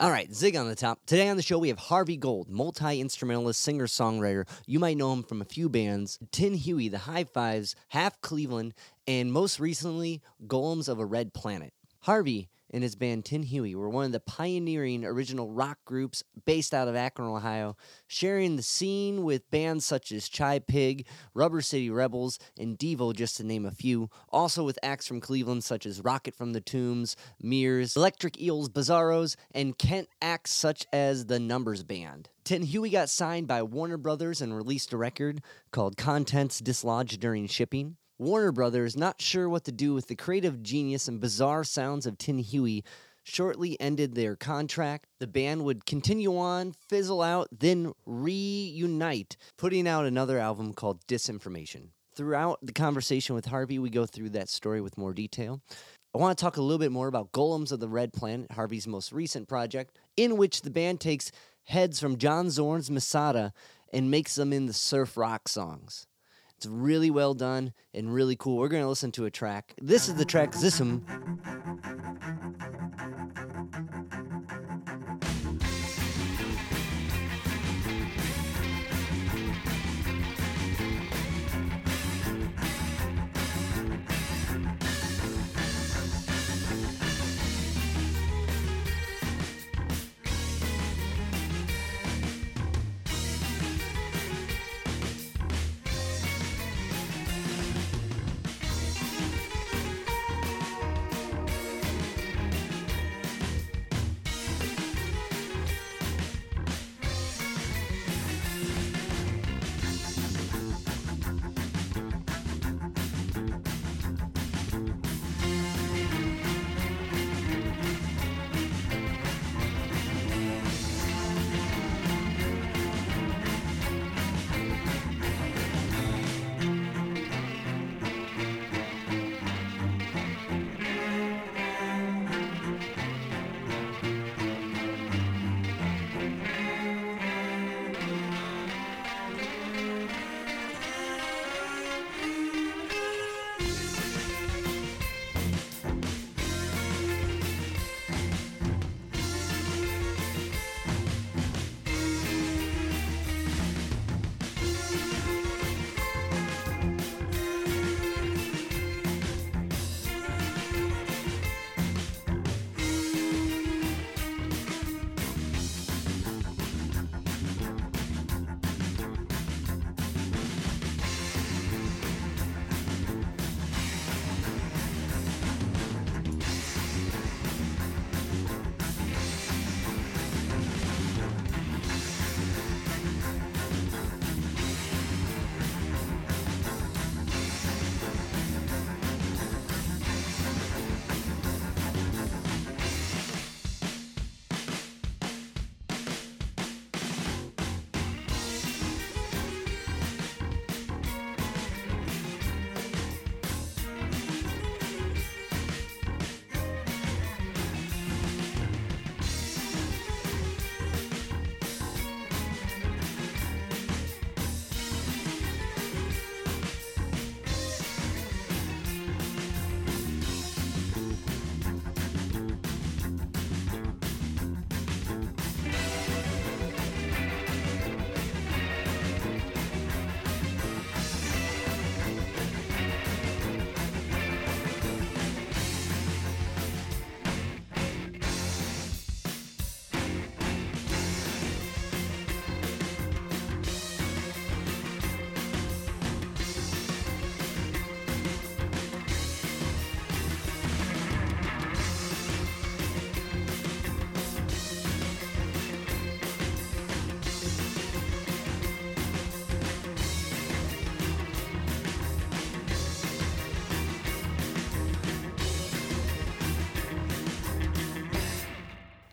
All right, Zig on the top. Today on the show, we have Harvey Gold, multi instrumentalist, singer songwriter. You might know him from a few bands Tin Huey, The HiFis, Half Cleveland, and most recently, Golems of a Red Planet. Harvey and his band Tin Huey were one of the pioneering original rock groups based out of Akron, Ohio, sharing the scene with bands such as Chi-Pig, Rubber City Rebels, and Devo, just to name a few. Also with acts from Cleveland such as Rocket from the Tombs, Mirrors, Electric Eels, Bizarros, and Kent acts such as the Numbers Band. Tin Huey got signed by Warner Brothers and released a record called Contents Dislodged During Shipping. Warner Brothers, not sure what to do with the creative genius and bizarre sounds of Tin Huey, shortly ended their contract. The band would continue on, fizzle out, then reunite, putting out another album called Disinformation. Throughout the conversation with Harvey, we go through that story with more detail. I want to talk a little bit more about Golems of the Red Planet, Harvey's most recent project, in which the band takes heads from John Zorn's Masada and makes them into surf rock songs. It's really well done and really cool. We're going to listen to a track. This is the track Zissum.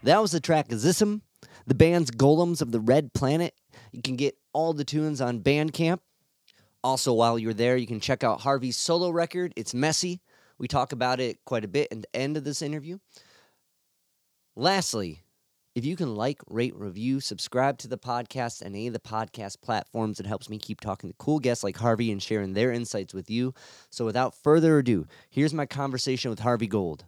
That was the track Zissum, the band's Golems of the Red Planet. You can get all the tunes on Bandcamp. Also, while you're there, you can check out Harvey's solo record. It's messy. We talk about it quite a bit at the end of this interview. Lastly, if you can like, rate, review, subscribe to the podcast and any of the podcast platforms, it helps me keep talking to cool guests like Harvey and sharing their insights with you. So, without further ado, here's my conversation with Harvey Gold.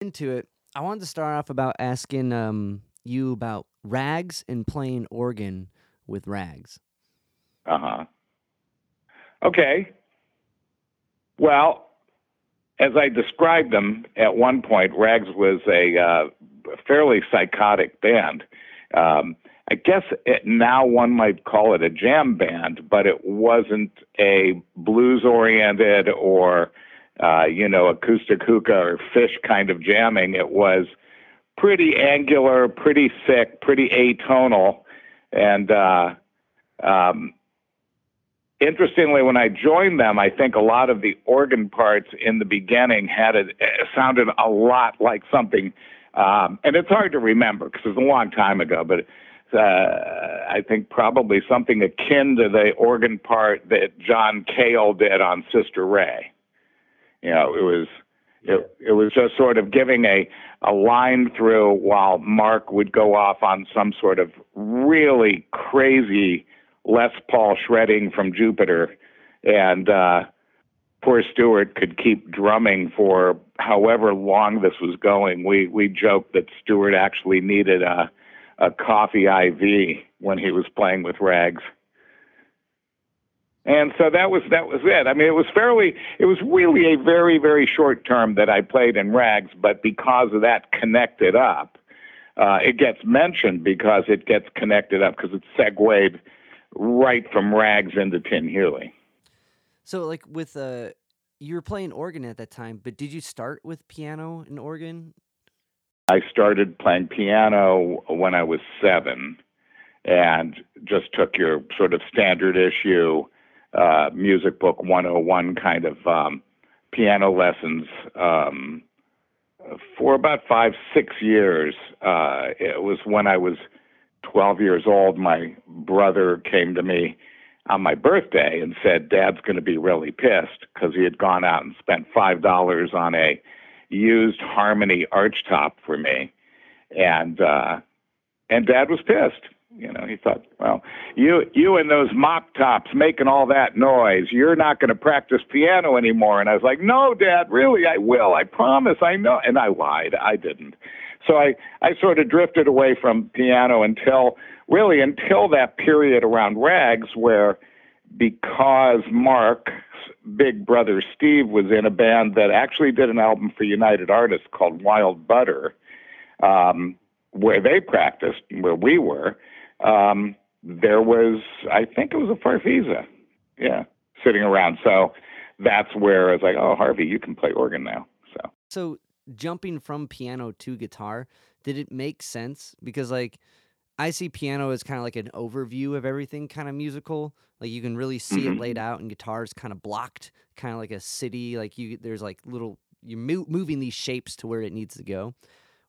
Into it, I wanted to start off about asking um, you about rags and playing organ with rags. Uh huh. Okay. Well, as I described them at one point, Rags was a uh, fairly psychotic band. Um, I guess it, now one might call it a jam band, but it wasn't a blues oriented or, uh, you know, acoustic hookah or Phish kind of jamming. It was pretty angular, pretty thick, pretty atonal. And uh, um, interestingly, when I joined them, I think a lot of the organ parts in the beginning had it sounded a lot like something. Um, and it's hard to remember because it was a long time ago, but uh, I think probably something akin to the organ part that John Cale did on Sister Ray. You know, it was it, it was just sort of giving a a line through while Mark would go off on some sort of really crazy Les Paul shredding from Jupiter, and uh, poor Stuart could keep drumming for however long this was going. We we joked that Stuart actually needed a a coffee IV when he was playing with rags. And so that was that was it. I mean, it was fairly, it was really a very very short term that I played in rags, but because of that connected up, uh, it gets mentioned because it gets connected up because it's segued right from rags into Tin Huey. So, like with uh, you were playing organ at that time, but did you start with piano and organ? I started playing piano when I was seven, and just took your sort of standard issue uh, music book 101 kind of um, piano lessons um, for about five, six years. Uh, it was when I was 12 years old. My brother came to me on my birthday and said, Dad's going to be really pissed because he had gone out and spent $5 on a used Harmony archtop for me. And, uh, and Dad was pissed you know, he thought, well, you you and those mop tops making all that noise, you're not going to practice piano anymore. And I was like, no, Dad, really, I will. I promise. I know. And I lied. I didn't. So I I sort of drifted away from piano until really until that period around Rags, where because Mark's big brother Steve was in a band that actually did an album for United Artists called Wild Butter. Um, where they practiced, where we were, um, there was, I think it was a Farfisa, yeah, sitting around. So that's where I was like, oh, Harvey, you can play organ now. So, so jumping from piano to guitar, did it make sense? Because like I see piano as kind of like an overview of everything, kind of musical. Like you can really see mm-hmm. it laid out, and guitar is kind of blocked, kind of like a city. Like you, there's like little you're mo- moving these shapes to where it needs to go.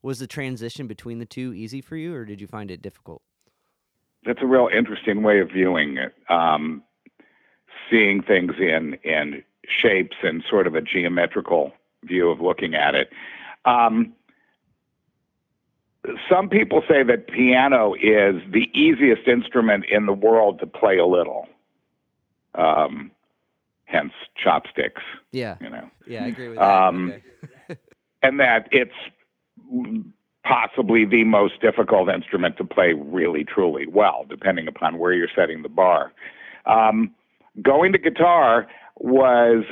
Was the transition between the two easy for you, or did you find it difficult? That's a real interesting way of viewing it. Um, seeing things in in shapes and sort of a geometrical view of looking at it. Um, some people say that piano is the easiest instrument in the world to play a little. Um, hence chopsticks. Yeah. You know. Yeah, I agree with that. Um, okay. and that it's possibly the most difficult instrument to play really, truly well, depending upon where you're setting the bar. Um, going to guitar was,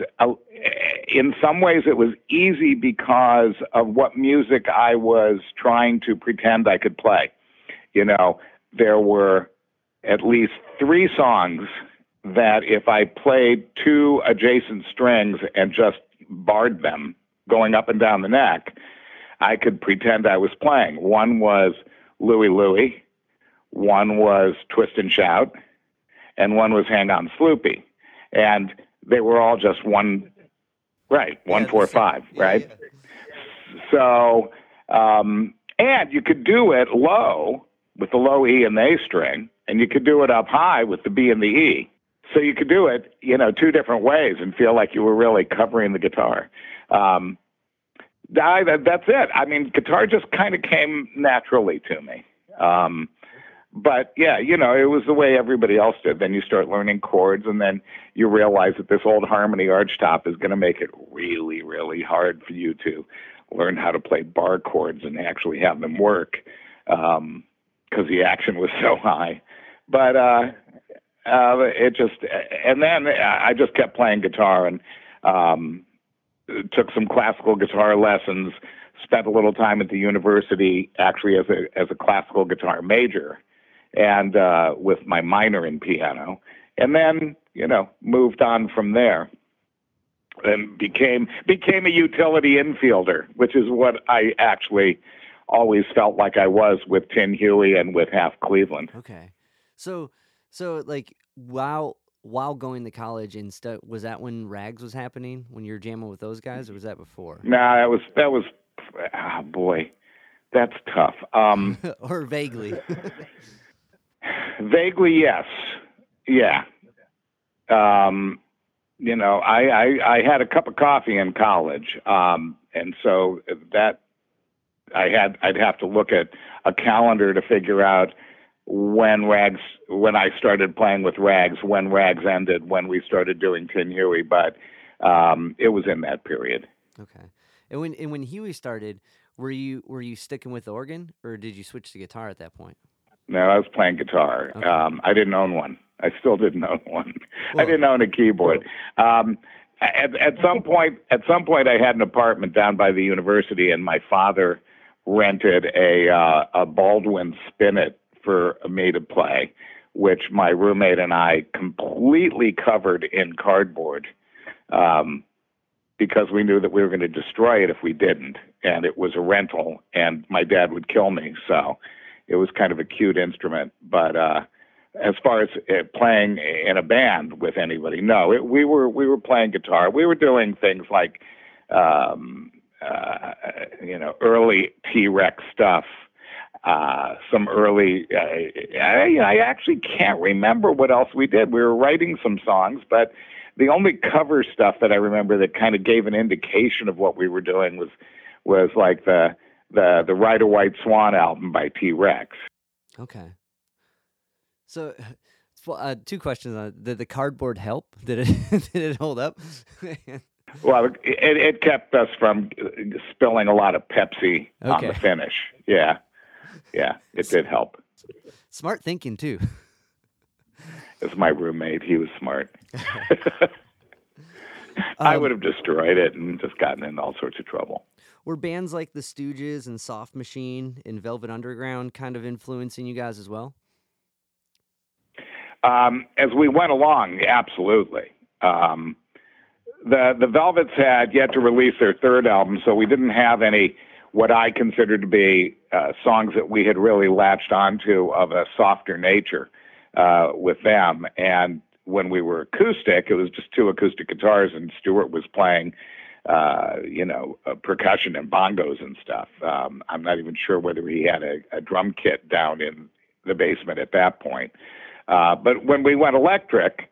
in some ways, it was easy because of what music I was trying to pretend I could play. You know, there were at least three songs that if I played two adjacent strings and just barred them going up and down the neck, I could pretend I was playing. One was Louie Louie, one was Twist and Shout, and one was Hang On Sloopy. And they were all just one, right, one, yeah, four, five, yeah, right? Yeah. So, um, and you could do it low with the low E and the A string, and you could do it up high with the B and the E. So you could do it, you know, two different ways and feel like you were really covering the guitar. Um, I, that's it. I mean, guitar just kind of came naturally to me. Um, but yeah, you know, it was the way everybody else did. Then you start learning chords, and then you realize that this old harmony archtop is going to make it really, really hard for you to learn how to play bar chords and actually have them work because um, the action was so high. But uh, uh, it just, and then I just kept playing guitar and um, took some classical guitar lessons. Spent a little time at the university, actually as a as a classical guitar major, and uh, with my minor in piano, and then you know moved on from there and became became a utility infielder, which is what I actually always felt like I was with Tin Huey and with Half Cleveland. Okay, so so like while while going to college and stuff, was that when Rags was happening when you were jamming with those guys, or was that before? No, nah, that was that was oh boy, that's tough. Um, or vaguely. vaguely, yes, yeah. Um, you know, I, I I had a cup of coffee in college, um, and so that I had I'd have to look at a calendar to figure out when Rags when I started playing with Rags, when Rags ended, when we started doing Tin Huey, but um, it was in that period. Okay, and when and when Huey started, were you were you sticking with the organ, or did you switch to guitar at that point? No, I was playing guitar. Okay. Um, I didn't own one. I still didn't own one. I didn't own a keyboard. Um, at, at some point, at some point, I had an apartment down by the university, and my father rented a uh, a Baldwin Spinet for me to play, which my roommate and I completely covered in cardboard um, because we knew that we were going to destroy it if we didn't. And it was a rental, and my dad would kill me. So it was kind of a cute instrument. But uh, as far as uh, playing in a band with anybody, no, it, we were we were playing guitar. We were doing things like, um, uh, you know, early T Rex stuff uh, some early. Uh, I, I actually can't remember what else we did. We were writing some songs, but the only cover stuff that I remember that kind of gave an indication of what we were doing was was like the the the Ride a White Swan album by T Rex. Okay. So, uh, two questions on it. Did the cardboard help? Did it did it hold up? well, it, it kept us from spilling a lot of Pepsi okay. on the finish. Yeah yeah, it did help. Smart thinking too. It's my roommate, he was smart. I um, would have destroyed it and just gotten in all sorts of trouble. Were bands like the Stooges and Soft Machine and Velvet Underground kind of influencing you guys as well? Um, as we went along, absolutely. Um, the the Velvets had yet to release their third album, so we didn't have any what I considered to be uh, songs that we had really latched onto of a softer nature uh, with them. And when we were acoustic, it was just two acoustic guitars, and Stuart was playing, uh, you know, percussion and bongos and stuff. Um, I'm not even sure whether he had a, a drum kit down in the basement at that point. Uh, but when we went electric,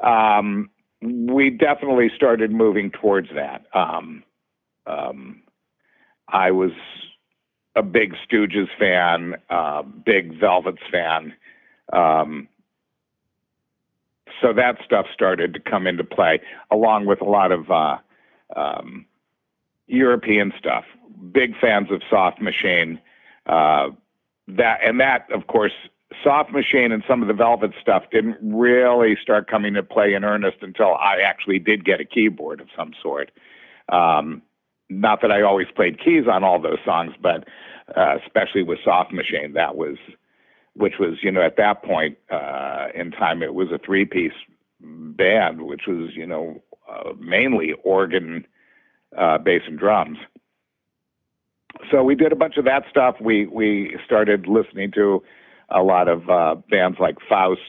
um, we definitely started moving towards that. Um, um, I was a big Stooges fan, uh, big Velvets fan. Um, so that stuff started to come into play, along with a lot of uh, um, European stuff. Big fans of Soft Machine. Uh, that and that, of course, Soft Machine and some of the Velvet stuff didn't really start coming to play in earnest until I actually did get a keyboard of some sort. Um, not that I always played keys on all those songs, but uh, especially with Soft Machine, that was, which was, you know, at that point uh, in time, it was a three piece band, which was, you know, uh, mainly organ, uh, bass, and drums. So we did a bunch of that stuff. We we started listening to a lot of uh, bands like Faust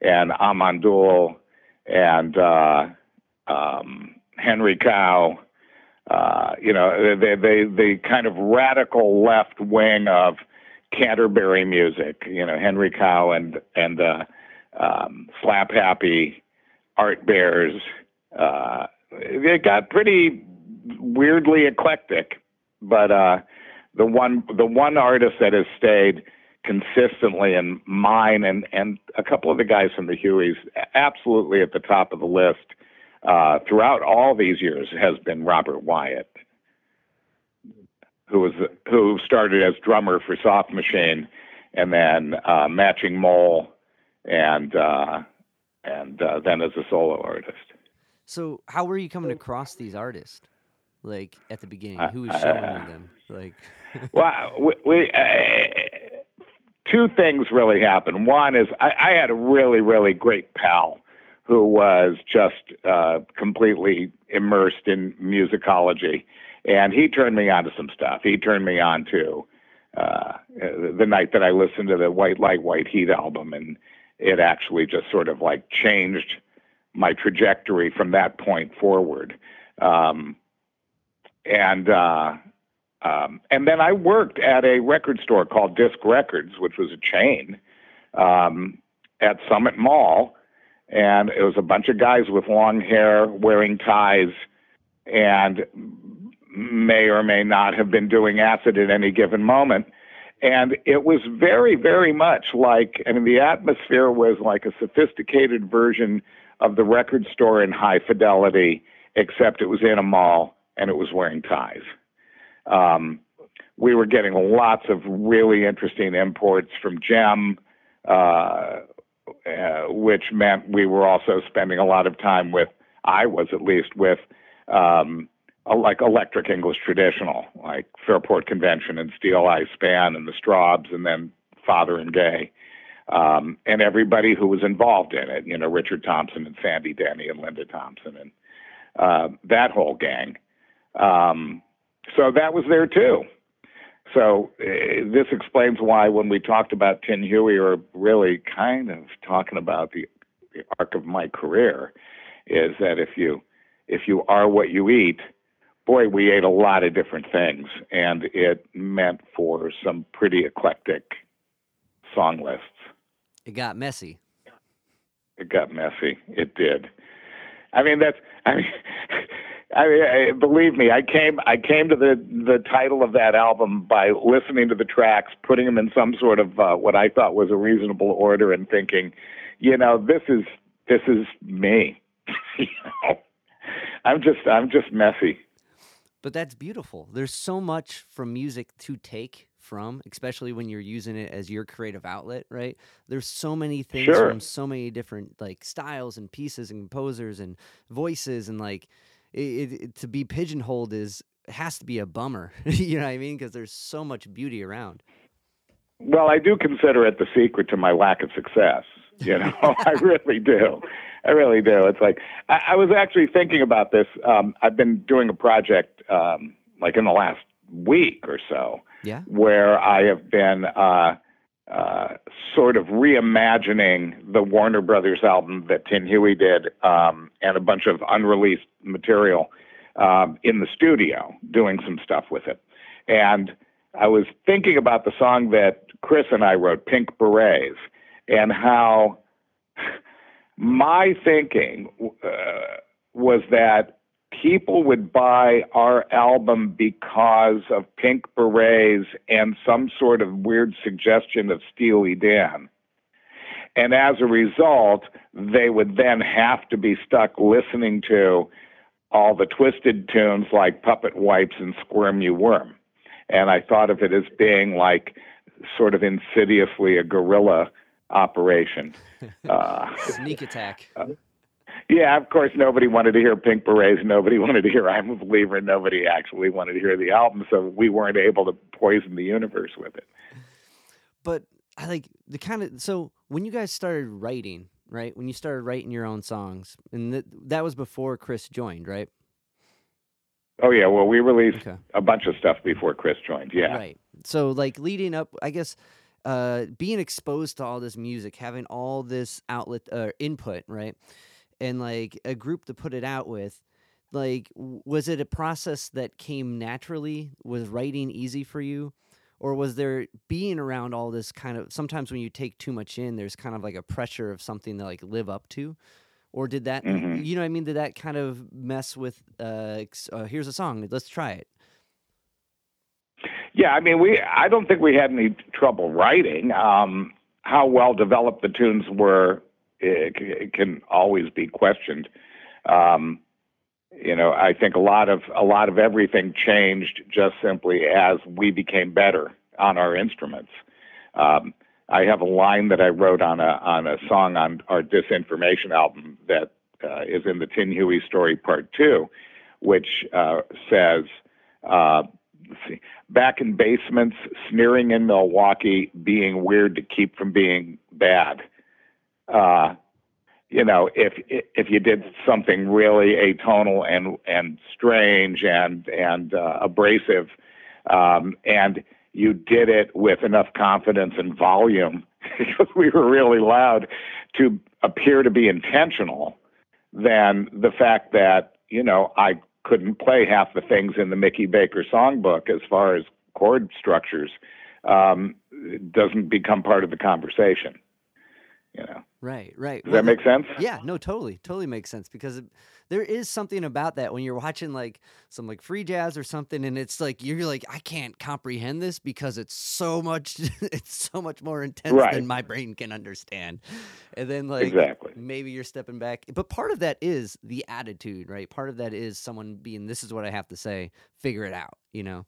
and Amon Düül and uh, um, Henry Cow uh, you know, they, they, the kind of radical left wing of Canterbury music, you know, Henry Cow and, and, the um, Slapp Happy, Art Bears, uh, it got pretty weirdly eclectic, but, uh, the one, the one artist that has stayed consistently in mine and, and a couple of the guys from the Hueys absolutely at the top of the list uh, throughout all these years has been Robert Wyatt. who was who started as drummer for Soft Machine, and then uh, Matching Mole, and uh, and uh, then as a solo artist. So, how were you coming across these artists? Like at the beginning, Uh, who was showing uh, you them? Like, well, we, we uh, two things really happened. One is I, I had a really, really great pal who was just uh, completely immersed in musicology, and he turned me on to some stuff. He turned me on to uh, the night that I listened to the White Light, White Heat album, and it actually just sort of like changed my trajectory from that point forward. Um, and uh, um, and then I worked at a record store called Disc Records, which was a chain um, at Summit Mall, and it was a bunch of guys with long hair wearing ties, and may or may not have been doing acid at any given moment. And it was very, very much like, I mean, the atmosphere was like a sophisticated version of the record store in high fidelity, except it was in a mall and it was wearing ties. Um, we were getting lots of really interesting imports from Jem, uh, uh, which meant we were also spending a lot of time with, I was at least, with um, like electric English traditional, like Fairport Convention and Steeleye Span and the Strawbs, and then Fotheringay. Um, and everybody who was involved in it, you know, Richard Thompson and Sandy Denny and Linda Thompson and uh, that whole gang. Um, so that was there too. So uh, this explains why when we talked about Tin Huey, we were really kind of talking about the, the arc of my career, is that if you if you are what you eat, boy, we ate a lot of different things, and it meant for some pretty eclectic song lists. it got messy. It got messy. It did. I mean, that's. I mean, I I- believe me, I came. I came to the the title of that album by listening to the tracks, putting them in some sort of uh, what I thought was a reasonable order, and thinking, you know, this is this is me. I'm just I'm just messy. But that's beautiful. There's so much from music to take from, especially when you're using it as your creative outlet, right? There's so many things Sure. from so many different like styles and pieces and composers and voices and like it, it, to be pigeonholed is has to be a bummer. you know what I mean? Because there's so much beauty around. Well, I do consider it the secret to my lack of success. You know, I really do. I really do. It's like I, I was actually thinking about this. Um, I've been doing a project um, like in the last week or so Yeah. where I have been uh, uh, sort of reimagining the Warner Brothers album that Tin Huey did um, and a bunch of unreleased material um, in the studio, doing some stuff with it. And I was thinking about the song that Chris and I wrote, Pink Berets, and how my thinking uh, was that people would buy our album because of Pink Berets and some sort of weird suggestion of Steely Dan. And as a result, they would then have to be stuck listening to all the twisted tunes like Puppet Wipes and Squirm You Worm. And I thought of it as being like sort of insidiously a guerrilla operation. Uh, Sneak attack. Yeah, of course, nobody wanted to hear Pink Berets. Nobody wanted to hear I'm a Believer. Nobody actually wanted to hear the album, so we weren't able to poison the universe with it. but I like the kind of so when you guys started writing, right? When you started writing your own songs, and th- that was before Chris joined, right? Oh, yeah, well, we released Okay. a bunch of stuff before Chris joined. Yeah. Right. So like leading up, I guess, uh, being exposed to all this music, having all this outlet uh, input, right, and like a group to put it out with. Like, was it a process that came naturally? Was writing easy for you? Or was there being around all this kind of sometimes when you take too much in, there's kind of like a pressure of something to like live up to? Or did that, Mhm. you know what I mean? Did that kind of mess with, uh, uh, here's a song, let's try it? Yeah, I mean, we. I don't think we had any trouble writing. Um, how well developed the tunes were it, can always be questioned. Um, you know, I think a lot of a lot of everything changed just simply as we became better on our instruments. Um, I have a line that I wrote on a on a song on our disinformation album that uh, is in the Tin Huey story part two, which uh, says, uh, see, back in basements, sneering in Milwaukee, being weird to keep from being bad. Uh, you know, if if you did something really atonal and and strange and and uh, abrasive, um, and you did it with enough confidence and volume because we were really loud to appear to be intentional, then the fact that you know I couldn't play half the things in the Mickey Baker songbook as far as chord structures um, doesn't become part of the conversation. You know. Right, right. Does well, that make sense? Yeah, no, totally, totally makes sense because it, there is something about that when you're watching like some like free jazz or something, and it's like you're like I can't comprehend this because it's so much, it's so much more intense right. than my brain can understand, and then like exactly maybe you're stepping back, but part of that is the attitude, right? Part of that is someone being this is what I have to say, figure it out, you know.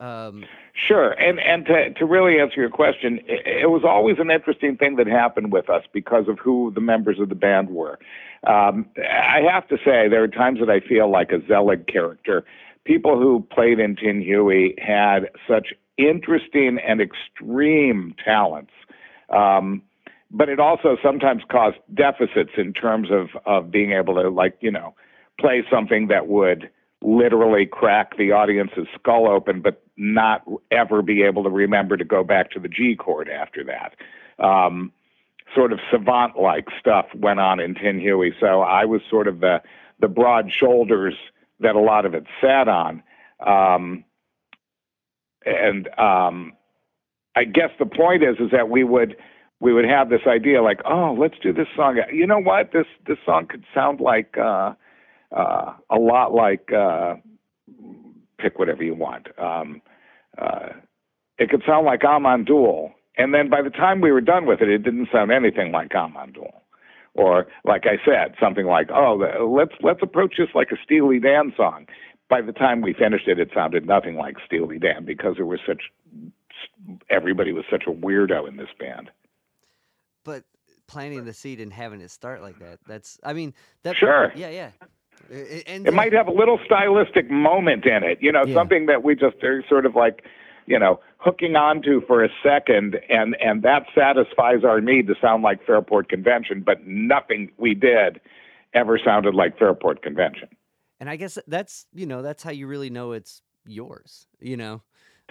Um, sure, and and to to really answer your question, it, it, was always an interesting thing that happened with us because of who the members of the band were. Um, I have to say, there are times that I feel like a Zelig character. People who played in Tin Huey had such interesting and extreme talents. Um, but it also sometimes caused deficits in terms of, of being able to, like, you know, play something that would literally crack the audience's skull open, but not ever be able to remember to go back to the G chord after that. Um, sort of savant like stuff went on in Tin Huey. So I was sort of the, the broad shoulders that a lot of it sat on. Um, and um, I guess the point is is that we would we would have this idea like, oh, let's do this song. You know what? This this song could sound like uh, uh, a lot like uh, pick whatever you want. Um, uh, it could sound like Amon Düül, and then by the time we were done with it, it didn't sound anything like Amon Düül. Or, like I said, something like, "Oh, let's let's approach this like a Steely Dan song." By the time we finished it, it sounded nothing like Steely Dan because there was such everybody was such a weirdo in this band. But planting the seed and having it start like that—that's, I mean, that. Sure. Yeah, yeah. It, it might have a little stylistic moment in it, you know, yeah. something that we just are sort of like, you know, hooking onto for a second, and and that satisfies our need to sound like Fairport Convention, but nothing we did ever sounded like Fairport Convention. And I guess that's you know that's how you really know it's yours, you know.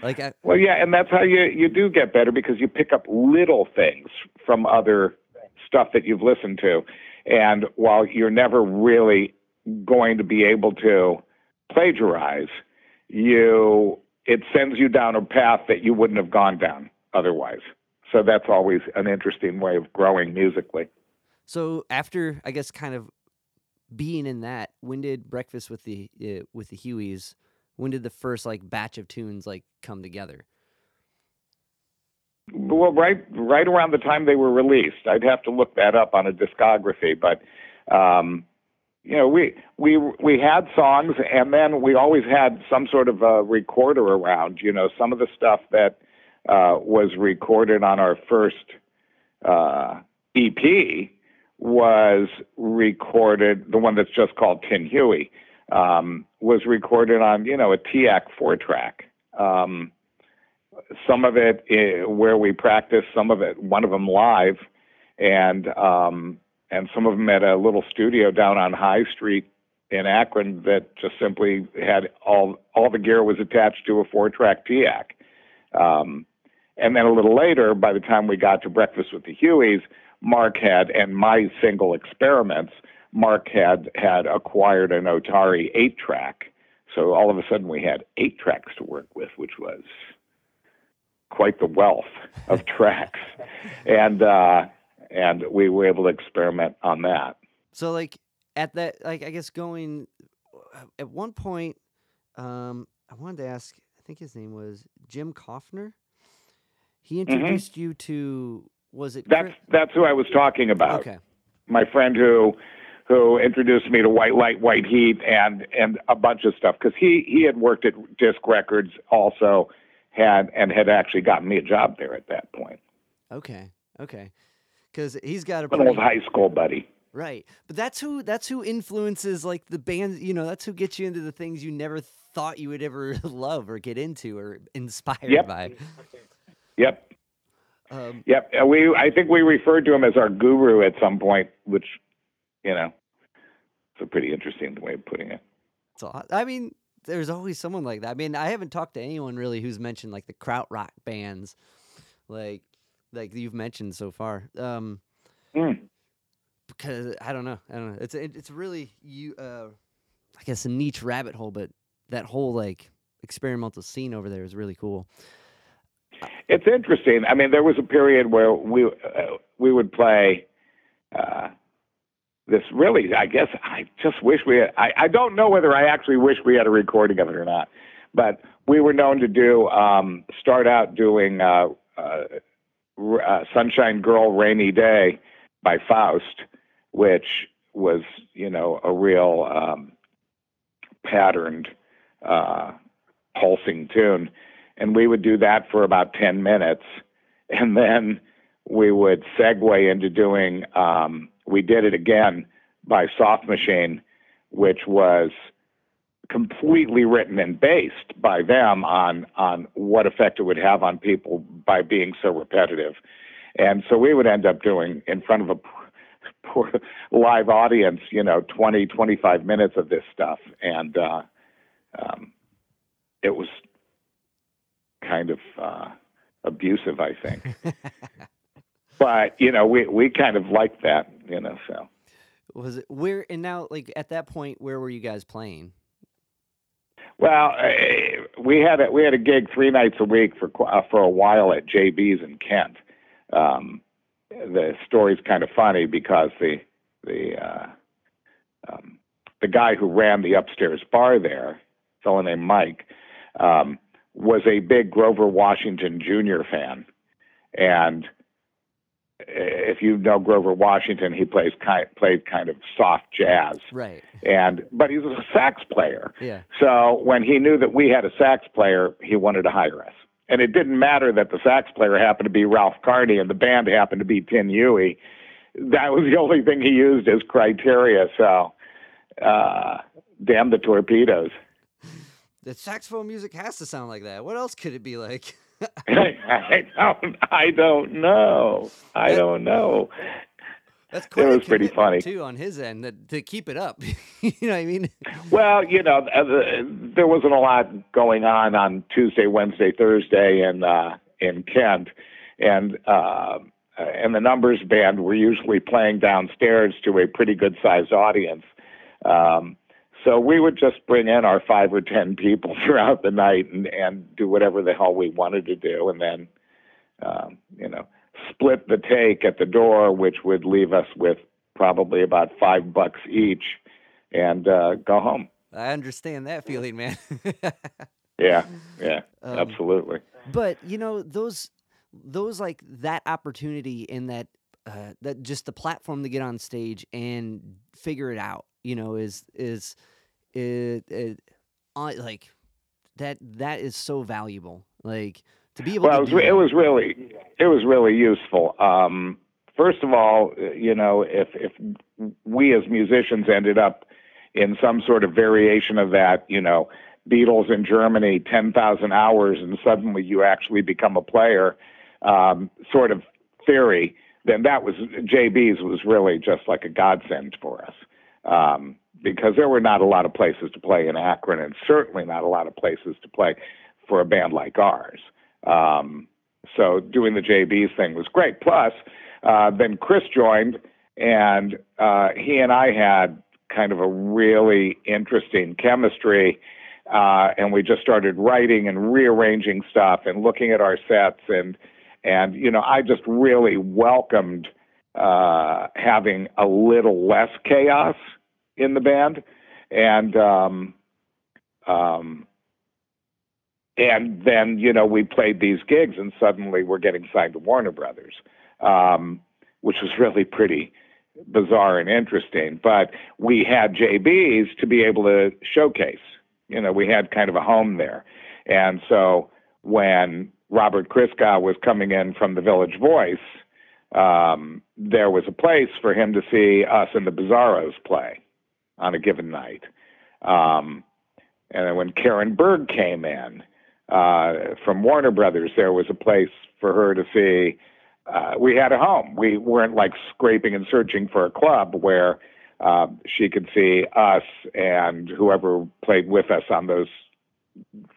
Like I, well, yeah, and that's how you you do get better because you pick up little things from other stuff that you've listened to, and while you're never really going to be able to plagiarize, you it sends you down a path that you wouldn't have gone down otherwise. So that's always an interesting way of growing musically. So after I guess kind of being in that, when did Breakfast with the uh, with the Hueys? When did the first like batch of tunes like come together? Well, right right around the time they were released. I'd have to look that up on a discography, but um, you know, we we we had songs, and then we always had some sort of a recorder around. You know, some of the stuff that uh, was recorded on our first uh, EP was recorded. The one that's just called Tin Huey um, was recorded on you know a TEAC four track. Um, some of it uh, where we practiced, some of it, one of them live, and um, and some of them at a little studio down on High Street in Akron that just simply had all all the gear was attached to a four track TEAC. Um, and then a little later, by the time we got to Breakfast with the Hueys, Mark had and my single experiments, Mark had had acquired an Otari eight track. So all of a sudden we had eight tracks to work with, which was quite the wealth of tracks. And uh, and we were able to experiment on that. So, like at that, like I guess going at one point, um, I wanted to ask. I think his name was Jim Kaufner. He mm-hmm. introduced mm-hmm. you to was it? That's that's who I was talking about. Okay. My friend who who introduced me to White Light, White Heat, and and a bunch of stuff because he he had worked at Disc Records also had and had actually gotten me a job there at that point. Okay, okay, because he's got a pretty, old high school buddy. right, but that's who that's who influences like the band. You know, that's who gets you into the things you never thought you would ever love or get into or inspired Yep. by. Yep, Um, yep. We I think we referred to him as our guru at some point, which you know, it's a pretty interesting way of putting it. so I mean, there's always someone like that. I mean, I haven't talked to anyone really who's mentioned like the krautrock bands, like like you've mentioned so far. Um, Mm. because I don't know, I don't know. It's it, it's really you. Uh, I guess a niche rabbit hole, but that whole like experimental scene over there is really cool. It's interesting. I mean, there was a period where we uh, we would play uh, this. Really, I guess I just wish we. Had, I I don't know whether I actually wish we had a recording of it or not, but we were known to do um, start out doing uh, uh, "Sunshine Girl, Rainy Day" by Faust, which was you know a real um, patterned uh, pulsing tune. And we would do that for about 10 minutes. And then we would segue into doing um, we did it again by soft machine which was completely written and based by them on on what effect it would have on people by being so repetitive and so we would end up doing in front of a poor live audience you know 20 25 minutes of this stuff and uh um it was kind of uh, abusive, I think. but you know, we we kind of liked that, you know. So Was it where and now like at that point where were you guys playing? Well, uh, we had a we had a gig three nights a week for uh, for a while at JB's in Kent. Um, the story's kind of funny because the the uh, um, the guy who ran the upstairs bar there, fellow named Mike, um, was a big Grover Washington Jr. fan, and if you know Grover Washington, he plays kind played kind of soft jazz, Right. and but he's a sax player. Yeah. So when he knew that we had a sax player, he wanted to hire us. And it didn't matter that the sax player happened to be Ralph Carney and the band happened to be Tin Huey. That was the only thing he used as criteria. So, uh, damn the torpedoes. The saxophone music has to sound like that. What else could it be like? I don't, I don't know. I don't know. That's quite a was pretty funny. too on his end that, to keep it up. you know what I mean? Well, you know, the, there wasn't a lot going on on Tuesday, Wednesday, Thursday in uh, in Kent, and uh, and the numbers band were usually playing downstairs to a pretty good sized audience. Um, so we would just bring in our five or ten people throughout the night and and do whatever the hell we wanted to do, and then um, you know split the take at the door, which would leave us with probably about five bucks each, and uh, go home. I understand that feeling, man. Yeah, yeah, Um, absolutely. but you know those those like that opportunity and that uh, that just the platform to get on stage and figure it out you know is is it, it on like that that is so valuable like to be able Well, to it was, it was really it was really useful. Um, first of all, you know, if if we as musicians ended up in some sort of variation of that, you know, Beatles in Germany, ten thousand hours, and suddenly you actually become a player, um, sort of theory, then that was JB's was really just like a godsend for us. Um, because there were not a lot of places to play in Akron, and certainly not a lot of places to play for a band like ours. Um, so doing the JB's thing was great. Plus, uh, then Chris joined, and uh, he and I had kind of a really interesting chemistry. Uh, and we just started writing and rearranging stuff and looking at our sets and and you know I just really welcomed uh, having a little less chaos in the band and um, um, and then you know we played these gigs and suddenly we're getting signed to Warner Brothers, um, which was really pretty bizarre and interesting. But we had JBs to be able to showcase. You know, we had kind of a home there. And so when Robert Christgau was coming in from the Village Voice, um, there was a place for him to see us and the Bizarros play on a given night. Um, and then when Karen Berg came in uh, from Warner Brothers, there was a place for her to see. Uh, we had a home. We weren't like scraping and searching for a club where uh, she could see us and whoever played with us on those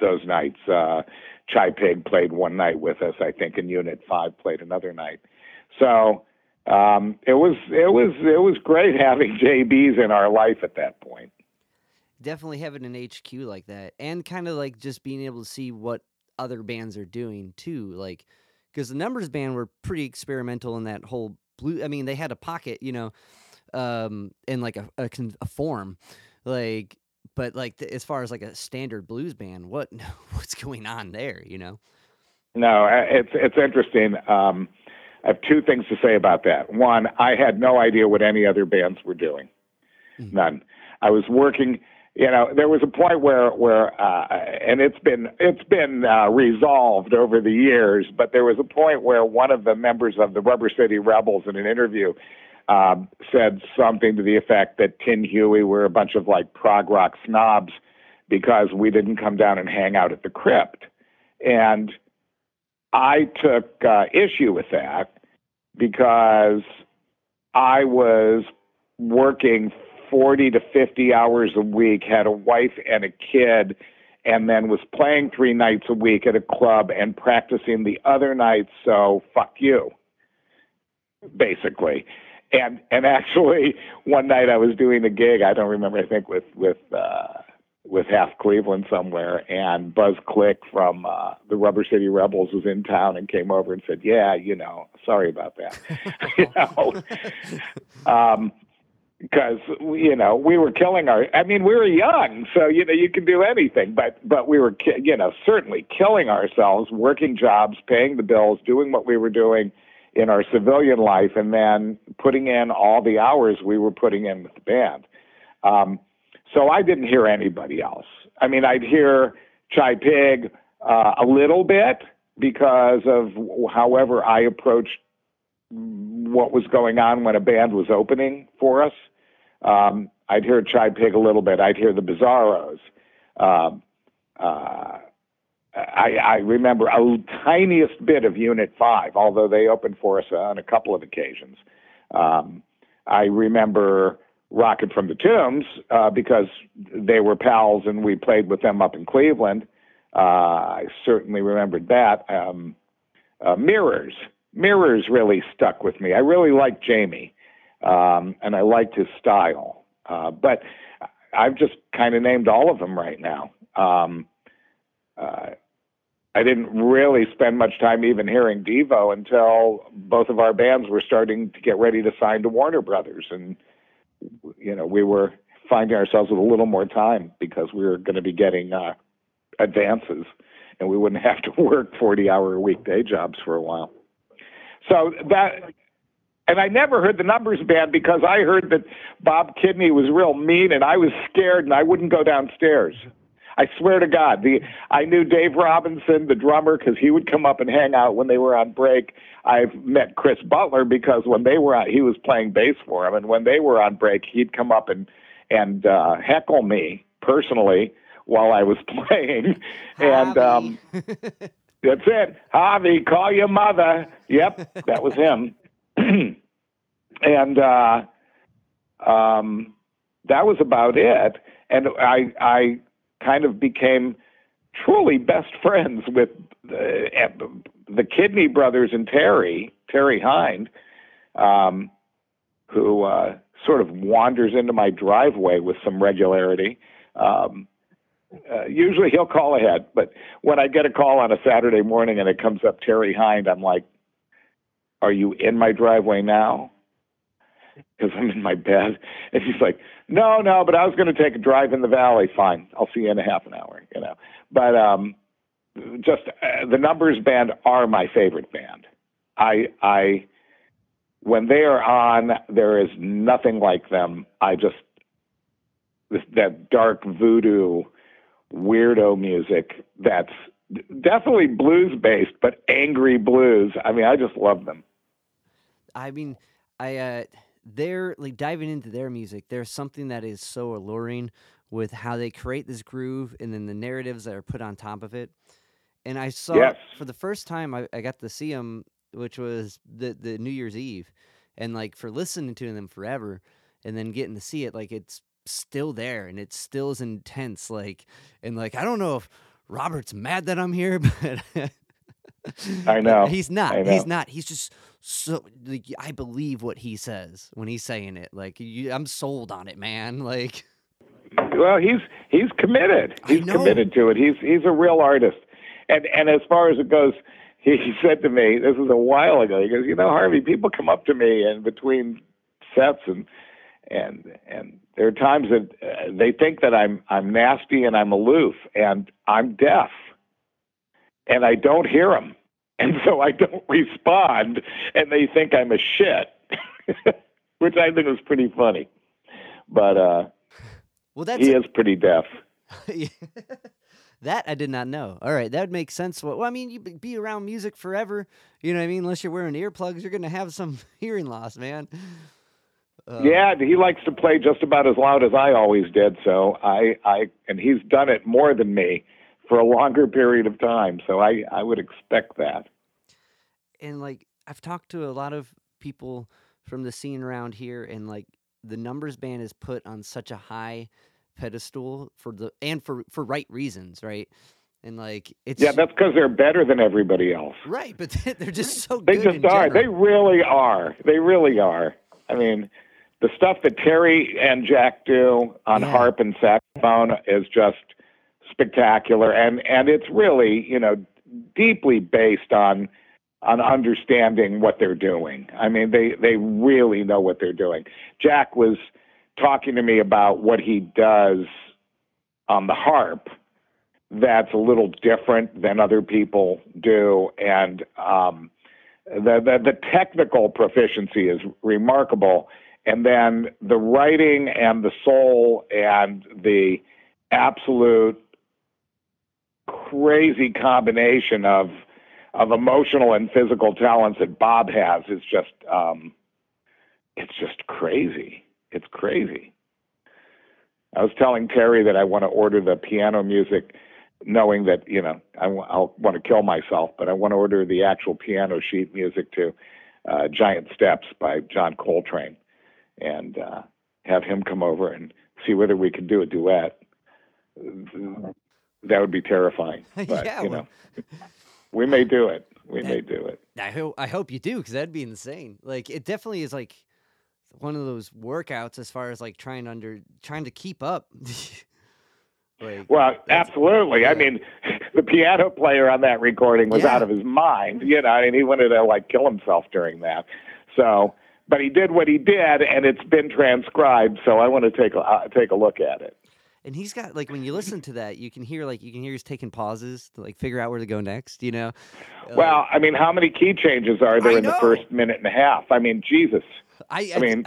those nights. Uh, Chi-Pig played one night with us, I think, and Unit Five played another night. So um, it was it was it was great having JBs in our life at that point. Definitely having an HQ like that, and kind of like just being able to see what other bands are doing too, like because the Numbers Band were pretty experimental in that whole blue. I mean, they had a pocket, you know, um, in like a, a, a form, like but like the, as far as like a standard blues band, what what's going on there? You know? No, it's it's interesting. Um, I have two things to say about that. One, I had no idea what any other bands were doing. Mm-hmm. None. I was working. You know, there was a point where where uh, and it's been it's been uh, resolved over the years, but there was a point where one of the members of the Rubber City Rebels in an interview um, said something to the effect that Tin Huey were a bunch of like prog rock snobs because we didn't come down and hang out at the crypt. And I took uh, issue with that because I was working 40 to 50 hours a week, had a wife and a kid, and then was playing three nights a week at a club and practicing the other nights. So fuck you, basically. And and actually, one night I was doing a gig. I don't remember. I think with with uh, with half Cleveland somewhere, and Buzz Clic from uh, the Rubber City Rebels was in town and came over and said, "Yeah, you know, sorry about that." you know, um, because you know we were killing our. I mean, we were young, so you know you can do anything, but but we were you know certainly killing ourselves, working jobs, paying the bills, doing what we were doing in our civilian life, and then putting in all the hours we were putting in with the band. Um, so I didn't hear anybody else. I mean, I'd hear Chi-Pig uh, a little bit because of however I approached what was going on when a band was opening for us. Um, I'd hear Chi-Pig a little bit. I'd hear the Bizarros. Um, uh, I, I remember a tiniest bit of Unit 5, although they opened for us on a couple of occasions. Um, I remember Rocket from the Tombs uh, because they were pals and we played with them up in Cleveland. Uh, I certainly remembered that. Um, uh, Mirrors. Mirrors really stuck with me. I really liked Jamie um, and I liked his style. Uh, but I've just kind of named all of them right now. Um, uh, I didn't really spend much time even hearing Devo until both of our bands were starting to get ready to sign to Warner Brothers, and you know we were finding ourselves with a little more time because we were going to be getting uh, advances, and we wouldn't have to work forty-hour a week day jobs for a while. So that and I never heard the numbers bad because I heard that Bob Kidney was real mean and I was scared and I wouldn't go downstairs. I swear to God, the I knew Dave Robinson, the drummer, because he would come up and hang out when they were on break. I've met Chris Butler because when they were on, he was playing bass for him, and when they were on break, he'd come up and and uh, heckle me personally while I was playing. and um, that's it. Javi, call your mother. Yep, that was him. and uh, um, that was about it. And I I kind of became truly best friends with the, the Kidney brothers and Terry, Terry Hynde, um, who uh, sort of wanders into my driveway with some regularity. Um, uh, usually he'll call ahead, but when I get a call on a Saturday morning and it comes up Terry Hynde, I'm like, "Are you in my driveway now?" Because I'm in my bed. And he's like, no, no, but I was going to take a drive in the valley. Fine. I'll see you in a half an hour, you know. But um, just uh, the Numbers Band are my favorite band. I, I, when they are on, there is nothing like them. I just this, that dark voodoo weirdo music that's definitely blues based, but angry blues. I mean, I just love them. I mean, I uh they're like diving into their music. There's something that is so alluring with how they create this groove and then the narratives that are put on top of it. And I saw Yes. for the first time I, I got to see them, which was the the New Year's Eve, and like for listening to them forever, and then getting to see it, like it's still there and it's still as intense. Like and like I don't know if Robert's mad that I'm here, but I know. he's not. I He's not. He's just so like I believe what he says when he's saying it. Like you, I'm sold on it, man. Like Well, he's he's committed. He's committed to it. He's he's a real artist. And and as far as it goes, he, he said to me, this was a while ago. He goes, you know, Harvey, people come up to me and between sets and and and there are times that uh, they think that I'm I'm nasty and I'm aloof and I'm deaf and I don't hear them and so I don't respond and they think I'm a shit, which I think is pretty funny. But uh, well, that's he is pretty deaf. that I did not know. All right, that would make sense. Well, I mean, you be around music forever. You know what I mean? Unless you're wearing earplugs, you're gonna have some hearing loss, man. Uh, yeah, he likes to play just about as loud as I always did. So I, I, and he's done it more than me for a longer period of time. So I, I would expect that. And like I've talked to a lot of people from the scene around here, and like the numbers band is put on such a high pedestal for the and for for right reasons, right? And like it's Yeah, that's because they're better than everybody else. right, but they're just so They good. just in are. They really are. They really are. I mean, the stuff that Terry and Jack do on Yeah. harp and saxophone is just spectacular, and and it's really you know deeply based on on understanding what they're doing. I mean, they they really know what they're doing. Jack was talking to me about what he does on the harp that's a little different than other people do and um the, the the technical proficiency is remarkable and then the writing and the soul and the absolute crazy combination of of emotional and physical talents that Bob has is just um it's just crazy. It's crazy. I was telling Terry that I want to order the piano music knowing that, you know, I w- I'll want to kill myself, but I want to order the actual piano sheet music to uh, Giant Steps by John Coltrane and uh, have him come over and see whether we can do a duet. That would be terrifying. But, Yeah, you well- know, we may do it. We may do it. I hope I hope you do because that'd be insane. Like it definitely is like one of those workouts as far as like trying to under trying to keep up. like Well, absolutely. yeah. I mean, the piano player on that recording was Yeah. out of his mind, you know, and he wanted to like kill himself during that. So, but he did what he did, and it's been transcribed. So I want to take a uh, take a look at it. And he's got like when you listen to that, you can hear like you can hear he's taking pauses to like figure out where to go next. You know. Uh, Well, I mean, how many key changes are there in the first minute and a half? I mean, Jesus. I, I mean,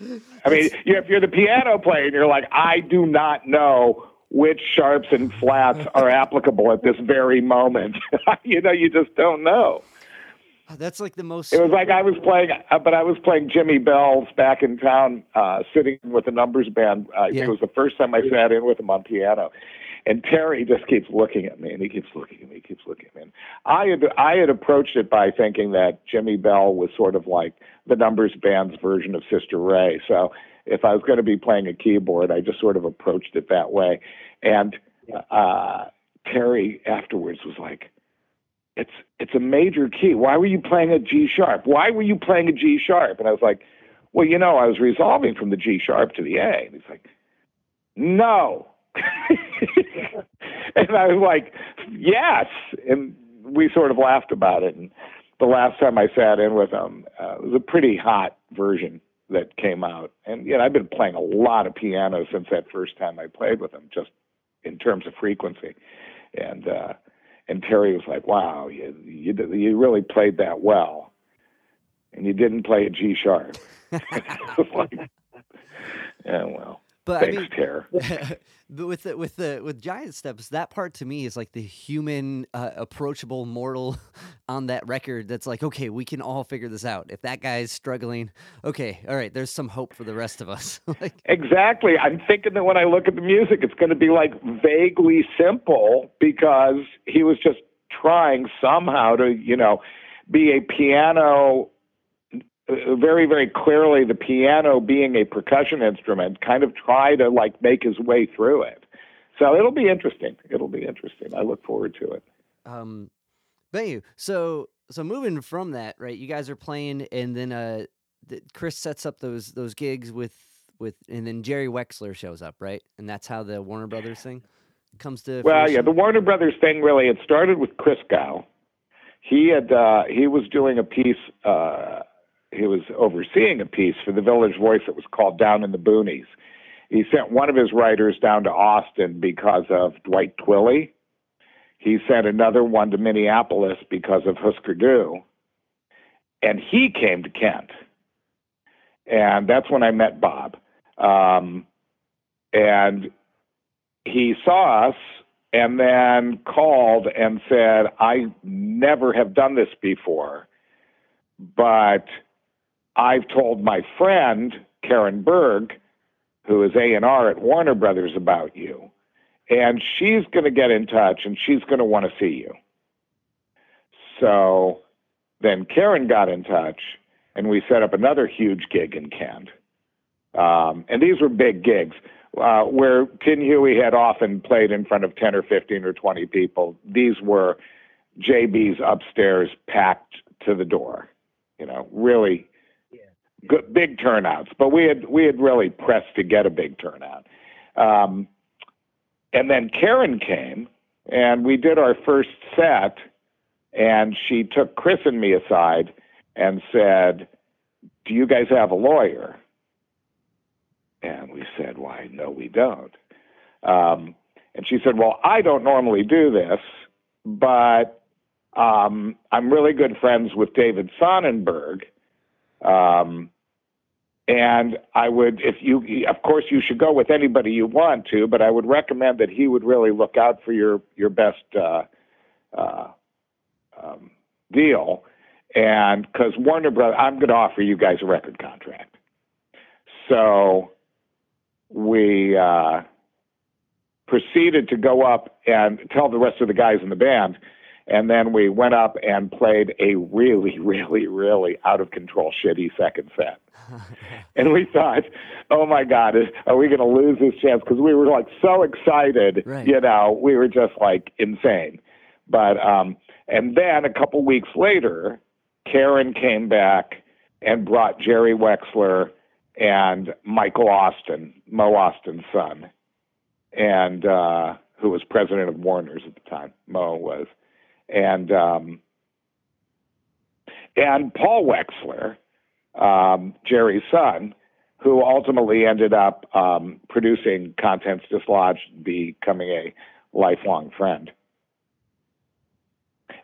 I mean, if you're the piano player and you're like, I do not know which sharps and flats are applicable at this very moment. you know, you just don't know. That's like the most. It was like I was playing, uh, but I was playing Jimmy Bell's back in town, uh, sitting with the numbers band. Uh, Yeah. it was the first time I sat in with him on piano. And Terry just keeps looking at me, and he keeps looking at me, he keeps looking at me. And I had I had approached it by thinking that Jimmy Bell was sort of like the numbers band's version of Sister Ray. So if I was going to be playing a keyboard, I just sort of approached it that way. And uh, Terry afterwards was like, it's it's a major key. Why were you playing a G sharp? Why were you playing a G sharp? And I was like, well, you know, I was resolving from the G sharp to the A. And he's like, no. and I was like, yes. And we sort of laughed about it. And the last time I sat in with him, uh, it was a pretty hot version that came out. And you know, I've been playing a lot of piano since that first time I played with him, just in terms of frequency. And uh, and Terry was like, "Wow, you you you really played that well." and you didn't play a G sharp. like, yeah, well, but thanks, I mean, but with the, with the with giant steps, that part to me is like the human, uh, approachable mortal on that record. That's like, okay, we can all figure this out. If that guy's struggling, okay, all right, there's some hope for the rest of us. like, Exactly. I'm thinking that when I look at the music, it's going to be like vaguely simple because he was just trying somehow to, you know, be a piano, very, very clearly the piano being a percussion instrument, kind of try to like make his way through it. So it'll be interesting. It'll be interesting. I look forward to it. um, thank you. So so moving from that, right? You guys are playing, and then uh, Chris sets up those those gigs with with, and then Jerry Wexler shows up, right? And that's how the Warner Brothers thing comes to. Well, yeah, the Warner Brothers thing really it started with Chris Gow. He had uh, he was doing a piece. Uh, he was overseeing a piece for the Village Voice that was called Down in the Boonies. He sent one of his writers down to Austin because of Dwight Twilley. He sent another one to Minneapolis because of Husker Du. And he came to Kent. And that's when I met Bob. Um, and he saw us and then called and said, I never have done this before, but I've told my friend, Karen Berg, who is A&R at Warner Brothers about you, and she's going to get in touch and she's going to want to see you. So then Karen got in touch and we set up another huge gig in Kent. Um, and these were big gigs uh, where Tin Huey had often played in front of 10 or 15 or 20 people. These were JB's upstairs packed to the door, you know, really good, big turnouts. But we had, we had really pressed to get a big turnout. Um, and then Karen came and we did our first set and she took Chris and me aside and said, do you guys have a lawyer? And we said, Why, no, we don't. Um, and she said, Well, I don't normally do this, but um, I'm really good friends with David Sonnenberg. Um, and I would, if you, of course, you should go with anybody you want to, but I would recommend that he would really look out for your your best uh, uh, um, deal. And because Warner Brothers, I'm going to offer you guys a record contract. So we uh, proceeded to go up and tell the rest of the guys in the band. And then we went up and played a really, really, really out of control, shitty second set. and we thought, oh my God, is, are we going to lose this chance? Because we were like so excited, Right. you know, we were just like insane. But, um, and then a couple weeks later, Karen came back and brought Jerry Wexler and Michael Ostin, Mo Ostin's son, and uh, who was president of Warner's at the time. Mo was, and um, and Paul Wexler, um, Jerry's son, who ultimately ended up um, producing Contents Dislodged, becoming a lifelong friend.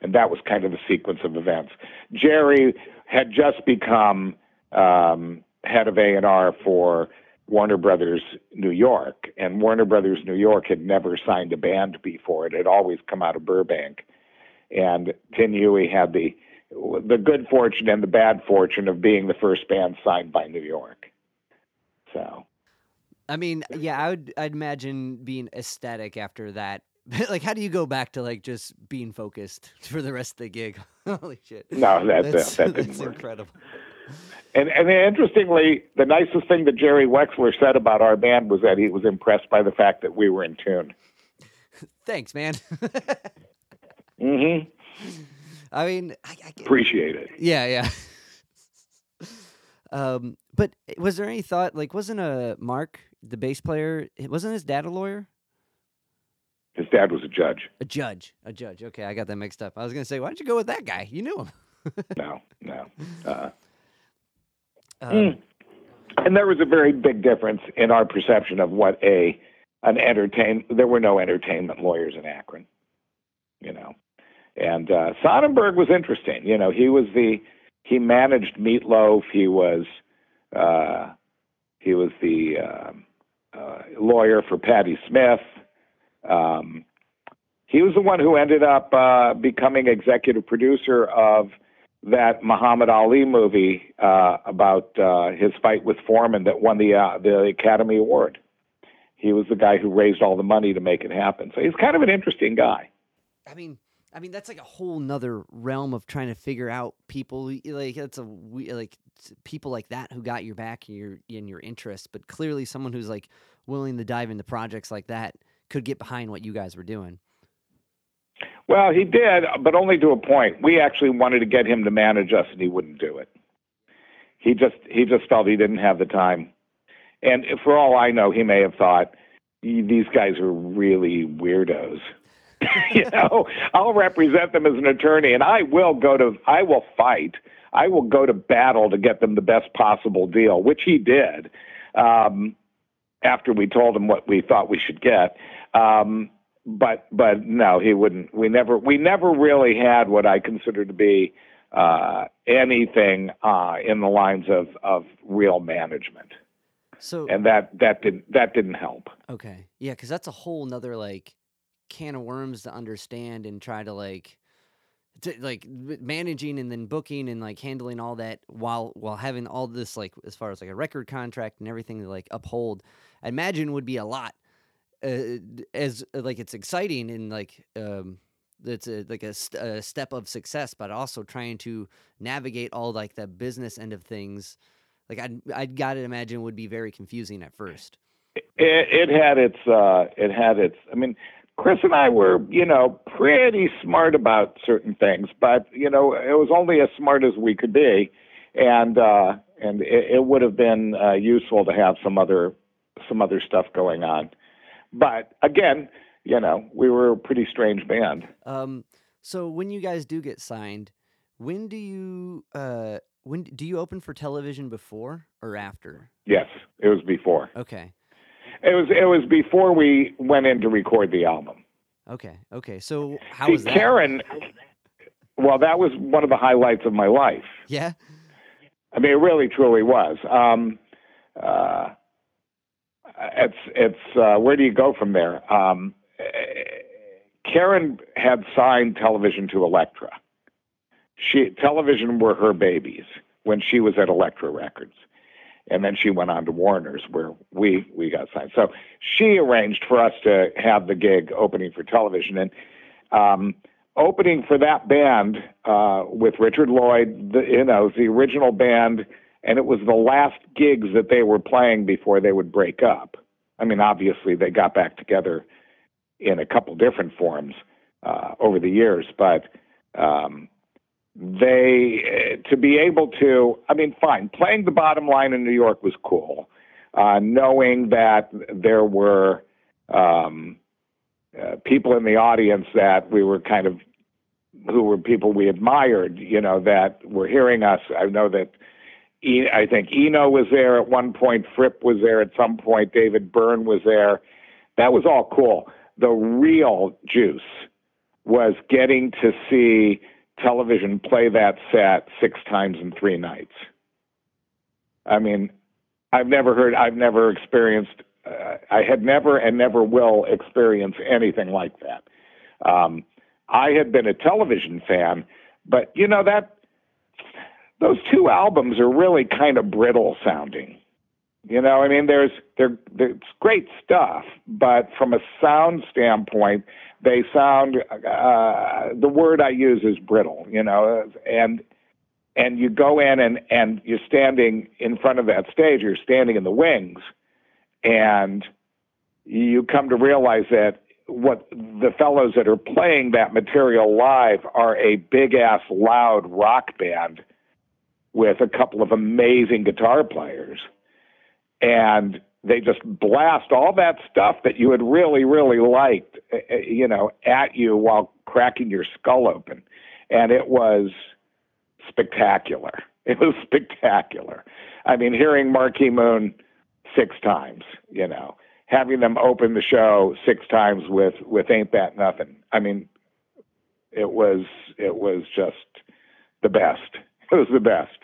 And that was kind of the sequence of events. Jerry had just become um, head of A&R for Warner Brothers New York, and Warner Brothers New York had never signed a band before. It had always come out of Burbank, and Tin Huey had the the good fortune and the bad fortune of being the first band signed by New York. So I mean, yeah, I would. I'd imagine being ecstatic after that. like, how do you go back to like just being focused for the rest of the gig? Holy shit! no, that that, that's, that didn't that's work. incredible. And and interestingly, the nicest thing that Jerry Wexler said about our band was that he was impressed by the fact that we were in tune. Thanks, man. Hmm I mean, I, I Appreciate it. yeah, yeah. um, but was there any thought? Like, wasn't a Mark the bass player? Wasn't his dad a lawyer? His dad was a judge. A judge. A judge. Okay, I got that mixed up. I was gonna say, why don't you go with that guy? You knew him. No, no. Uh, Um, Mm. and there was a very big difference in our perception of what a an entertain. There were no entertainment lawyers in Akron, you know. And uh, Sonnenberg was interesting. You know, he was the he managed Meatloaf. He was uh, he was the uh, uh, lawyer for Patti Smith. Um, he was the one who ended up uh, becoming executive producer of that Muhammad Ali movie uh, about uh, his fight with Foreman that won the uh, the Academy Award. He was the guy who raised all the money to make it happen. So he's kind of an interesting guy. I mean, I mean that's like a whole nother realm of trying to figure out people like that's a like people like that who got your back and your in your interest, but clearly someone who's like willing to dive into projects like that could get behind what you guys were doing. Well, he did, but only to a point. We actually wanted to get him to manage us, and he wouldn't do it. He just he just felt he didn't have the time, and for all I know, he may have thought these guys are really weirdos. you know, I'll represent them as an attorney, and I will go to I will fight. I will go to battle to get them the best possible deal, which he did. Um, after we told him what we thought we should get. Um, but but no, he wouldn't. We never we never really had what I consider to be uh, anything uh, in the lines of of real management. So and that that didn't that didn't help. Okay, yeah, because that's a whole nother like can of worms to understand and try to like to, like managing and then booking and like handling all that while while having all this like as far as like a record contract and everything to like uphold I imagine would be a lot uh, as uh, like it's exciting and like um it's a, like a, st- a, step of success but also trying to navigate all like the business end of things like i'd, I'd gotta imagine would be very confusing at first. it, it had its uh it had its i mean chris and i were you know pretty smart about certain things but you know it was only as smart as we could be and uh and it, it would have been uh, useful to have some other some other stuff going on but again, you know, we were a pretty strange band. Um, so when you guys do get signed, when do you uh when do you open for television before or after? Yes, it was before. Okay. It was it was before we went in to record the album. Okay. Okay. So how See, was that? Karen well, that was one of the highlights of my life. Yeah. I mean, it really truly was. Um, uh, it's it's uh, where do you go from there? Um, Karen had signed television to Elektra. She television were her babies when she was at Elektra Records, and then she went on to Warner's where we we got signed. So she arranged for us to have the gig opening for television and. Um, opening for that band uh, with Richard Lloyd, the, you know, the original band and it was the last gigs that they were playing before they would break up. I mean, obviously they got back together in a couple different forms uh, over the years, but um, they to be able to, I mean, fine, playing the bottom line in New York was cool, uh, knowing that there were um, uh, people in the audience that we were kind of who were people we admired, you know, that were hearing us. I know that I think Eno was there at one point, Fripp was there at some point, David Byrne was there. That was all cool. The real juice was getting to see television play that set six times in three nights. I mean, I've never heard, I've never experienced, uh, I had never and never will experience anything like that. Um, I had been a television fan, but you know that those two albums are really kind of brittle sounding. You know, I mean, there's there there's great stuff, but from a sound standpoint, they sound. Uh, the word I use is brittle. You know, and and you go in and and you're standing in front of that stage. You're standing in the wings, and you come to realize that what the fellows that are playing that material live are a big ass loud rock band with a couple of amazing guitar players. And they just blast all that stuff that you had really, really liked, eh, eh, you know, at you while cracking your skull open. And it was spectacular. It was spectacular. I mean, hearing Marquee Moon six times, you know, having them open the show six times with with Ain't That Nothing. I mean, it was it was just the best. It was the best.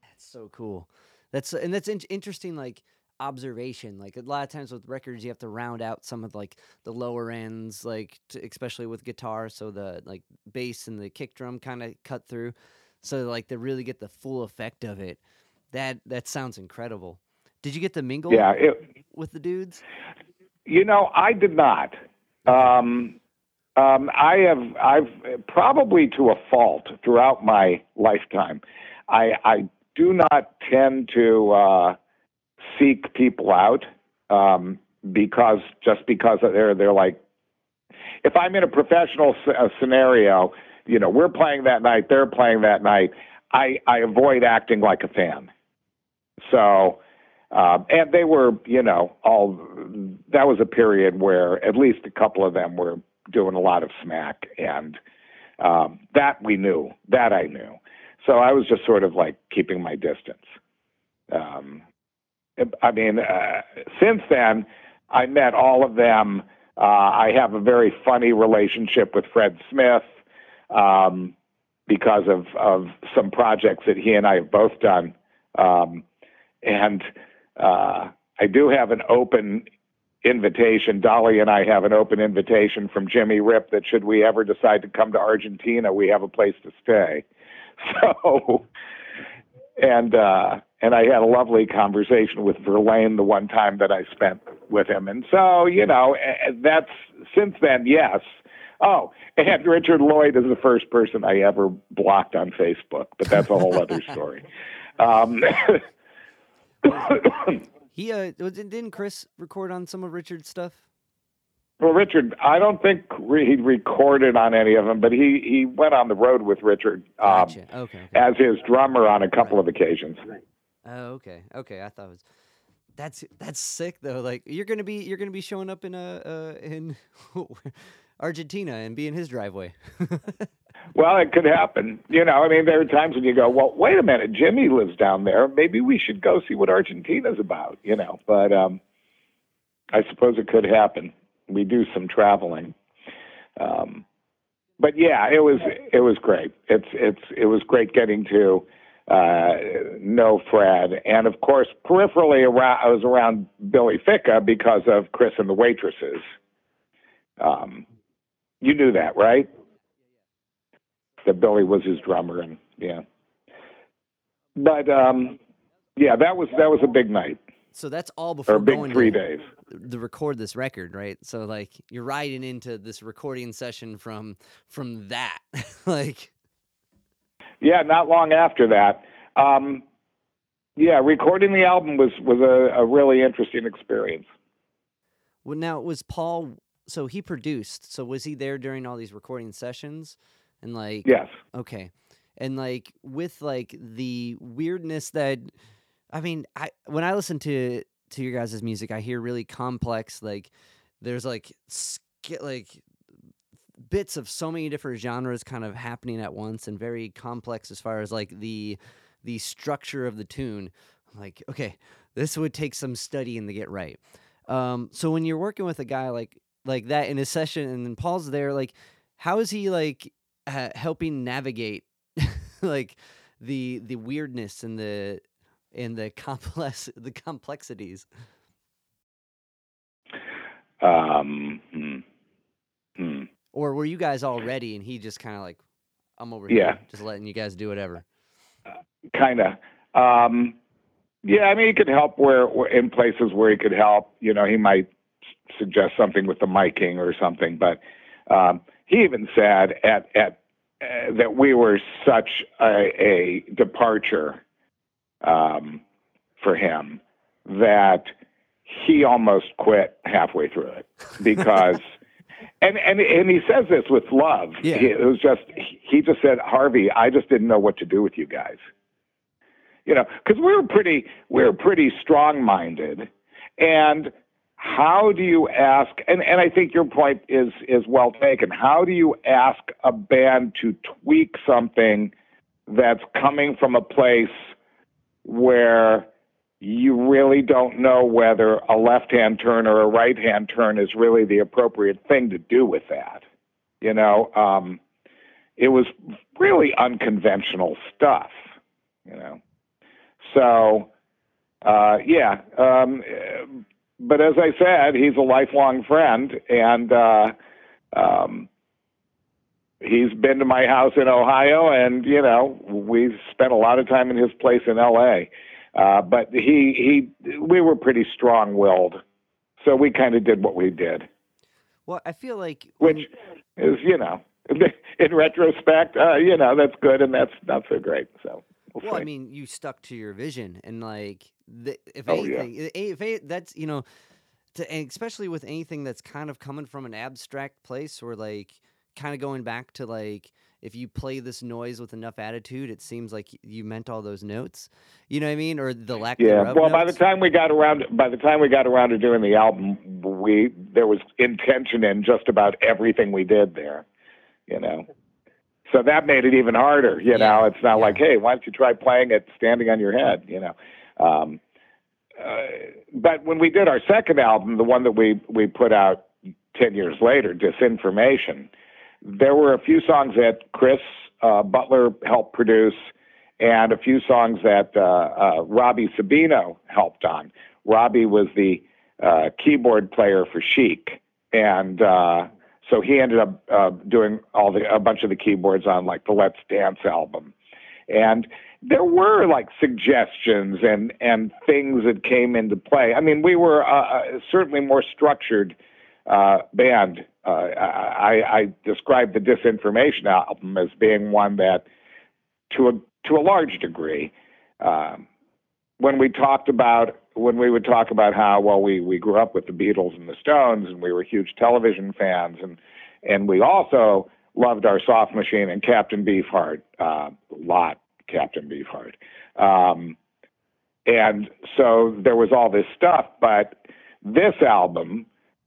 That's so cool. That's and that's in- interesting. Like observation. Like a lot of times with records, you have to round out some of like the lower ends, like to, especially with guitar, so the like bass and the kick drum kind of cut through, so like to really get the full effect of it. That that sounds incredible. Did you get to mingle Yeah, it, with the dudes? you know, I did not. Um, um, I have, I've probably to a fault throughout my lifetime. I, I do not tend to uh, seek people out um, because just because they're they're like, if I'm in a professional uh, scenario, you know, we're playing that night, they're playing that night. I, I avoid acting like a fan. So, um, and they were, you know, all that was a period where at least a couple of them were doing a lot of smack, and um, that we knew, that I knew. So I was just sort of like keeping my distance. Um, I mean, uh, since then, I met all of them. Uh, I have a very funny relationship with Fred Smith um, because of, of some projects that he and I have both done. Um, and uh, I do have an open invitation. Dolly and I have an open invitation from Jimmy Ripp that should we ever decide to come to Argentina, we have a place to stay. So, and uh, and I had a lovely conversation with Verlaine the one time that I spent with him, and so you know that's since then, yes. Oh, and Richard Lloyd is the first person I ever blocked on Facebook, but that's a whole other story. Um, He uh, didn't Chris record on some of Richard's stuff? Well, Richard, I don't think re- he recorded on any of them, but he, he went on the road with Richard um, Gotcha. Okay. okay. as his drummer on a couple of occasions. Oh, okay, okay. I thought it was that's that's sick though. Like you're gonna be you're gonna be showing up in a uh, in Argentina and be in his driveway. Well, it could happen. You know, I mean, there are times when you go, well, wait a minute, Jimmy lives down there. Maybe we should go see what Argentina's about, you know. But um, I suppose it could happen. We do some traveling. Um, but yeah, it was it was great. It's it's it was great getting to uh, know Fred, and of course, peripherally around I was around Billy Ficka because of Chris and the Waitresses. Um, you knew that, right? That Billy was his drummer, and yeah. But um, yeah, that was that was a big night so that's all before big going three to, days. to record this record, right? So like you're riding into this recording session from from that, like Yeah, not long after that. Um, yeah, recording the album was was a, a really interesting experience. well, now was Paul. So he produced. So was he there during all these recording sessions? And like Yes. Okay. And like with like the weirdness that I mean, I when I listen to to your guys' music, I hear really complex like there's like sk- like bits of so many different genres kind of happening at once and very complex as far as like the the structure of the tune. I'm like, okay, this would take some studying to get right. Um, so when you're working with a guy like like that in a session and then Paul's there, like how is he like uh, helping navigate like the the weirdness and the and the complex the complexities? Um, hmm. Hmm. Or were you guys all ready and he just kind of like, I'm over Yeah. here, just letting you guys do whatever? Kind of. Um, yeah, I mean, he could help where, where in places where he could help. You know, he might suggest something with the miking or something. But um, he even said at at uh, that we were such a, a departure um, for him that he almost quit halfway through it because. And, and and he says this with love. Yeah. He- it was just he just said, Harvey, I just didn't know what to do with you guys you know, because we're pretty we're pretty strong minded, and how do you ask? And and I think your point is is well taken. How do you ask a band to tweak something that's coming from a place where you really don't know whether a left hand turn or a right hand turn is really the appropriate thing to do with that? You know, um, it was really unconventional stuff you know. So, uh, yeah. Um, but as I said, he's a lifelong friend, and uh, um, he's been to my house in Ohio, and you know, we've spent a lot of time in his place in L.A. Uh, but he he we were pretty strong-willed, so we kind of did what we did. Well, I feel like which is you know in retrospect, uh, you know that's good and that's not so great. So we'll, well I mean, you stuck to your vision, and like the, if oh, anything, yeah. if, if that's you know, to, especially with anything that's kind of coming from an abstract place or like kind of going back to like if you play this noise with enough attitude, it seems like you meant all those notes. You know what I mean? Or the lack yeah. Well, notes. by the time we got around, by the time we got around to doing the album, we there was intention in just about everything we did there. You know, so that made it even harder. You Yeah. know, it's not Yeah. like, hey, why don't you try playing it standing on your head? You know. Um, uh, but when we did our second album, the one that we we put out ten years later, Disinformation, there were a few songs that Chris uh, Butler helped produce, and a few songs that uh, uh, Robbie Sabino helped on. Robbie was the uh, keyboard player for Chic, and uh, so he ended up uh, doing all the a bunch of the keyboards on like the Let's Dance album, and there were like suggestions and and things that came into play. I mean, we were certainly more structured uh, band. Uh, I, I described the Disinformation album as being one that, to a to a large degree, um, when we talked about when we would talk about how well we we grew up with the Beatles and the Stones and we were huge television fans and and we also loved our Soft Machine and Captain Beefheart uh, a lot. Captain Beefheart. Um, and so there was all this stuff, but this album,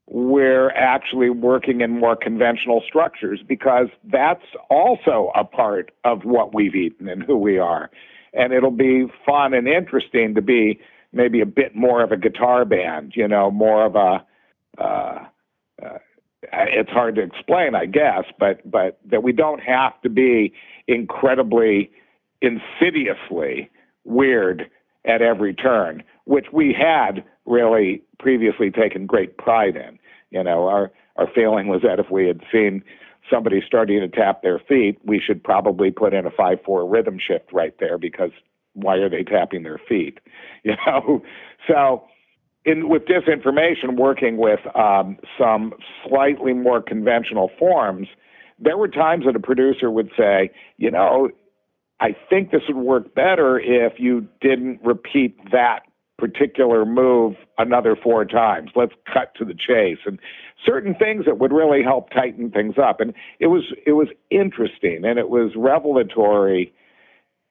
we're actually working in more conventional structures because that's also a part of what we've eaten and who we are. And it'll be fun and interesting to be maybe a bit more of a guitar band, you know, more of a. Uh, uh, it's hard to explain, I guess, but but that we don't have to be incredibly insidiously weird at every turn, which we had really previously taken great pride in. You know, our our feeling was that if we had seen somebody starting to tap their feet, we should probably put in a five four rhythm shift right there because why are they tapping their feet? You know, so in with disinformation, working with um, some slightly more conventional forms, there were times that a producer would say, you know, I think this would work better if you didn't repeat that particular move another four times. Let's cut to the chase and certain things that would really help tighten things up. And it was it was interesting and it was revelatory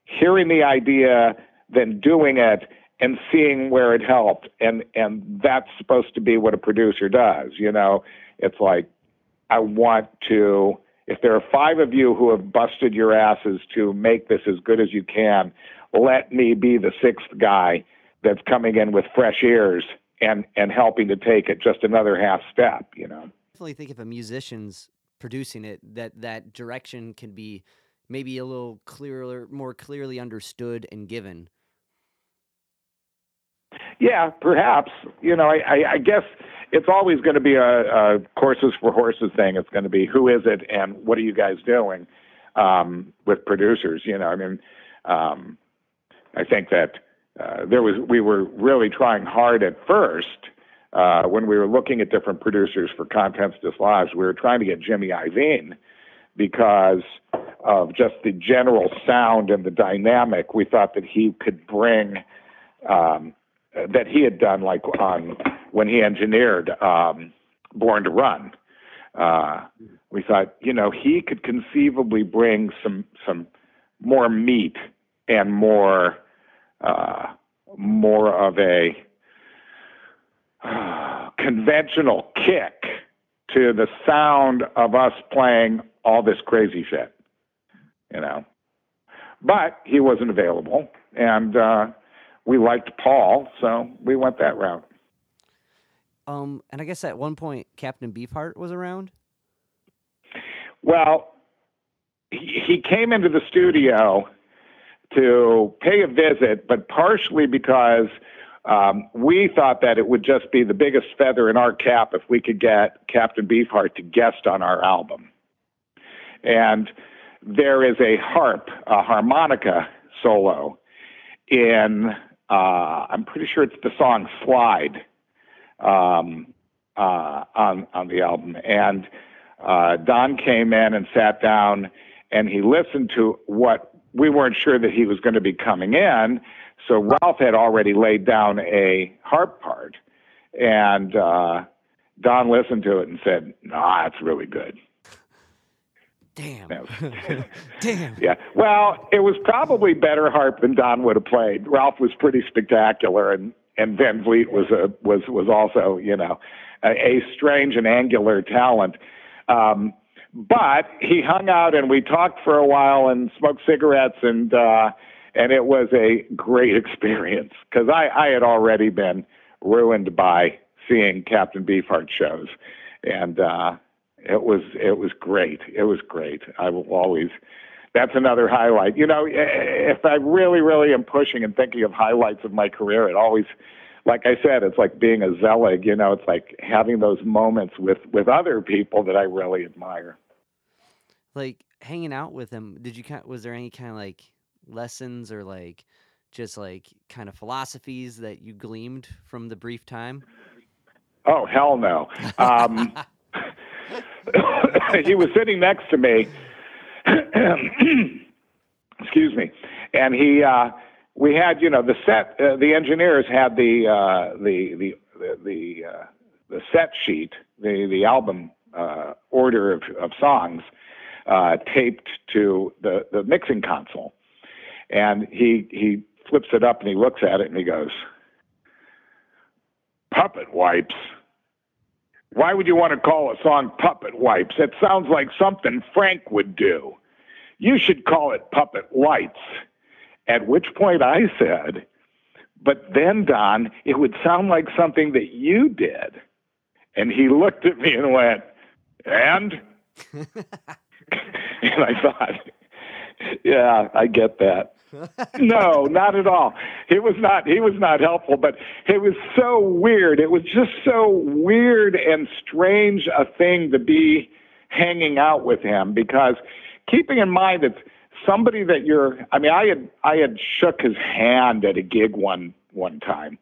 hearing the idea, then doing it and seeing where it helped. And and that's supposed to be what a producer does, you know. It's like I want to if there are five of you who have busted your asses to make this as good as you can, let me be the sixth guy that's coming in with fresh ears and and helping to take it just another half step, you know. definitely think if a musician's producing it, that that direction can be maybe a little clearer, more clearly understood and given. Yeah, perhaps. You know, I, I, I guess it's always going to be a, a horses for horses thing. It's going to be who is it and what are you guys doing um, with producers. You know, I mean, um, I think that uh, there was we were really trying hard at first uh, when we were looking at different producers for Contents Dislodged. We were trying to get Jimmy Iovine because of just the general sound and the dynamic. We thought that he could bring um, that he had done like on when he engineered um, Born to Run. Uh, we thought, you know, he could conceivably bring some some more meat and more uh, more of a uh, conventional kick to the sound of us playing all this crazy shit, you know. But he wasn't available, and uh, we liked Paul, so we went that route. Um, and I guess at one point Captain Beefheart was around. Well, he, he came into the studio to pay a visit, but partially because um, we thought that it would just be the biggest feather in our cap if we could get Captain Beefheart to guest on our album. And there is a harp, a harmonica solo in, uh, I'm pretty sure it's the song Slide um, uh, on, on the album. And uh, Don came in and sat down and he listened to what we weren't sure that he was going to be coming in. So Ralph had already laid down a harp part, and uh, Don listened to it and said, "Nah, that's really good." Damn. Damn. Yeah. Well, it was probably better harp than Don would have played. Ralph was pretty spectacular, and and Van Vliet was a was was also you know a, a strange and angular talent. Um, but he hung out and we talked for a while and smoked cigarettes and uh, and it was a great experience because I, I had already been ruined by seeing Captain Beefheart shows, and uh, it was it was great. It was great. I will always. That's another highlight. You know, if I really, really am pushing and thinking of highlights of my career, it always, like I said, it's like being a Zelig. You know, it's like having those moments with with other people that I really admire like hanging out with him, did you kind was there any kind of like lessons or like just like kind of philosophies that you gleamed from the brief time? Oh hell no. Um, he was sitting next to me. excuse me, and he uh, we had you know the set uh, the engineers had the uh, the the the the, uh, the set sheet the the album uh, order of, of songs uh, taped to the, the mixing console. And he, he flips it up and he looks at it and he goes, Puppet Wipes. Why would you want to call a song Puppet Wipes? It sounds like something Frank would do. You should call it Puppet Lights. At which point I said, but then, Don, it would sound like something that you did. And he looked at me and went, and? and I thought, yeah, I get that. no, not at all. He was not. He was not helpful, but it was so weird. It was just so weird and strange a thing to be hanging out with him because keeping in mind that somebody that you're. I mean, I had I had shook his hand at a gig one one time,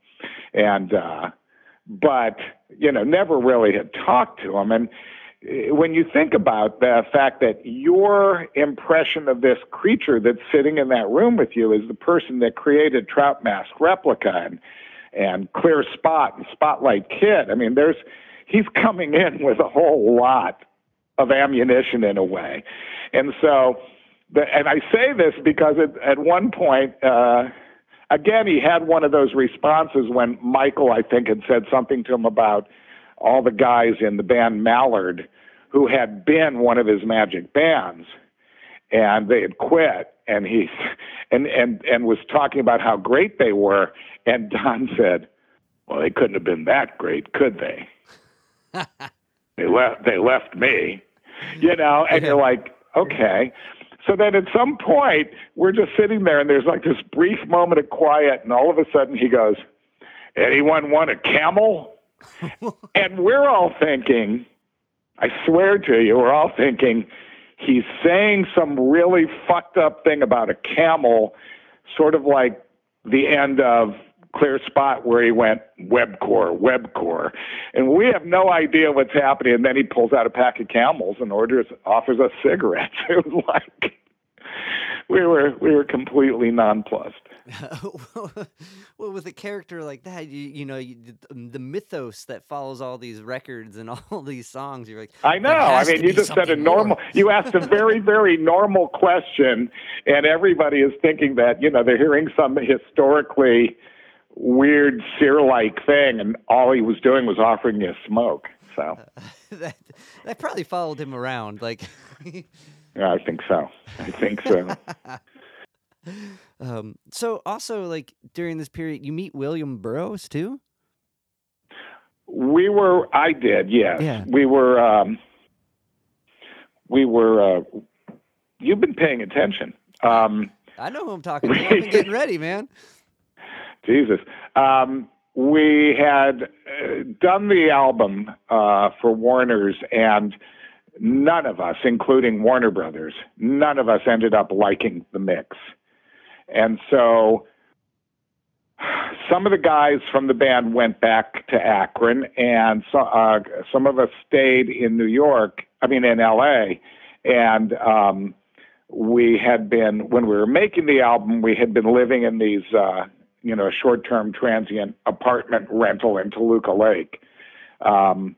and uh, but you know never really had talked to him and when you think about the fact that your impression of this creature that's sitting in that room with you is the person that created Trout Mask Replica and, and Clear Spot and Spotlight Kid, I mean, there's he's coming in with a whole lot of ammunition in a way, and so, the, and I say this because at, at one point. Uh, again, he had one of those responses when Michael, I think, had said something to him about all the guys in the band Mallard who had been one of his magic bands and they had quit and he and and and was talking about how great they were and Don said well they couldn't have been that great could they? They left they left me you know and you're like okay. So then at some point we're just sitting there and there's like this brief moment of quiet and all of a sudden he goes anyone want a camel and we're all thinking, I swear to you, we're all thinking he's saying some really fucked up thing about a camel, sort of like the end of Clear Spot where he went webcore, webcore. And we have no idea what's happening. And then he pulls out a pack of camels and orders, offers us cigarettes. It was like, we were we were completely nonplussed. well, with a character like that, you you know you, um, the mythos that follows all these records and all these songs. You're like, I know. I mean, you just said a normal. You asked a very very normal question, and everybody is thinking that you know they're hearing some historically weird seer-like thing, and all he was doing was offering you a smoke. So that that probably followed him around, like. Yeah, I think so. I think so. um, so also like during this period, you meet William Burroughs too. We were. I did. Yes. Yeah. We were. Um, we were. Uh, you've been paying attention. Um, I know who I'm talking to. I've been getting ready, man. Jesus. Um, we had uh, done the album uh, for Warner's, and none of us, including Warner Brothers, none of us ended up liking the mix. And so some of the guys from the band went back to Akron, and so, uh, some of us stayed in New York, I mean, in LA. And um, we had been, when we were making the album, we had been living in these uh, you know, short-term transient apartment rental in Toluca Lake. Um,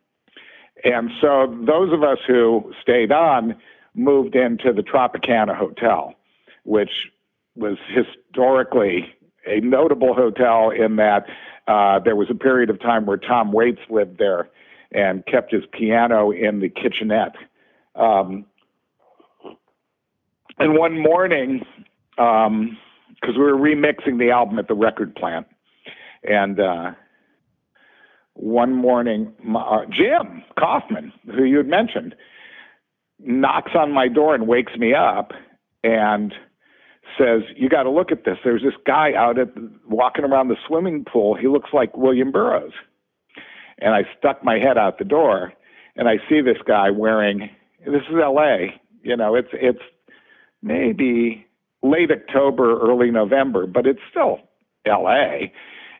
and so those of us who stayed on moved into the Tropicana Hotel, which was historically a notable hotel in that uh, there was a period of time where Tom Waits lived there and kept his piano in the kitchenette. Um, and one morning, um, because we were remixing the album at the record plant. And uh, one morning, my, uh, Jim Kaufman, who you had mentioned, knocks on my door and wakes me up and says, "You got to look at this. There's this guy out at walking around the swimming pool. He looks like William Burroughs." And I stuck my head out the door, and I see this guy wearing. This is L.A. You know, it's it's maybe late October, early November, but it's still L.A.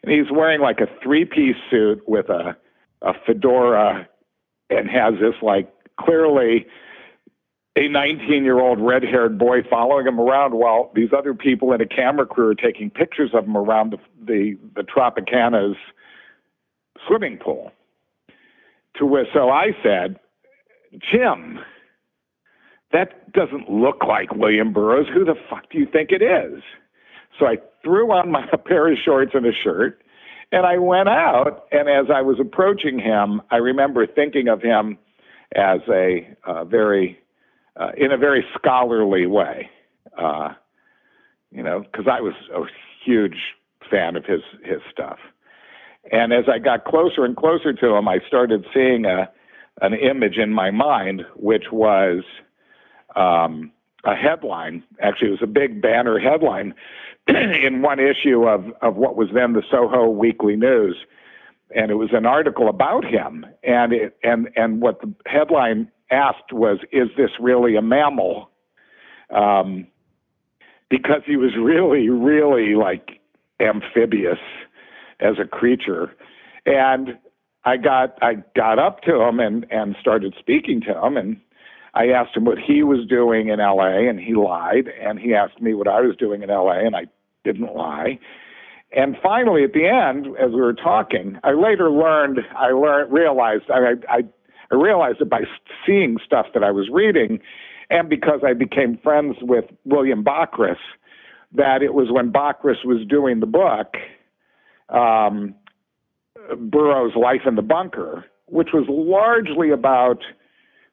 And he's wearing like a three-piece suit with a a fedora and has this like clearly a 19 year old red haired boy following him around while these other people in a camera crew are taking pictures of him around the, the, the Tropicana's swimming pool. To which, so I said, Jim, that doesn't look like William Burroughs. Who the fuck do you think it is? So I threw on my pair of shorts and a shirt, and I went out. And as I was approaching him, I remember thinking of him as a uh, very, uh, in a very scholarly way. Uh, you know, because I was a huge fan of his his stuff. And as I got closer and closer to him, I started seeing a an image in my mind, which was um, a headline. Actually, it was a big banner headline in one issue of, of what was then the Soho Weekly News, and it was an article about him. And it, and and what the headline asked was, "Is this really a mammal?" Um, because he was really, really like amphibious as a creature, and I got I got up to him and and started speaking to him and I asked him what he was doing in LA, and he lied. And he asked me what I was doing in LA, and I didn't lie. And finally, at the end, as we were talking, I later learned, I learned, realized, I, I, I realized it by seeing stuff that I was reading, and because I became friends with William Bockris, that it was when Bockris was doing the book, um, Burroughs' Life in the Bunker, which was largely about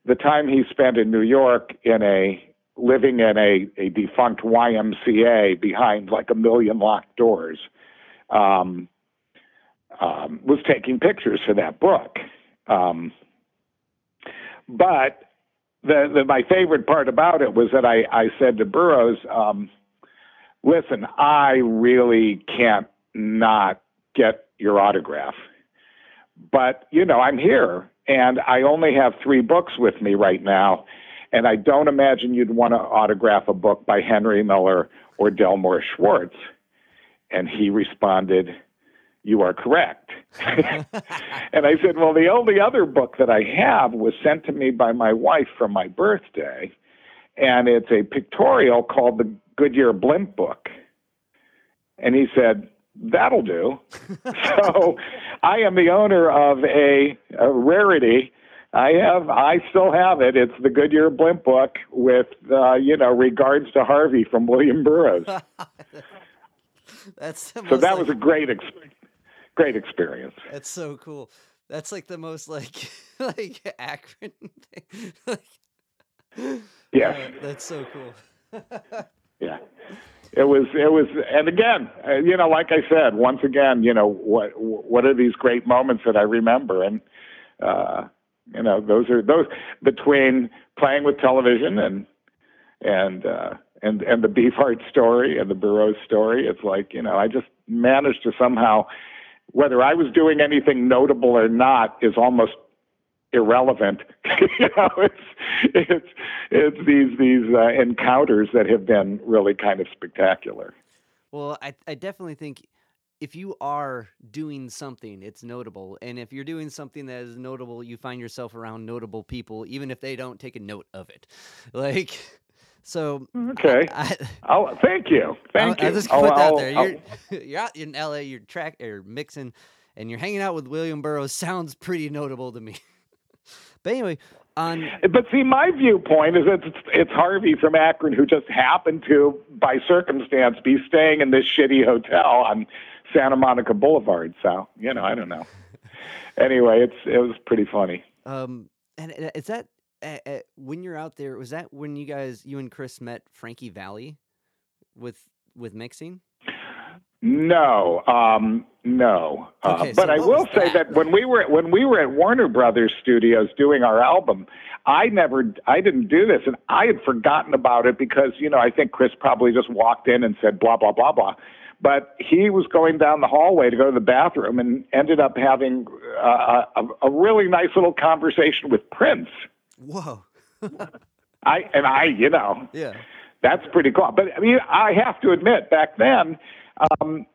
the time he spent in New York in a living in a, a defunct YMCA behind like a million locked doors um, um, was taking pictures for that book. Um, but the, the, my favorite part about it was that I, I said to Burroughs, um, listen, I really can't not get your autograph. But, you know, I'm here and I only have three books with me right now. And I don't imagine you'd want to autograph a book by Henry Miller or Delmore Schwartz. And he responded, You are correct. and I said, Well, the only other book that I have was sent to me by my wife for my birthday. And it's a pictorial called the Goodyear Blimp Book. And he said, that'll do. so I am the owner of a, a, rarity. I have, I still have it. It's the Goodyear Blimp book with, uh, you know, regards to Harvey from William Burroughs. That's so that like, was a great, ex- great experience. That's so cool. That's like the most like like Akron thing. like, yes, uh, that's so cool. yeah it was it was and again uh, you know like i said once again you know what what are these great moments that i remember and uh you know those are those between playing with television and and uh and and the Beefheart story and the Burroughs story. It's like you know, I just managed to somehow, whether I was doing anything notable or not, is almost irrelevant. you know, it's it's it's these these uh, encounters that have been really kind of spectacular. Well, I I definitely think if you are doing something, it's notable. And if you're doing something that is notable, you find yourself around notable people, even if they don't take a note of it. Like, so. Mm-hmm. Okay. I, oh, thank you. Thank I'll, you. I just put I'll, that there. You're, you're out in LA, you're track, you're mixing, and you're hanging out with William Burroughs. Sounds pretty notable to me. but anyway, on... Eh, but see, my viewpoint is that it's, it's Harvey from Akron who just happened to, by circumstance, be staying in this shitty hotel on Santa Monica Boulevard. So you know, I don't know. anyway, it's it was pretty funny. Um, and is that uh, uh, when you're out there? Was that when you guys, you and Chris, met Frankie Valli with with mixing? No, um, no. Uh, okay, uh, but I will say that? that when we were when we were at Warner Brothers Studios doing our album, I never I didn't do this, and I had forgotten about it because you know I think Chris probably just walked in and said blah blah blah blah. But he was going down the hallway to go to the bathroom and ended up having uh, a, a really nice little conversation with Prince. Whoa. I and I, you know, yeah, that's pretty cool. But I mean, I have to admit, back then, um,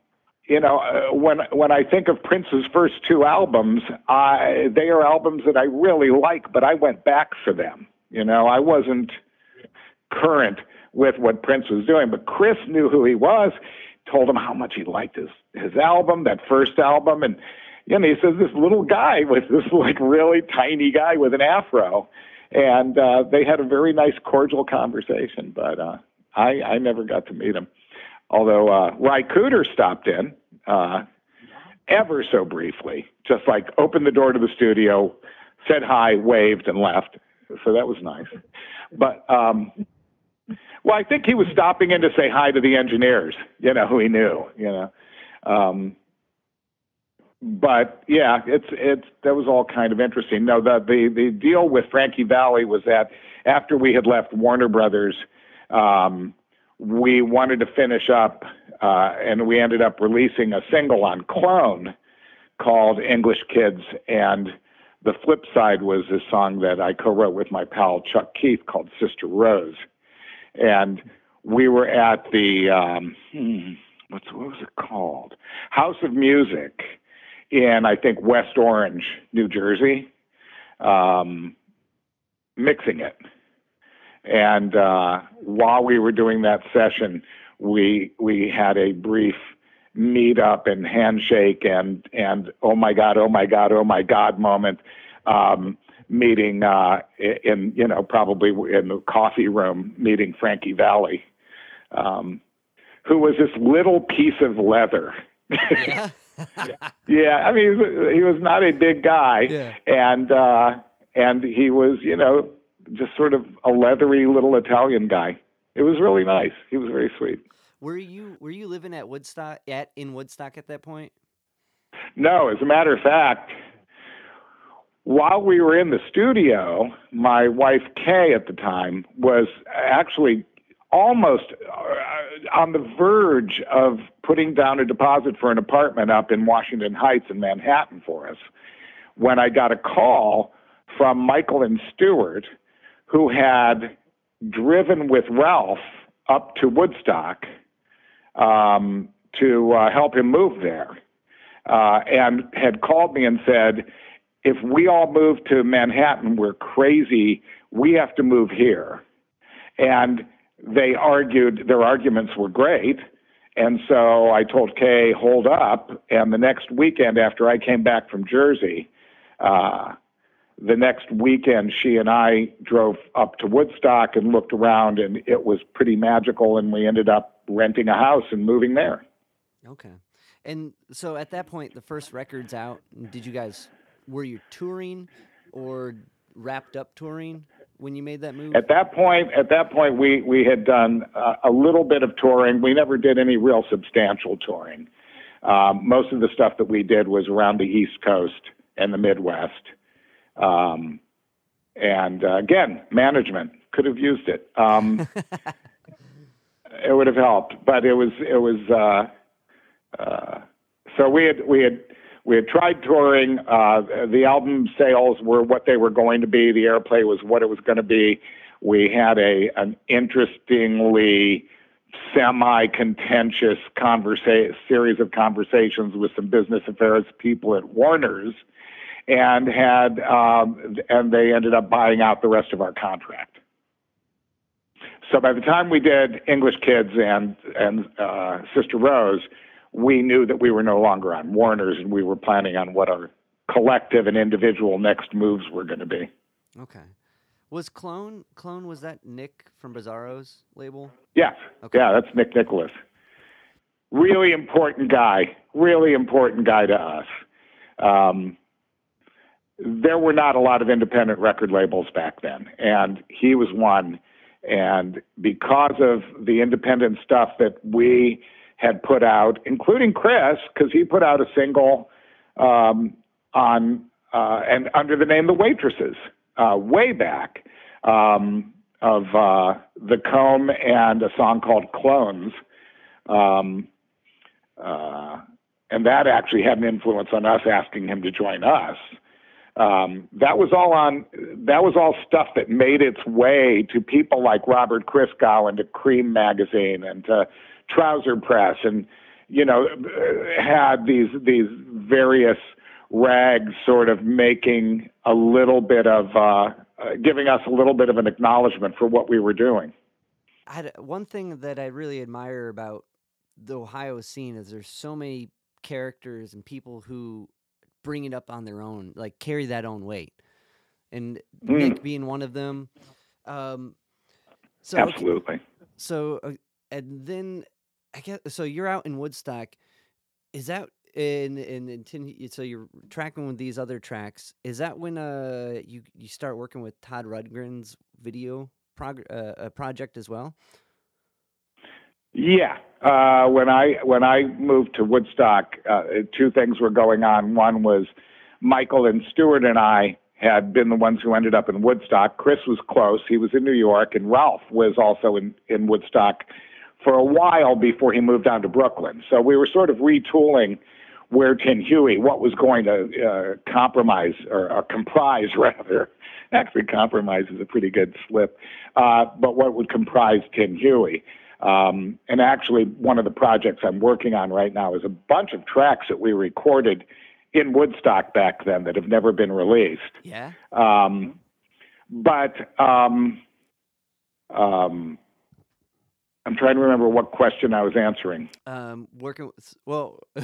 you know, uh, when when I think of Prince's first two albums, I they are albums that I really like, but I went back for them. You know, I wasn't current with what Prince was doing, but Chris knew who he was told him how much he liked his his album, that first album, and you know, he says this little guy was this like really tiny guy with an afro, and uh, they had a very nice, cordial conversation. But uh, I I never got to meet him, although uh, Ry Cooder stopped in uh, ever so briefly, just like opened the door to the studio, said hi, waved, and left. So that was nice. But um, well, I think he was stopping in to say hi to the engineers, you know, who he knew, you know. Um, but yeah, it's it's that was all kind of interesting. No, the the the deal with Frankie Valli was that after we had left Warner Brothers, um, we wanted to finish up, uh, and we ended up releasing a single on Clone called English Kids, and the flip side was a song that I co-wrote with my pal Chuck Keith called Sister Rose and we were at the um, hmm, what's what was it called? House of Music in I think West Orange, New Jersey, um, mixing it. And uh, while we were doing that session, we we had a brief meet up and handshake and and oh my god, oh my god, oh my god moment. Um, meeting uh, in you know probably in the coffee room meeting Frankie Valli, um, who was this little piece of leather. Yeah. yeah, I mean he was, he was not a big guy, yeah. and uh, and he was you know just sort of a leathery little Italian guy. It was really nice. He was very sweet. Were you were you living at Woodstock at in Woodstock at that point? No, as a matter of fact, while we were in the studio, my wife Kay at the time was actually almost uh, on the verge of putting down a deposit for an apartment up in Washington Heights in Manhattan for us when I got a call from Michael and Stuart, who had driven with Ralph up to Woodstock um, to uh, help him move there, uh, and had called me and said, if we all move to Manhattan, we're crazy. We have to move here. And they argued, their arguments were great. And so I told Kay, hold up. And the next weekend after I came back from Jersey, uh, the next weekend, she and I drove up to Woodstock and looked around, and it was pretty magical. And we ended up renting a house and moving there. Okay. And so at that point, the first record's out. Did you guys were you touring or wrapped up touring when you made that move? At that point, at that point, we we had done uh, a little bit of touring. We never did any real substantial touring. Um, most of the stuff that we did was around the East Coast and the Midwest. Um, and uh, again, management could have used it. Um, it would have helped, but it was it was. Uh, uh, so we had we had we had tried touring. Uh, the album sales were what they were going to be. The airplay was what it was going to be. We had a an interestingly semi-contentious conversa- series of conversations with some business affairs people at Warner's, and had um, and they ended up buying out the rest of our contract. So by the time we did English Kids and and uh, Sister Rose, we knew that we were no longer on Warner's, and we were planning on what our collective and individual next moves were going to be. Okay. Was Clone Clone was that Nick from Bizarro's label? Yes. Okay. Yeah, that's Nick Nicholis. Really important guy. Really important guy to us. Um, there were not a lot of independent record labels back then, and he was one. And because of the independent stuff that we had put out, including Chris, because he put out a single um, on uh, and under the name The Waitresses uh, way back um, of uh, The Comb and a song called Clones. Um, uh, and that actually had an influence on us asking him to join us. Um, that was all on. That was all stuff that made its way to people like Robert Christgau and to Creem magazine and to Trouser Press, and you know had these these various rags sort of making a little bit of uh, uh, giving us a little bit of an acknowledgement for what we were doing. I had one thing that I really admire about the Ohio scene is there's so many characters and people who bring it up on their own, like carry that own weight, and mm. Nick being one of them. Um, so absolutely. Okay, so uh, and then I guess so. You're out in Woodstock. Is that in in, in ten, so you're tracking with these other tracks? Is that when uh you you start working with Todd Rundgren's video prog- uh, project as well? Yeah, uh, when I when I moved to Woodstock, uh, two things were going on. One was Michael and Stuart and I had been the ones who ended up in Woodstock. Chris was close; he was in New York, and Ralph was also in in Woodstock for a while before he moved down to Brooklyn. So we were sort of retooling where Tin Huey, what was going to uh, compromise or, or comprise rather. Actually, compromise is a pretty good slip, uh, but what would comprise Tin Huey. Um, and actually, one of the projects I'm working on right now is a bunch of tracks that we recorded in Woodstock back then that have never been released. Yeah. Um, but um, um, I'm trying to remember what question I was answering. Um, working with, well,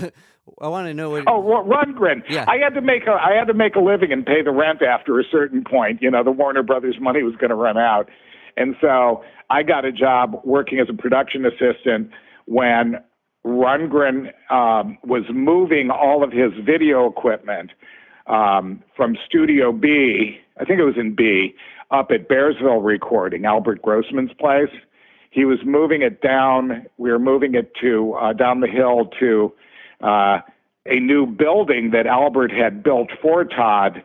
I want to know what. Oh, well, Rundgren. Yeah. I had to make a I had to make a living and pay the rent after a certain point. You know, the Warner Brothers money was going to run out, and so I got a job working as a production assistant when Rundgren um, was moving all of his video equipment um, from Studio B, I think it was in B, up at Bearsville Recording, Albert Grossman's place. He was moving it down. We were moving it to uh, down the hill to uh, a new building that Albert had built for Todd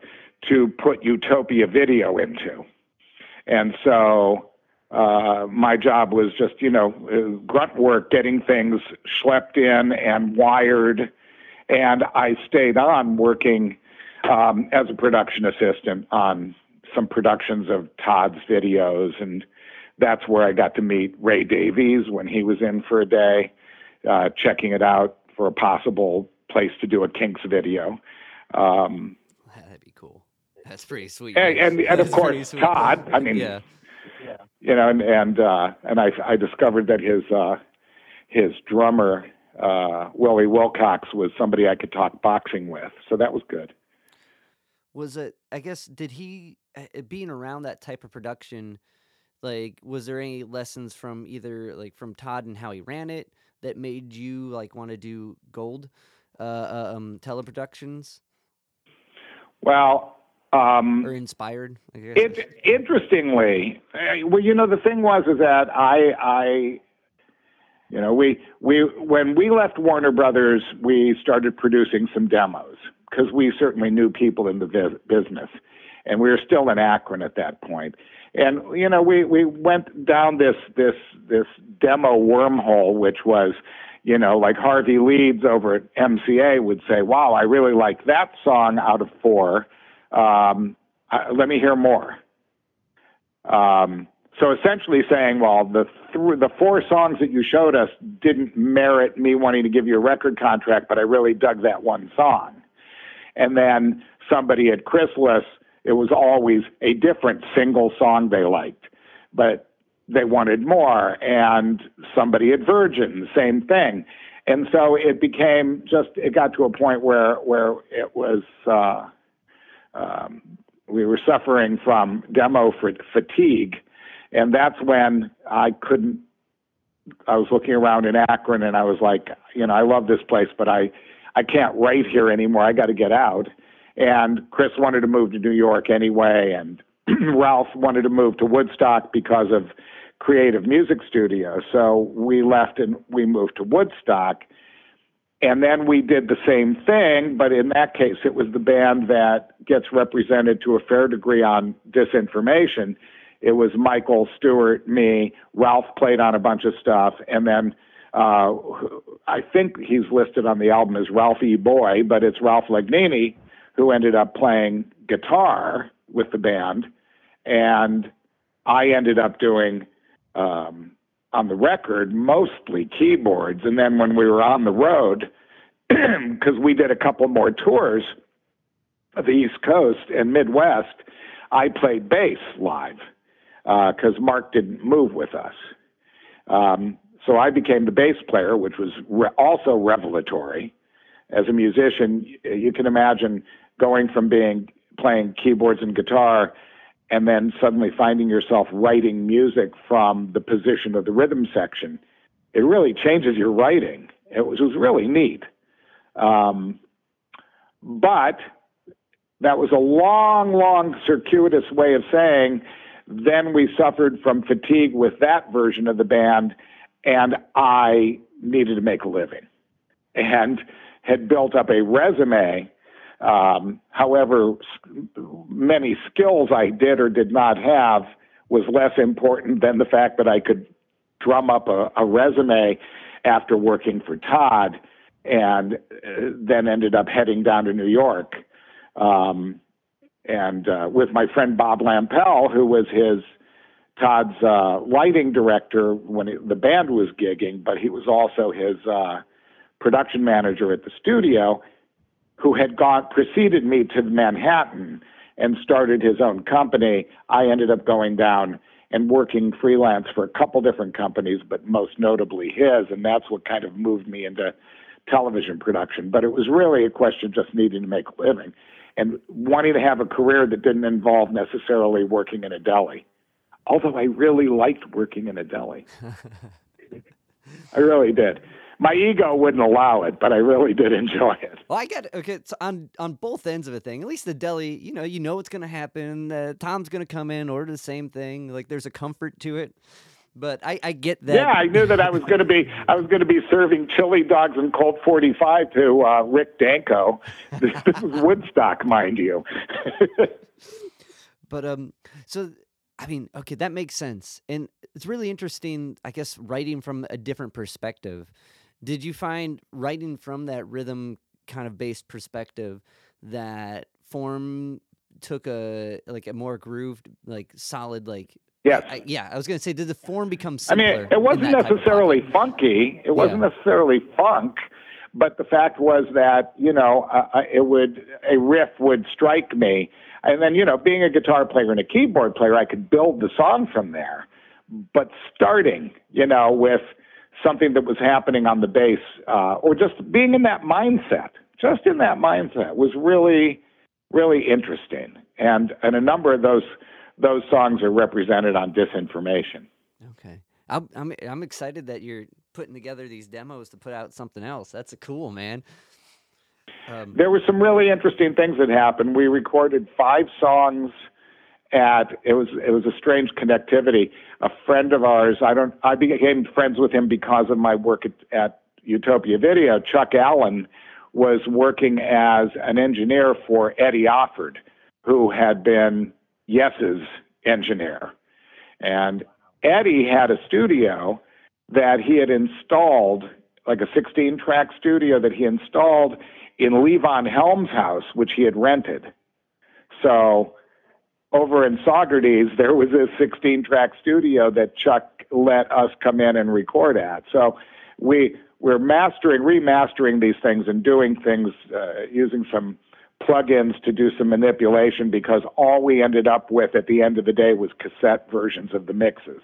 to put Utopia Video into. And so uh, my job was just, you know, grunt work, getting things schlepped in and wired. And I stayed on working um, as a production assistant on some productions of Todd's videos. And that's where I got to meet Ray Davies when he was in for a day, uh, checking it out for a possible place to do a Kinks video. Um, That'd be cool. That's pretty sweet. And, and, and of course, Todd. I mean, yeah you know, and and uh, and I I discovered that his uh, his drummer uh, Willie Wilcox was somebody I could talk boxing with, so that was good. Was it? I guess did he uh, being around that type of production? Like, was there any lessons from either like from Todd and how he ran it that made you like want to do gold uh, uh um, teleproductions? Well, um, or inspired. It, interestingly, uh, well, you know, the thing was is that I, I, you know, we we when we left Warner Brothers, we started producing some demos because we certainly knew people in the business, and we were still in Akron at that point. And you know, we we went down this this this demo wormhole, which was, you know, like Harvey Leeds over at MCA would say, "Wow, I really like that song out of four. Um, uh, let me hear more." Um, so essentially saying, well, the th- the four songs that you showed us didn't merit me wanting to give you a record contract, but I really dug that one song. And then somebody at Chrysalis, it was always a different single song they liked, but they wanted more. And somebody at Virgin, same thing. And so it became just it got to a point where where it was uh, um, we were suffering from demo fatigue and that's when I couldn't. I was looking around in Akron, and I was like, you know, I love this place, but I, I can't write here anymore. I got to get out. And Chris wanted to move to New York anyway, and Ralph wanted to move to Woodstock because of Creative Music Studio. So we left and we moved to Woodstock. And then we did the same thing, but in that case, it was the band that gets represented to a fair degree on disinformation it was Michael Stuart, me, Ralph played on a bunch of stuff, and then uh, I think he's listed on the album as Ralph E. Boy, but it's Ralph Lagnini who ended up playing guitar with the band, and I ended up doing um, on the record mostly keyboards, and then when we were on the road, because we did a couple more tours of the East Coast and Midwest, I played bass live because uh, Mark didn't move with us. Um, so I became the bass player, which was re- also revelatory. As a musician, you can imagine going from being playing keyboards and guitar and then suddenly finding yourself writing music from the position of the rhythm section. It really changes your writing. It was, it was really neat. Um, but that was a long, long circuitous way of saying then we suffered from fatigue with that version of the band, and I needed to make a living and had built up a resume. Um, however, many skills I did or did not have was less important than the fact that I could drum up a, a resume after working for Todd and uh, then ended up heading down to New York. Um, and uh, with my friend Bob Lampel, who was his Todd's uh, lighting director when it, the band was gigging, but he was also his uh, production manager at the studio, who had gone preceded me to Manhattan and started his own company. I ended up going down and working freelance for a couple different companies, but most notably his, and that's what kind of moved me into television production. But it was really a question of just needing to make a living and wanting to have a career that didn't involve necessarily working in a deli. Although I really liked working in a deli. I really did. My ego wouldn't allow it, but I really did enjoy it. Well, I get it. Okay, so on on both ends of a thing. At least the deli, you know, you know what's going to happen. Uh, Tom's going to come in, order the same thing. Like there's a comfort to it. But I, I get that. Yeah, I knew that I was going to be I was going to be serving chili dogs and Colt 45 to uh, Rick Danko. This, this is Woodstock, mind you. but um, so I mean, okay, that makes sense, and it's really interesting. I guess writing from a different perspective. Did you find writing from that rhythm kind of based perspective that form took a like a more grooved, like solid, like Yes. I, yeah, I was going to say, did the form become simpler? I mean, it wasn't necessarily funky. It wasn't yeah. necessarily funk, but the fact was that you know uh, it would a riff would strike me, and then you know being a guitar player and a keyboard player, I could build the song from there. But starting, you know, with something that was happening on the bass, uh, or just being in that mindset, just in that mindset, was really, really interesting. And and a number of those those songs are represented on disinformation. Okay, I'm I'm, I'm excited that you're putting together these demos to put out something else. That's a cool man. Um, there were some really interesting things that happened. We recorded five songs at it was it was a strange connectivity. A friend of ours, I don't I became friends with him because of my work at, at Utopia Video. Chuck Allen was working as an engineer for Eddie Offord, who had been Yes's engineer. And Eddie had a studio that he had installed, like a 16 track studio that he installed in Levon Helm's house, which he had rented. So over in Saugerties, there was a 16 track studio that Chuck let us come in and record at. So we we're mastering, remastering these things and doing things uh, using some plugins to do some manipulation because all we ended up with at the end of the day was cassette versions of the mixes.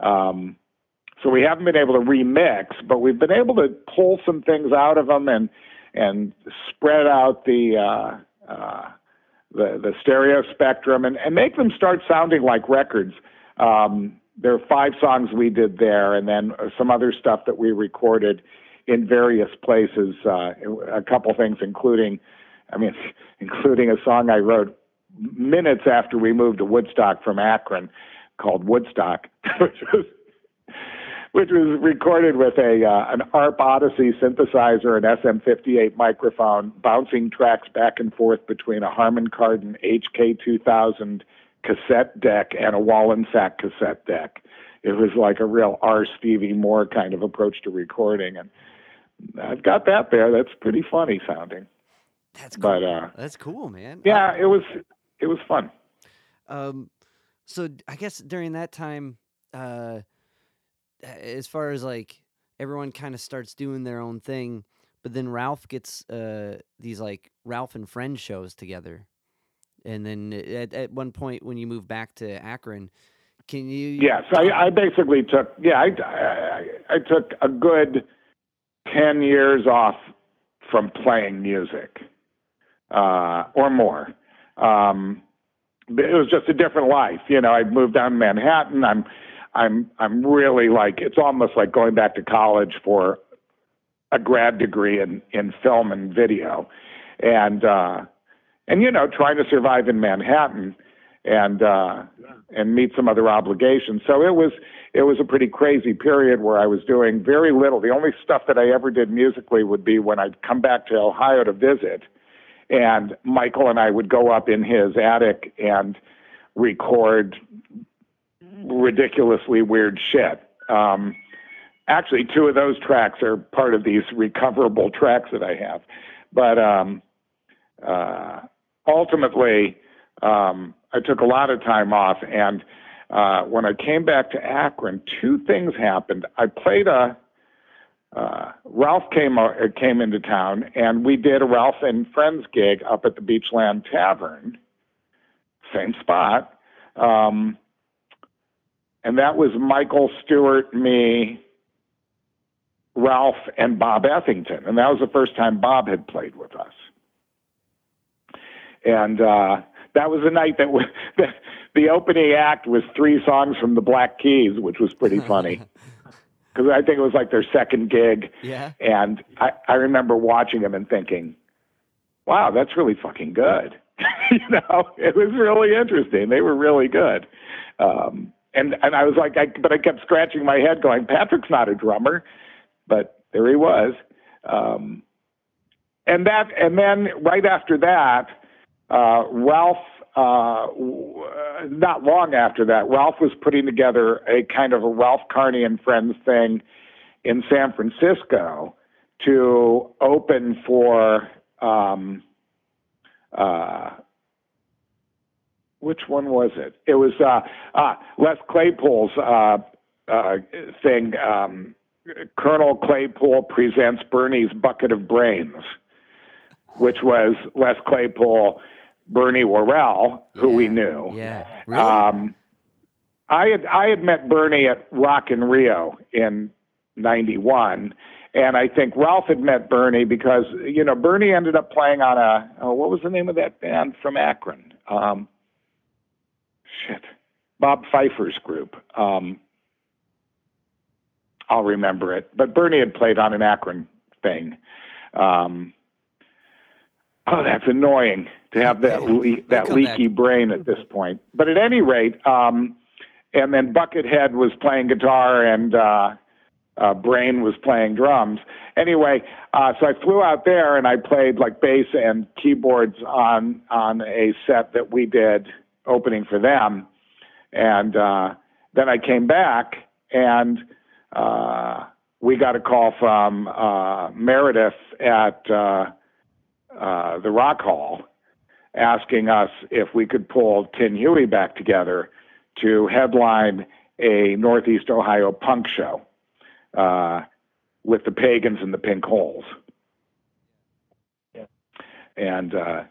Um, so we haven't been able to remix, but we've been able to pull some things out of them and and spread out the uh, uh, the the stereo spectrum and, and make them start sounding like records. Um, there are five songs we did there, and then some other stuff that we recorded in various places. Uh, a couple things, including, I mean, including a song I wrote minutes after we moved to Woodstock from Akron, called Woodstock, which was which was recorded with a uh, an ARP Odyssey synthesizer, an SM58 microphone, bouncing tracks back and forth between a Harman Kardon HK2000 cassette deck and a Wollensak cassette deck. It was like a real R. Stevie Moore kind of approach to recording, and I've got that there. That's pretty funny sounding. That's cool. But uh, that's cool, man. Yeah, it was it was fun. Um, so I guess during that time, uh, as far as like everyone kind of starts doing their own thing, but then Ralph gets uh these like Ralph and Friends shows together, and then at at one point when you move back to Akron, can you? Yes, I, I basically took yeah I, I I took a good ten years off from playing music, uh, or more. Um, it was just a different life, you know. I moved down to Manhattan. I'm I'm I'm really like it's almost like going back to college for a grad degree in in film and video, and uh, and you know trying to survive in Manhattan and uh, and meet some other obligations. So it was it was a pretty crazy period where I was doing very little. The only stuff that I ever did musically would be when I'd come back to Ohio to visit, and Michael and I would go up in his attic and record ridiculously weird shit. Um, actually, two of those tracks are part of these recoverable tracks that I have. But um, uh, ultimately, um, I took a lot of time off. And uh, when I came back to Akron, two things happened. I played a uh, Ralph came uh, came into town, and we did a Ralph and Friends gig up at the Beachland Tavern, same spot. Um, and that was Michael Stuart, me, Ralph, and Bob Ethington, and that was the first time Bob had played with us. And uh, that was the night that we, the, the opening act was three songs from the Black Keys, which was pretty funny. Because I think it was like their second gig. Yeah. And I, I remember watching them and thinking, wow, that's really fucking good. you know, it was really interesting. They were really good. Um, and and I was like, I, but I kept scratching my head, going, Patrick's not a drummer, but there he was. Um, and that, and then right after that, uh, Ralph. Uh, not long after that, Ralph was putting together a kind of a Ralph Carney and Friends thing in San Francisco to open for um, uh, which one was it? It was uh, uh, Les Claypool's uh, uh, thing. Um, Colonel Claypool presents Bernie's Bucket of Brains, which was Les Claypool, Bernie Worrell, who yeah. we knew. Yeah, really. Um, I had I had met Bernie at Rock in Rio in '91, and I think Ralph had met Bernie because you know Bernie ended up playing on a oh, what was the name of that band from Akron? Um, shit, Bob Pfeifer's group. Um, I'll remember it. But Bernie had played on an Akron thing. Um, oh, that's annoying to have that le- that leaky back. brain at this point. But at any rate, um, and then Buckethead was playing guitar and uh, uh, Brain was playing drums. Anyway, uh, so I flew out there and I played like bass and keyboards on on a set that we did opening for them. And uh, then I came back and uh, we got a call from uh, Meredith at uh, uh, the Rock Hall asking us if we could pull Tin Huey back together to headline a Northeast Ohio punk show uh, with the Pagans and the Pink Holes. And uh,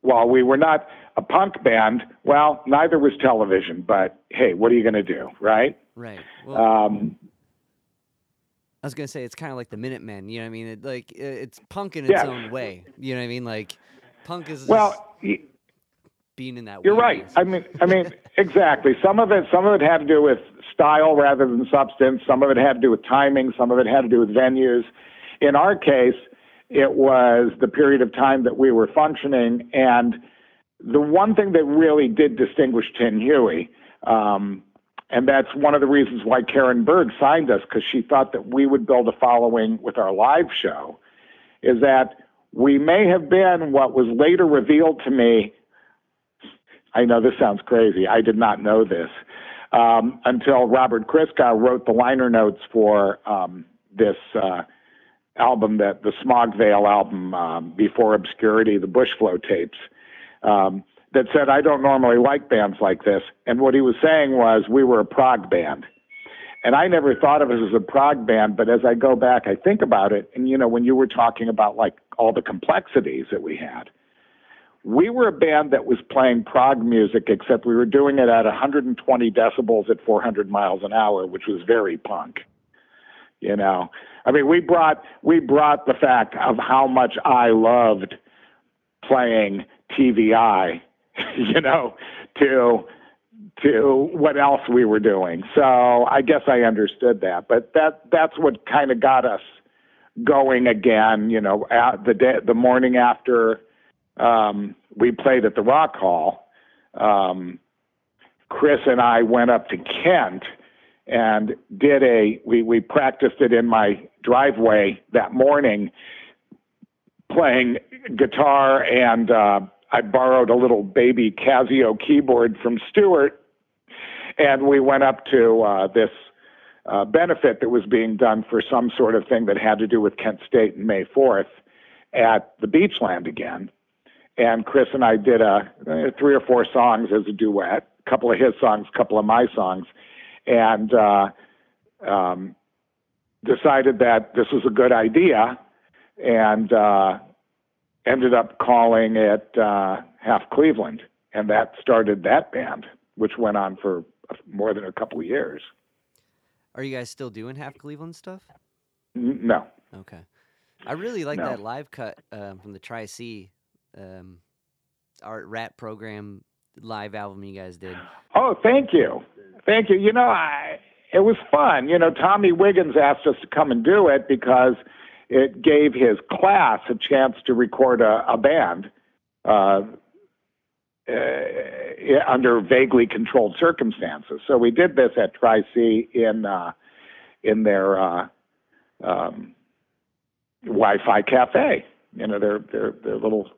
while we were not a punk band, well, neither was television. But hey, what are you going to do, right? Right. Well, Um, I was gonna say it's kind of like the Minutemen. You know what I mean? It, like it's punk in its Yeah. own way. You know what I mean? Like punk is well, y- being in that. You're right. I mean, I mean, exactly. Some of it, some of it had to do with style rather than substance. Some of it had to do with timing. Some of it had to do with venues. In our case, it was the period of time that we were functioning. And the one thing that really did distinguish Tin Huey, um, and that's one of the reasons why Karin Berg signed us, because she thought that we would build a following with our live show, is that we may have been what was later revealed to me I know this sounds crazy. I did not know this um, until Robert Christgau wrote the liner notes for um, this uh, album, that the Smog Veil album, um, Before Obscurity, the Bushflow tapes, um, that said, I don't normally like bands like this. And what he was saying was, we were a prog band. And I never thought of us as a prog band, but as I go back, I think about it. And, you know, when you were talking about like all the complexities that we had, we were a band that was playing prog music, except we were doing it at 120 decibels at 400 miles an hour, which was very punk. You know, I mean, we brought we brought the fact of how much I loved playing TVI, you know, to to what else we were doing. So I guess I understood that, but that that's what kind of got us going again. You know, at the day, the morning after um, we played at the Rock Hall, um, Chris and I went up to Kent and did a we we practiced it in my driveway that morning, playing guitar and uh, I borrowed a little baby Casio keyboard from Stewart, and we went up to uh, this. Uh, benefit that was being done for some sort of thing that had to do with Kent State and May 4th at the Beachland again and Chris and I did a uh, three or four songs as a duet, a couple of his songs, a couple of my songs, and uh, um, decided that this was a good idea, and uh, ended up calling it uh, Half Cleveland, and that started that band, which went on for more than a couple of years. Are you guys still doing half Cleveland stuff? No, Okay. I really like No. that live cut um, from the Tri C um, art rap program live album you guys did. Oh, thank you. Thank you. You know, I it was fun. You know, Tommy Wiggins asked us to come and do it because it gave his class a chance to record a, a band uh, uh, under vaguely controlled circumstances. So we did this at Tri C in uh, in their uh, um, Wi-Fi cafe. You know, their their their little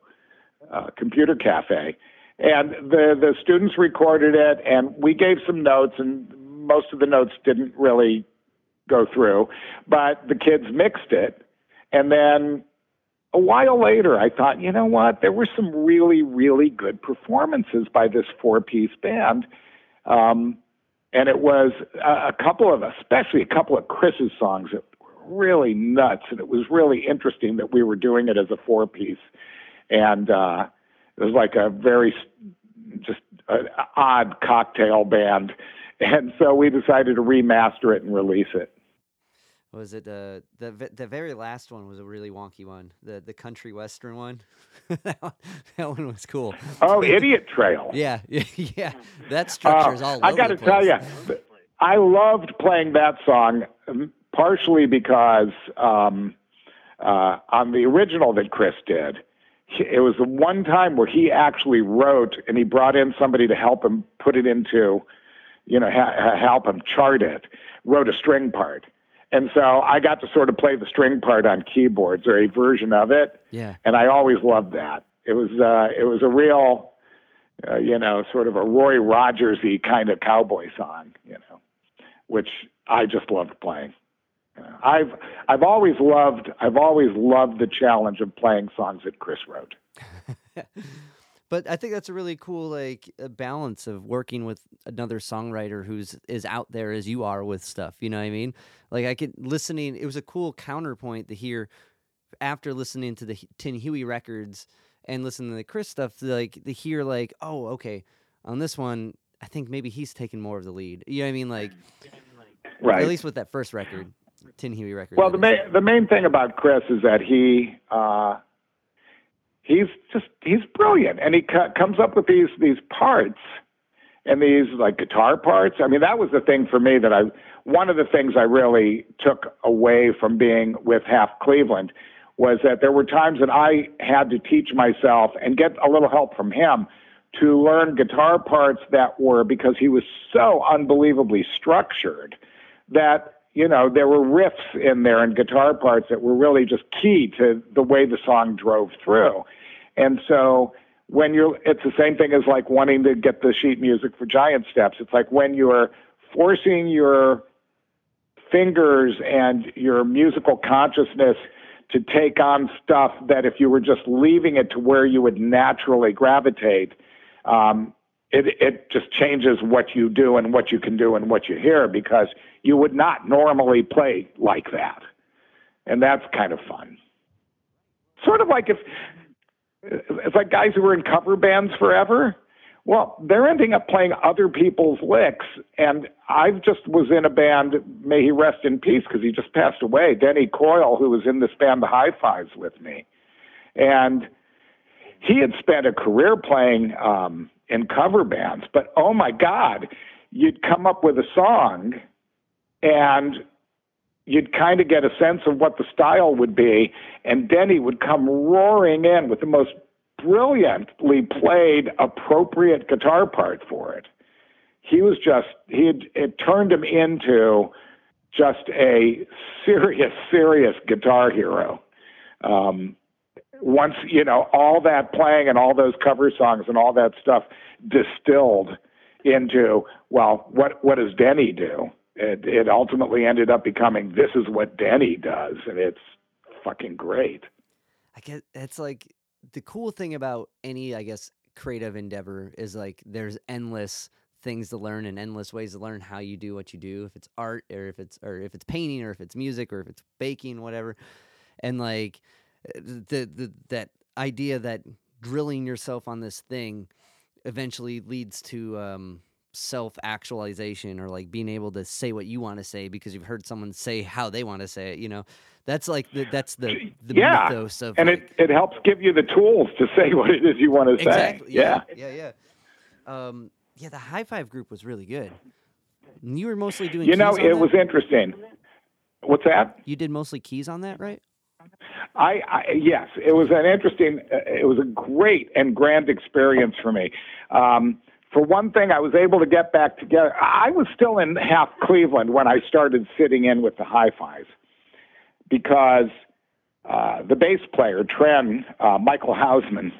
uh, computer cafe and the the students recorded it and we gave some notes and most of the notes didn't really go through but the kids mixed it and then a while later i thought you know what? There were some really really good performances by this four piece band. Um, and it was a, a couple of especially a couple of chris's songs that were really nuts. And it was really interesting that we were doing it as a four piece and uh it was like a very just an odd cocktail band. And so we decided to remaster it and release it Was it uh, the the very last one was a really wonky one, the the country western one. that, one that one was cool. oh idiot trail Yeah, yeah. That structure is Uh, all I gotta tell you, I loved playing that song, partially because um, uh, on the original that Chris did, it was the one time where he actually wrote and he brought in somebody to help him put it into, you know, ha- help him chart it, wrote a string part. And so I got to sort of play the string part on keyboards or a version of it Yeah, and I always loved that. It was uh, it was a real, uh, you know, sort of a Roy Rogersy kind of cowboy song, you know, which I just loved playing. I've I've always loved I've always loved the challenge of playing songs that Chris wrote. but I think that's a really cool like balance of working with another songwriter who's as out there as you are with stuff. You know what I mean? Like I could listening. It was a cool counterpoint to hear after listening to the Tin Huey records and listening to the Chris stuff. To Like to hear like, oh, okay, on this one, I think maybe he's taking more of the lead. You know what I mean? Like, right. At least with that first record, Tin Huey record. Well, the main the main thing about Chris is that he. Uh, he's just he's brilliant, and he co- comes up with these these parts and these like guitar parts. I mean, that was the thing for me that I one of the things I really took away from being with Half Cleveland was that there were times that I had to teach myself and get a little help from him to learn guitar parts that were because he was so unbelievably structured that you know there were riffs in there and guitar parts that were really just key to the way the song drove through and so when you're, it's the same thing as like wanting to get the sheet music for Giant Steps. It's like when you're forcing your fingers and your musical consciousness to take on stuff that if you were just leaving it to where you would naturally gravitate, um, it, it just changes what you do and what you can do and what you hear because you would not normally play like that. And that's kind of fun. Sort of like if it's like guys who were in cover bands forever. Well, they're ending up playing other people's licks. And I just was in a band, may he rest in peace, because he just passed away, Denny Coyle, who was in this band, The HiFis, with me. And he had spent a career playing um, in cover bands, but oh my God, you'd come up with a song and you'd kind of get a sense of what the style would be, and Denny would come roaring in with the most brilliantly played appropriate guitar part for it. He was just he had it turned him into just a serious, serious guitar hero. Um, once you know all that playing and all those cover songs and all that stuff distilled into well, what what does Denny do? it, it ultimately ended up becoming this is what Denny does, and it's fucking great. I guess it's like the cool thing about any, I guess, creative endeavor is like there's endless things to learn and endless ways to learn how you do what you do. If it's art or if it's or if it's painting or if it's music or if it's baking, whatever. And like the the that idea that drilling yourself on this thing eventually leads to um, self actualization or like being able to say what you want to say because you've heard someone say how they want to say it. You know, that's like the, that's the the yeah. mythos of and like, it it helps give you the tools to say what it is you want to exactly. say. Yeah, yeah, yeah. yeah. Um, yeah, the high five group was really good. You were mostly doing. You know, it was interesting. What's that? You did mostly keys on that, right? I, I yes, it was an interesting. Uh, it was a great and grand experience for me. Um, for one thing, I was able to get back together. I was still in half Cleveland when I started sitting in with the HiFis because uh, the bass player, Tren, uh, Michael Hausman,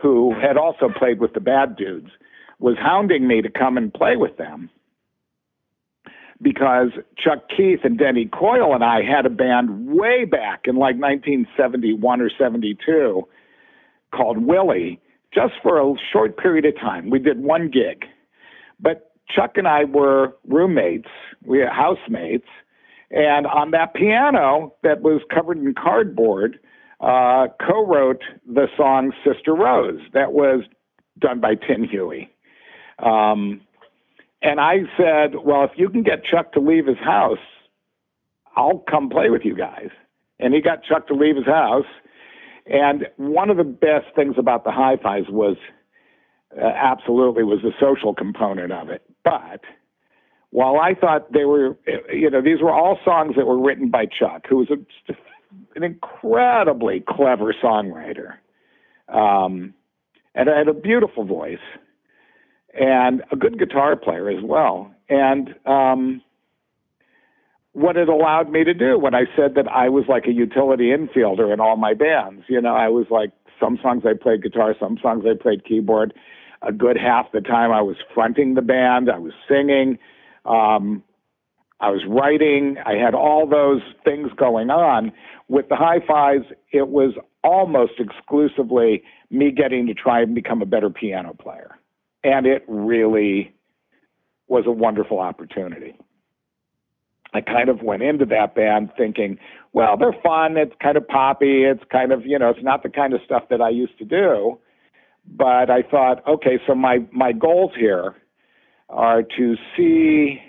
who had also played with the Bad Dudes, was hounding me to come and play with them because Chuck Keith and Denny Coyle and I had a band way back in like 1971 or 72 called Willie just for a short period of time. We did one gig. But Chuck and I were roommates, we were housemates, and on that piano that was covered in cardboard, uh, co wrote the song Sister Rose that was done by Tin Huey. Um, and I said, Well, if you can get Chuck to leave his house, I'll come play with you guys. And he got Chuck to leave his house and one of the best things about the HiFis was uh, absolutely was the social component of it. But while I thought they were, you know, these were all songs that were written by Chuck, who was a, an incredibly clever songwriter, um, and had a beautiful voice and a good guitar player as well. And um, what it allowed me to do when I said that I was like a utility infielder in all my bands. You know, I was like some songs I played guitar, some songs I played keyboard. A good half the time I was fronting the band, I was singing. Um, I was writing. I had all those things going on. With the HiFis, it was almost exclusively me getting to try and become a better piano player. And it really was a wonderful opportunity. I kind of went into that band thinking, well, they're fun. It's kind of poppy. It's kind of, you know, it's not the kind of stuff that I used to do. But I thought, okay, so my, my goals here are to see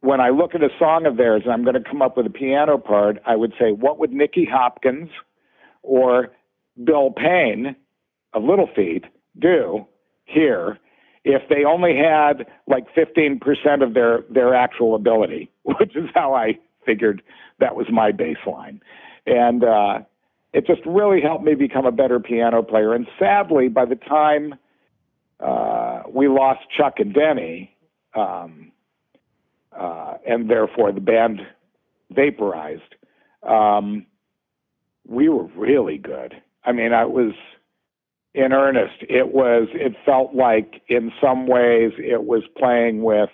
when I look at a song of theirs and I'm going to come up with a piano part, I would say, what would Nicky Hopkins or Bill Payne of Little Feat do here if they only had like 15% of their, their actual ability, which is how I figured that was my baseline. And uh, it just really helped me become a better piano player. And sadly, by the time uh, we lost Chuck and Denny, um, uh, and therefore the band vaporized, um, we were really good. I mean, I was in earnest. It was. It felt like, in some ways, it was playing with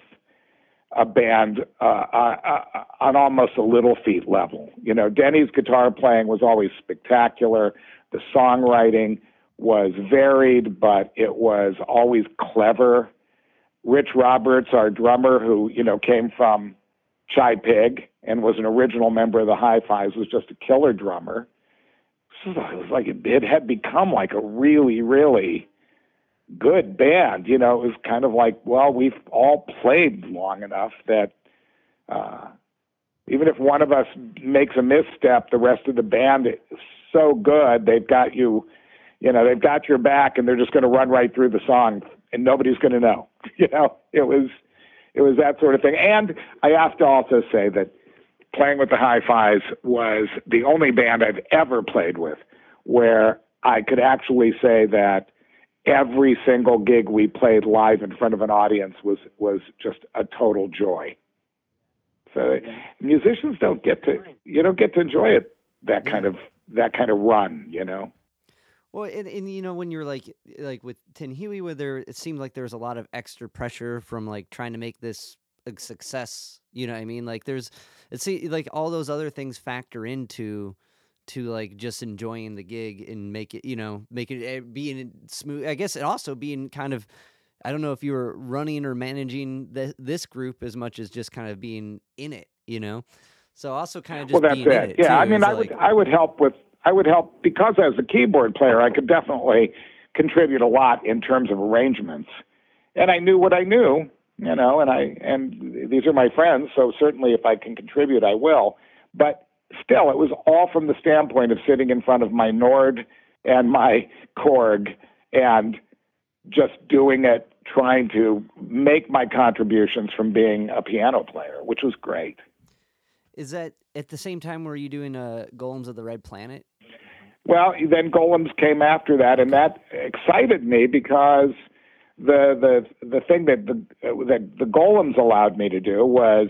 a band uh, uh, uh, on almost a Little Feat level. You know, Denny's guitar playing was always spectacular. The songwriting was varied, but it was always clever. Rich Roberts, our drummer, who you know came from Chi-Pig and was an original member of the HiFis, was just a killer drummer. It was like it had become like a really, really good band. You know, it was kind of like, well, we've all played long enough that uh, even if one of us makes a misstep, the rest of the band is so good they've got you. You know, they've got your back, and they're just going to run right through the song, and nobody's going to know. You know, it was it was that sort of thing. And I have to also say that playing with the HiFis was the only band I've ever played with where I could actually say that every single gig we played live in front of an audience was was just a total joy. So musicians don't get to you don't get to enjoy it that kind of that kind of run, you know. Well, and, and you know when you're like like with Tin Huey, where there it seemed like there was a lot of extra pressure from like trying to make this a success. You know what I mean? Like there's it's like all those other things factor into to like just enjoying the gig and make it you know make it eh, being smooth. I guess it also being kind of I don't know if you were running or managing the, this group as much as just kind of being in it. You know. So also kind of just well, that's it. it. Yeah, too. I mean, I like, would I would help with I would help because as a keyboard player, I could definitely contribute a lot in terms of arrangements, and I knew what I knew, you know, and I and these are my friends, so certainly if I can contribute, I will. But still, it was all from the standpoint of sitting in front of my Nord and my Korg and just doing it, trying to make my contributions from being a piano player, which was great. Is that at the same time were you doing uh, Golems of the Red Planet? Well, then Golems came after that, and that excited me because the the the thing that the that the Golems allowed me to do was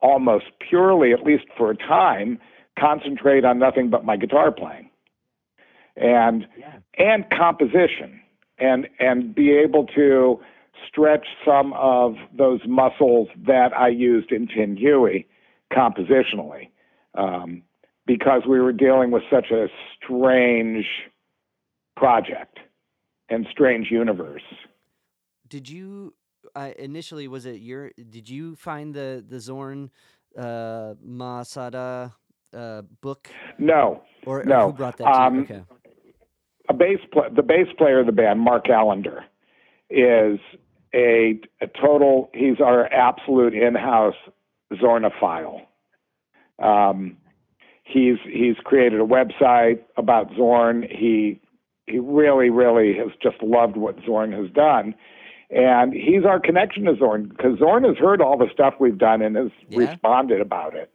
almost purely, at least for a time, concentrate on nothing but my guitar playing and yeah. and composition and and be able to stretch some of those muscles that I used in Tin Huey compositionally um, because we were dealing with such a strange project and strange universe. Did you uh, initially was it your? Did you find the the Zorn uh, Masada uh, book? No, or, no. Or who brought that? Um, okay. A bass pl- the bass player of the band, Mark Allender, is a, a total. He's our absolute in-house Zornophile. Um, he's he's created a website about Zorn. He he really really has just loved what Zorn has done, and he's our connection to Zorn because Zorn has heard all the stuff we've done and has yeah. responded about it.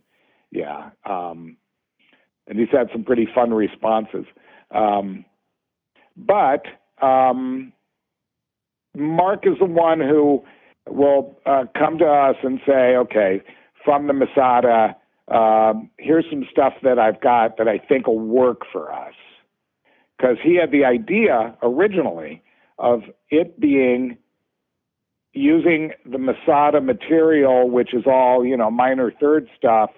Yeah, um, and he's had some pretty fun responses. Um, but um, Mark is the one who will uh, come to us and say, okay from the Masada. Um, here's some stuff that I've got that I think will work for us. Because he had the idea originally of it being using the Masada material, which is all you know minor third stuff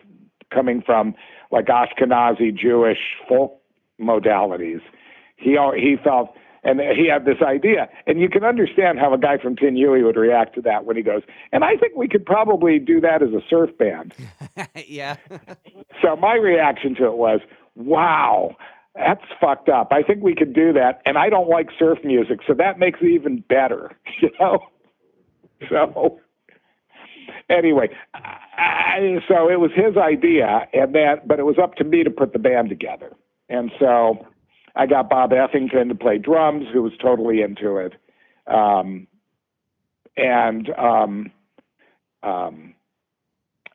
coming from like Ashkenazi Jewish folk modalities. He he felt and he had this idea, and you can understand how a guy from Tin Huey would react to that when he goes. And I think we could probably do that as a surf band. yeah. so my reaction to it was, "Wow, that's fucked up. I think we could do that." And I don't like surf music, so that makes it even better. You know. So anyway, I, so it was his idea, and that, but it was up to me to put the band together. And so I got Bob Effington to play drums, who was totally into it. Um, and um, um,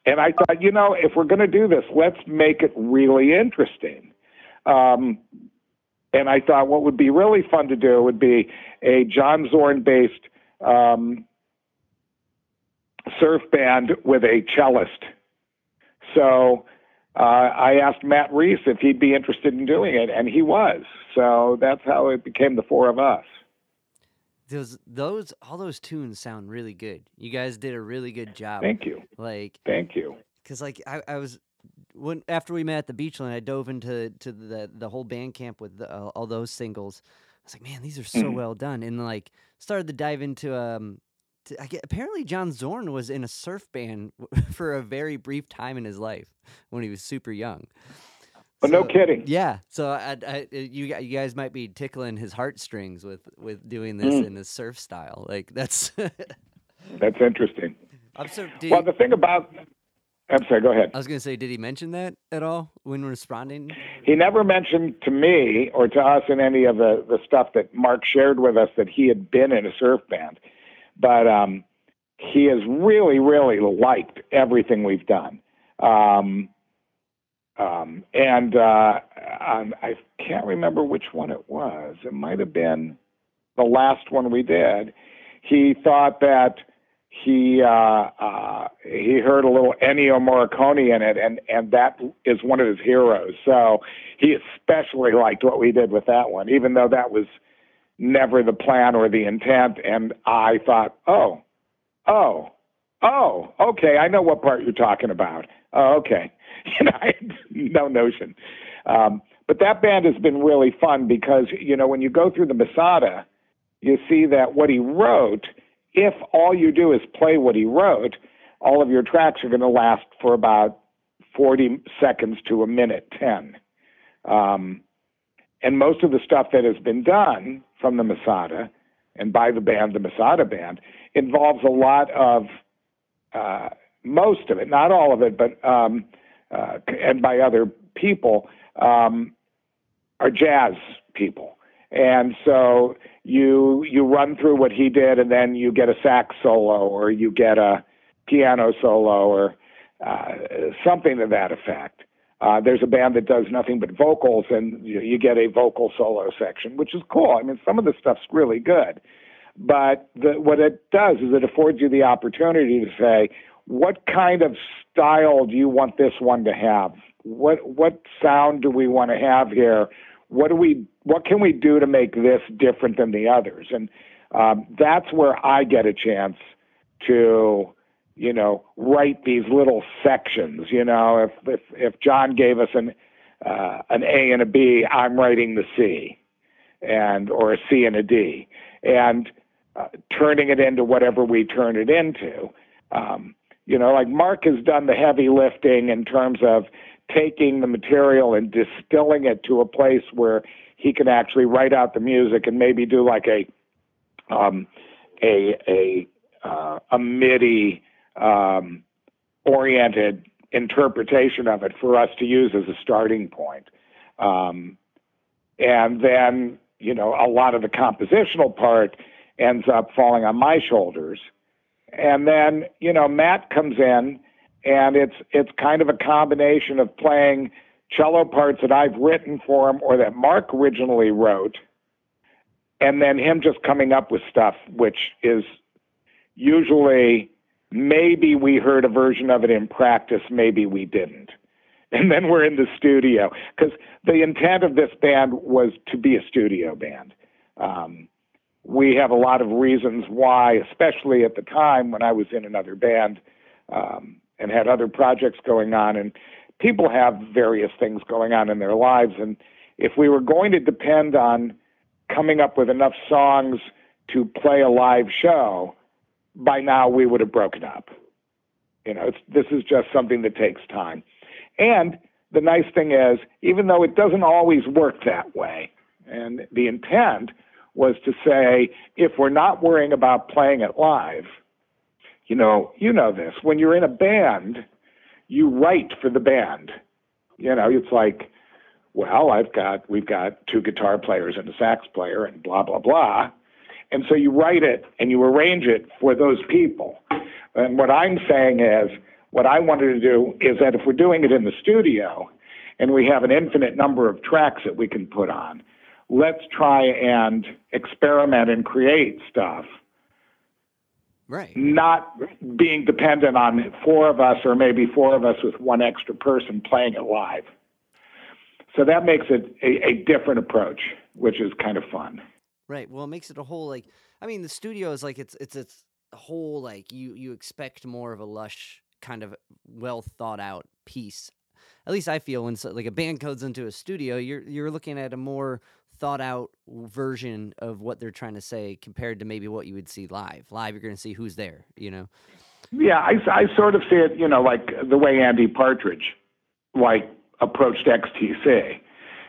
and I thought, you know, if we're going to do this, let's make it really interesting. Um, and I thought what would be really fun to do would be a John Zorn based um, surf band with a cellist. So uh, I asked Matt Reese if he'd be interested in doing it, and he was. So that's how it became the four of us. Those, those, all those tunes sound really good. You guys did a really good job. Thank you. Like, thank you. Because like I, I was when after we met at the Beachland, I dove into to the the whole Bandcamp with the, uh, all those singles. I was like, man, these are so mm. well done, and like started to dive into um I get, apparently John Zorn was in a surf band for a very brief time in his life when he was super young. But so, no kidding. Yeah. So I, I, you, you guys might be tickling his heartstrings with, with doing this mm. in a surf style. Like that's. that's interesting. I'm so, well, the thing about, I'm sorry. Go ahead. I was going to say, did he mention that at all when responding? He never mentioned to me or to us in any of the the stuff that Mark shared with us that he had been in a surf band but um, he has really, really liked everything we've done. Um, um, and uh, um, I can't remember which one it was. It might have been the last one we did. He thought that he uh, uh, he heard a little Ennio Morricone in it, and and that is one of his heroes. So he especially liked what we did with that one, even though that was never the plan or the intent. And I thought, oh, oh, oh, okay, I know what part you're talking about. Oh, okay. I had no notion. Um, but that band has been really fun because, you know, when you go through the Masada, you see that what he wrote, if all you do is play what he wrote, all of your tracks are going to last for about 40 seconds to a minute 10. Um, and most of the stuff that has been done from the Masada and by the band, the Masada band, involves a lot of uh, most of it, not all of it, but um, uh, and by other people um, are jazz people, and so you you run through what he did, and then you get a sax solo or you get a piano solo or uh, something to that effect. Uh, there's a band that does nothing but vocals, and you, you get a vocal solo section, which is cool. I mean, some of the stuff's really good, but the, what it does is it affords you the opportunity to say, what kind of style do you want this one to have? What what sound do we want to have here? What do we what can we do to make this different than the others? And um, that's where I get a chance to you know, write these little sections. You know, if if, if John gave us an uh, an A and a B, I'm writing the C, and or a C and a D, and uh, turning it into whatever we turn it into. Um, you know, like Mark has done the heavy lifting in terms of taking the material and distilling it to a place where he can actually write out the music and maybe do like a um, a a uh, a MIDI um, oriented interpretation of it for us to use as a starting point. Um, and then, you know, a lot of the compositional part ends up falling on my shoulders. And then, you know, Matt comes in and it's it's kind of a combination of playing cello parts that I've written for him or that Mark originally wrote, and then him just coming up with stuff which is usually maybe we heard a version of it in practice, maybe we didn't. And then we're in the studio because the intent of this band was to be a studio band. Um, we have a lot of reasons why, especially at the time when I was in another band um, and had other projects going on. And people have various things going on in their lives. And if we were going to depend on coming up with enough songs to play a live show, by now we would have broken up. You know, this is just something that takes time. And the nice thing is, even though it doesn't always work that way, and the intent was to say, if we're not worrying about playing it live, you know, you know this. When you're in a band, you write for the band. You know, it's like, well, I've got we've got two guitar players and a sax player and blah blah blah. And so you write it and you arrange it for those people. And what I'm saying is what I wanted to do is that if we're doing it in the studio and we have an infinite number of tracks that we can put on, let's try and experiment and create stuff. Right. Not being dependent on four of us or maybe four of us with one extra person playing it live. So that makes it a, a different approach, which is kind of fun. Right. Well, it makes it a whole like I mean, the studio is like it's it's it's a whole like you you expect more of a lush kind of well thought out piece. At least I feel when so, like a band codes into a studio, you're you're looking at a more thought out version of what they're trying to say compared to maybe what you would see live. Live, you're going to see who's there, you know? Yeah, I, I sort of see it, you know, like the way Andy Partridge like approached XTC.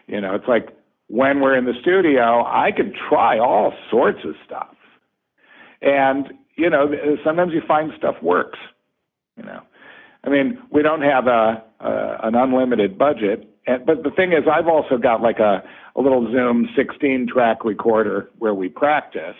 You know, it's like when we're in the studio, I can try all sorts of stuff. And, you know, uh, sometimes you find stuff works, you know. I mean, we don't have a, a an unlimited budget, and, but the thing is, I've also got like a a little Zoom 16 track recorder where we practice.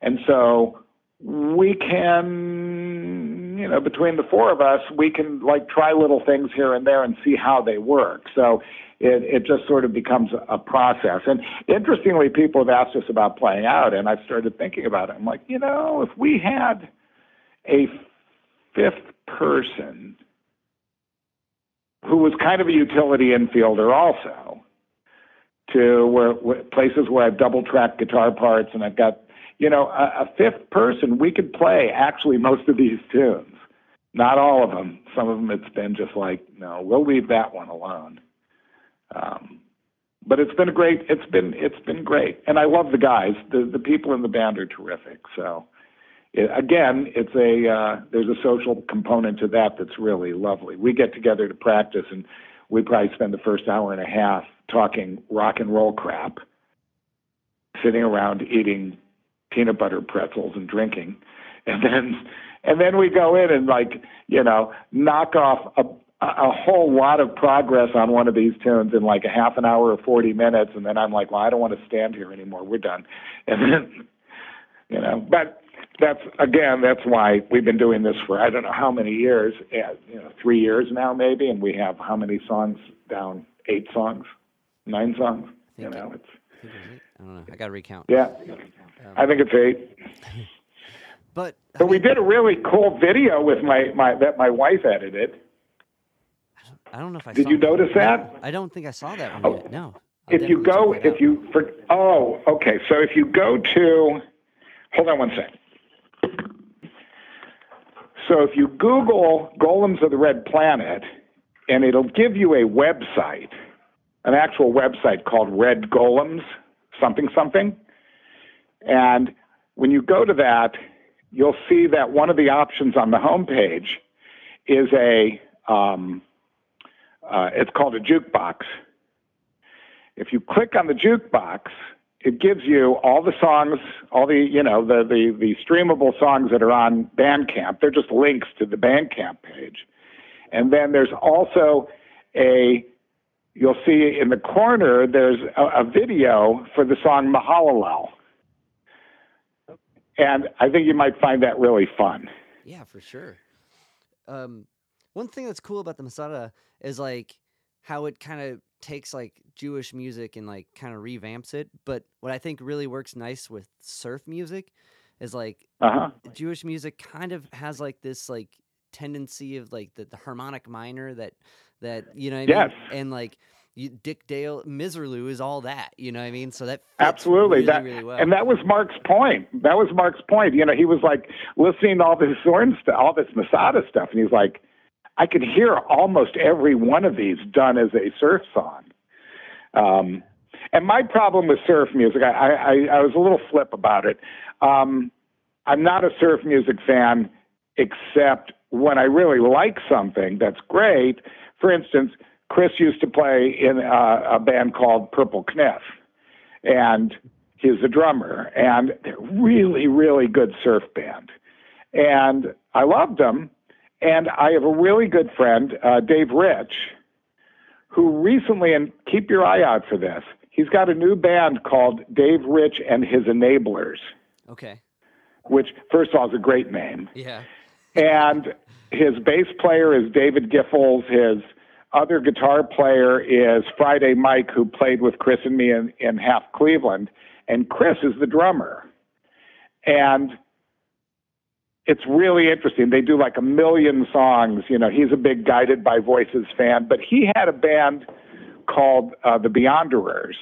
And so we can, you know, between the four of us, we can like try little things here and there and see how they work. So it, it just sort of becomes a process. And interestingly, people have asked us about playing out, and I've started thinking about it. I'm like, you know, if we had a fifth person who was kind of a utility infielder also, to where, where places where I've double tracked guitar parts and I've got, you know, a, a fifth person, we could play actually most of these tunes. Not all of them. Some of them it's been just like, no, we'll leave that one alone. Um, but it's been a great. It's been it's been great, and I love the guys. The the people in the band are terrific. So, it, again, it's a uh, there's a social component to that that's really lovely. We get together to practice, and we probably spend the first hour and a half talking rock and roll crap, sitting around eating peanut butter pretzels and drinking, and then and then we go in and like you know knock off a a whole lot of progress on one of these tunes in like a half an hour or 40 minutes. And then I'm like well I don't want to stand here anymore. We're done. And then you know but that's again that's why we've been doing this for I don't know how many years eh, you know 3 years now maybe. And we have how many songs down? 8 songs? Nine songs. You know, it's. I don't know. I got to recount. Yeah, um, I think it's eight. but but mean, we did a really cool video with my my that my wife edited. I don't know if I did. you notice that? I don't think I saw that one oh, yet. No. I'll if you go, if you for oh, okay. So if you go to, hold on one second. So if you Google Golems of the Red Planet, and it'll give you a website an actual website called Red Golems, something something. And when you go to that, you'll see that one of the options on the homepage is a um, uh, it's called a jukebox. If you click on the jukebox, it gives you all the songs, all the you know the the the streamable songs that are on Bandcamp. They're just links to the Bandcamp page, and then there's also a you'll see in the corner there's a, a video for the song Mahalalel. And I think you might find that really fun. Yeah, for sure. Um, one thing that's cool about the Masada is like how it kind of takes like Jewish music and like kind of revamps it. But what I think really works nice with surf music is like uh-huh. Jewish music kind of has like this like tendency of like the, the harmonic minor that that you know yes. I mean? and like you, Dick Dale Misirlou is all that. You know what I mean? So that absolutely really, that really well. and that was Mark's point. That was Mark's point. You know, he was like listening to all this Zorn stuff, all this Masada stuff, and he's like, I could hear almost every one of these done as a surf song. Um, and my problem with surf music, I, I, I was a little flip about it. Um, I'm not a surf music fan, except when I really like something that's great. For instance, Chris used to play in uh, a band called Purple Kniff, and he's a drummer, and they're really, really good surf band. And I loved them. And I have a really good friend, uh, Dave Rich, who recently, and keep your eye out for this, he's got a new band called Dave Rich and His Enablers. Okay. Which, first of all, is a great name. Yeah. And his bass player is David Giffels. His other guitar player is Friday Mike, who played with Chris and me in, in Half Cleveland. And Chris is the drummer. And it's really interesting. They do like a million songs. You know, he's a big Guided by Voices fan, but he had a band called uh, the Beyonderers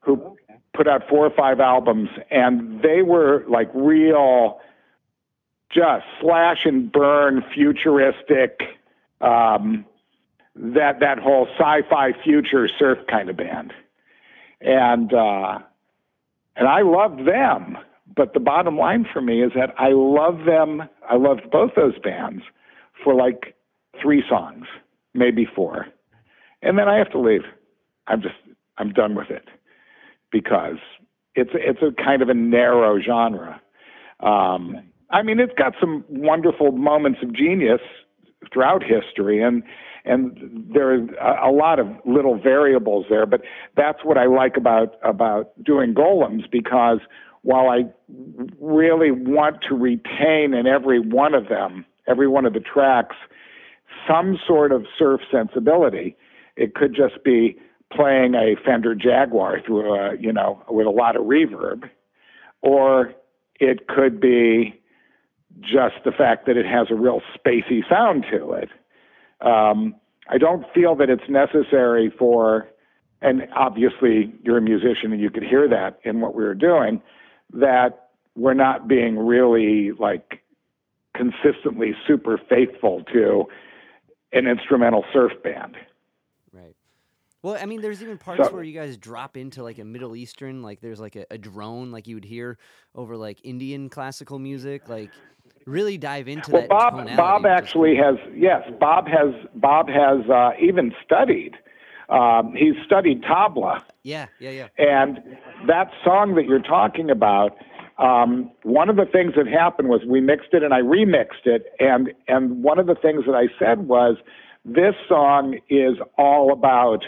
who okay. put out four or five albums, and they were like real, just slash and burn, futuristic. Um, that that whole sci-fi future surf kind of band, and uh, and I loved them. But the bottom line for me is that I love them. I loved both those bands for like three songs, maybe four, and then I have to leave. I'm just I'm done with it because it's it's a kind of a narrow genre. Um, I mean, it's got some wonderful moments of genius throughout history, and and there are a lot of little variables there. But that's what I like about about doing golems because while I really want to retain in every one of them, every one of the tracks, some sort of surf sensibility, it could just be playing a Fender Jaguar through a, you know, with a lot of reverb, or it could be just the fact that it has a real spacey sound to it. Um, I don't feel that it's necessary for, and obviously you're a musician and you could hear that in what we were doing that we're not being really like consistently super faithful to an instrumental surf band. Right. Well, I mean, there's even parts So- where you guys drop into like a Middle Eastern, like there's like a, a drone, like you would hear over like Indian classical music, like really dive into Well, that. Bob Bob actually has yes, Bob has Bob has uh, even studied. Um, he's studied tabla. Yeah, yeah, yeah. And that song that you're talking about, um, one of the things that happened was we mixed it and I remixed it. And, and one of the things that I said was this song is all about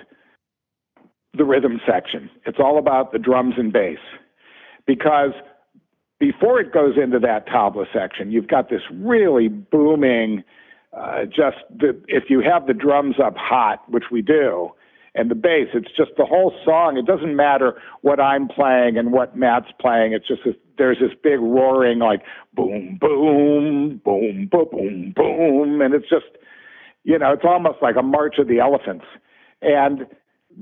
the rhythm section, it's all about the drums and bass. Because before it goes into that tabla section, you've got this really booming, uh, just the, if you have the drums up hot, which we do, and the bass. It's just the whole song. It doesn't matter what I'm playing and what Matt's playing. It's just this, there's this big roaring like boom, boom, boom, boom, boom, boom, and it's just you know it's almost like a march of the elephants. And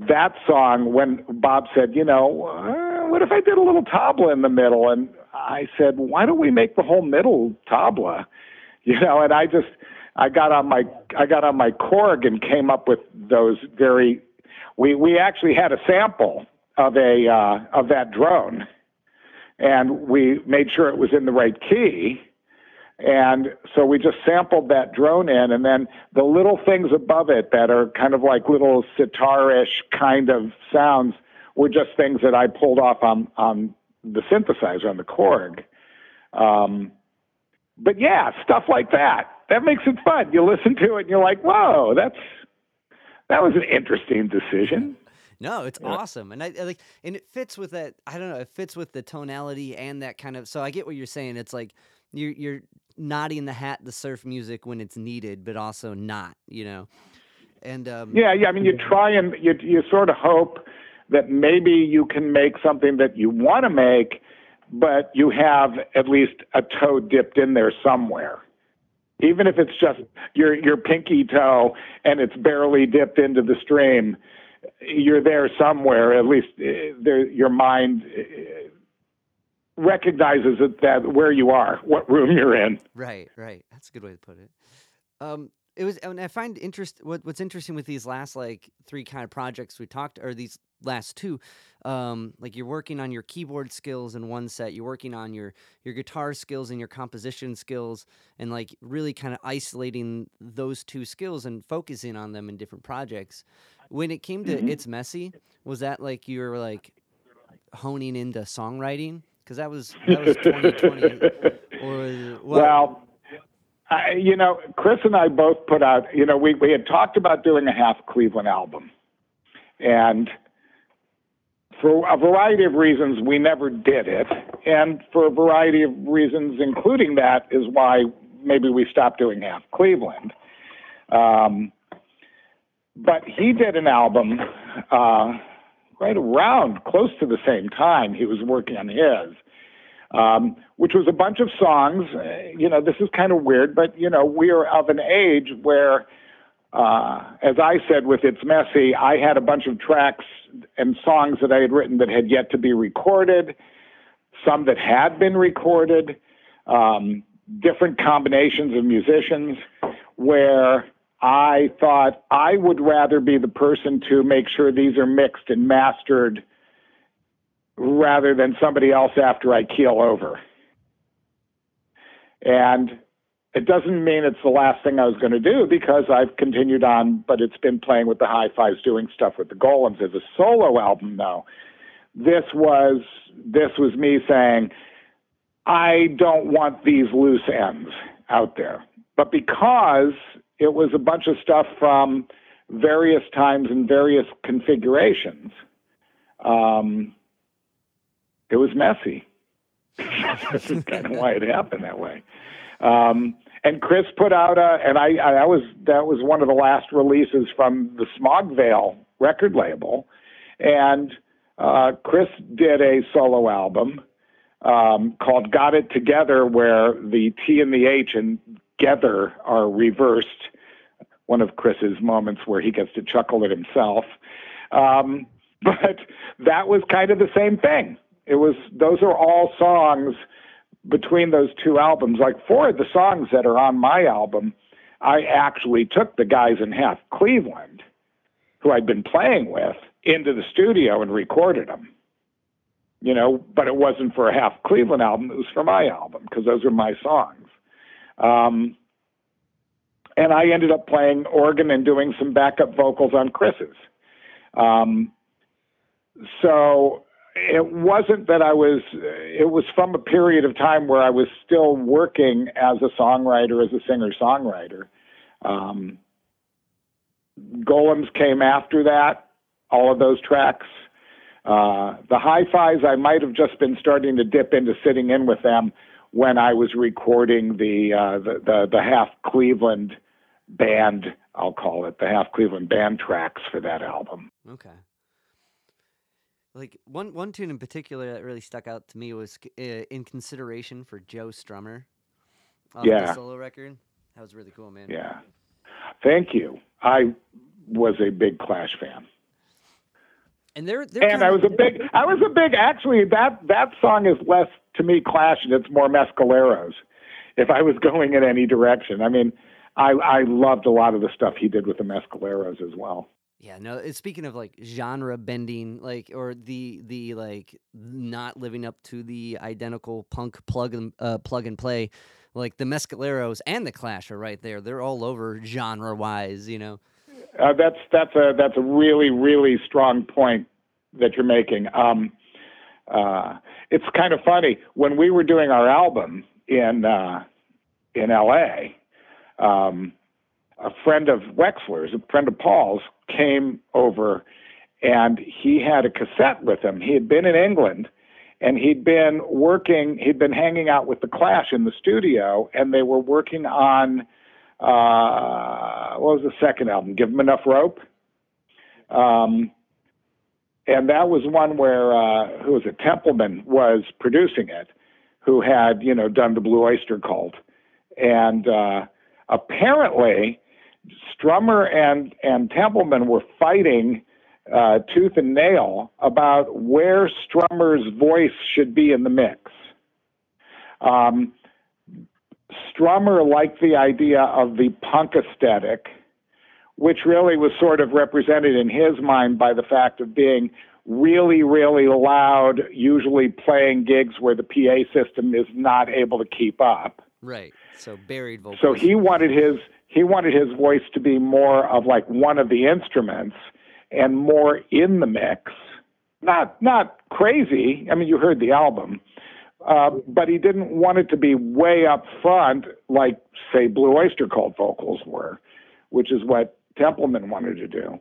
that song, when Bob said, you know, uh, what if I did a little tabla in the middle? And I said, why don't we make the whole middle tabla? You know, and I just I got on my I got on my Korg and came up with those very we we actually had a sample of a uh, of that drone, and we made sure it was in the right key, and so we just sampled that drone in, and then the little things above it that are kind of like little sitar-ish kind of sounds were just things that I pulled off on on the synthesizer on the Korg. Um, but yeah, stuff like that. That makes it fun. You listen to it and you're like, whoa, that's that was an interesting decision. No, it's awesome, and I, I like, and it fits with that. I don't know, it fits with the tonality and that kind of. So I get what you're saying. It's like you're you're nodding the hat the surf music when it's needed, but also not. You know, and um, Yeah, yeah. I mean, you try and you you sort of hope that maybe you can make something that you want to make, but you have at least a toe dipped in there somewhere. Even if it's just your your pinky toe and it's barely dipped into the stream, you're there somewhere. At least uh, there, your mind uh, recognizes it, that where you are, what room you're in. Right, right. That's a good way to put it. Um, it was, and I find interest. What, what's interesting with these last like three kind of projects we talked, or these last two, um, like you're working on your keyboard skills in one set, you're working on your your guitar skills and your composition skills, and like really kind of isolating those two skills and focusing on them in different projects. When it came to Mhm. it's messy, was that like you were like honing into songwriting? Because that was that was 2020, or was Well, I, you know, Chris and I both put out, you know, we, we had talked about doing a half Cleveland album. And for a variety of reasons, we never did it. And for a variety of reasons, including that, is why maybe we stopped doing half Cleveland. Um, but he did an album uh, right around close to the same time he was working on his um, which was a bunch of songs. Uh, you know, this is kind of weird, but you know, we are of an age where, uh, as I said with It's Messy, I had a bunch of tracks and songs that I had written that had yet to be recorded, some that had been recorded, um, different combinations of musicians, where I thought I would rather be the person to make sure these are mixed and mastered rather than somebody else after I keel over. And it doesn't mean it's the last thing I was going to do because I've continued on, but it's been playing with the HiFis, doing stuff with the Golems as a solo album now. This was this was me saying, I don't want these loose ends out there. But because it was a bunch of stuff from various times and various configurations, um, it was messy. That's kind of why it happened that way. Um, and Chris put out a, and I, I that was that was one of the last releases from the Smog Veil record label, and uh, Chris did a solo album um, called "Got It Together," where the T and the H and "gether" are reversed. One of Chris's moments where he gets to chuckle at himself. Um, but that was kind of the same thing. It was those are all songs between those two albums. Like four of the songs that are on my album, I actually took the guys in half Cleveland, who I'd been playing with, into the studio and recorded them. You know, but it wasn't for a half Cleveland album; it was for my album because those are my songs. Um, and I ended up playing organ and doing some backup vocals on Chris's. Um, so it wasn't that I was, it was from a period of time where I was still working as a songwriter, as a singer songwriter. Um, Golems came after that, all of those tracks. Uh, the HiFis, I might have just been starting to dip into sitting in with them when I was recording the, uh, the, the, the half Cleveland band, I'll call it, the half Cleveland band tracks for that album. Okay. Like one one tune in particular that really stuck out to me was uh, "In Consideration" for Joe Strummer. The Yeah. solo record. That was really cool, man. Yeah. Thank you. I was a big Clash fan. And they're they're And I was a big I was a big actually that that song is less to me Clash and it's more Mescaleros. If I was going in any direction. I mean, I I loved a lot of the stuff he did with the Mescaleros as well. Yeah, no. It's speaking of like genre bending, like or the the like not living up to the identical punk plug and uh, plug and play, like the Mescaleros and the Clash are right there. They're all over genre wise, you know. Uh, that's that's a that's a really really strong point that you're making. Um, uh, it's kind of funny when we were doing our album in uh, in L.A. Um, a friend of Wexler's, a friend of Paul's, came over, and he had a cassette with him. He had been in England, and he'd been working. He'd been hanging out with the Clash in the studio, and they were working on uh, what was the second album? Give them enough rope. Um, and that was one where uh, who was it? Templeman was producing it, who had you know done the Blue Oyster Cult, and uh, apparently Strummer and and Templeman were fighting uh, tooth and nail about where Strummer's voice should be in the mix. Um, Strummer liked the idea of the punk aesthetic, which really was sort of represented in his mind by the fact of being really, really loud, usually playing gigs where the PA system is not able to keep up. Right. So buried vocals. So he wanted his he wanted his voice to be more of like one of the instruments and more in the mix. Not not crazy. I mean, you heard the album, uh, but he didn't want it to be way up front like say Blue Oyster Cult vocals were, which is what Templeman wanted to do.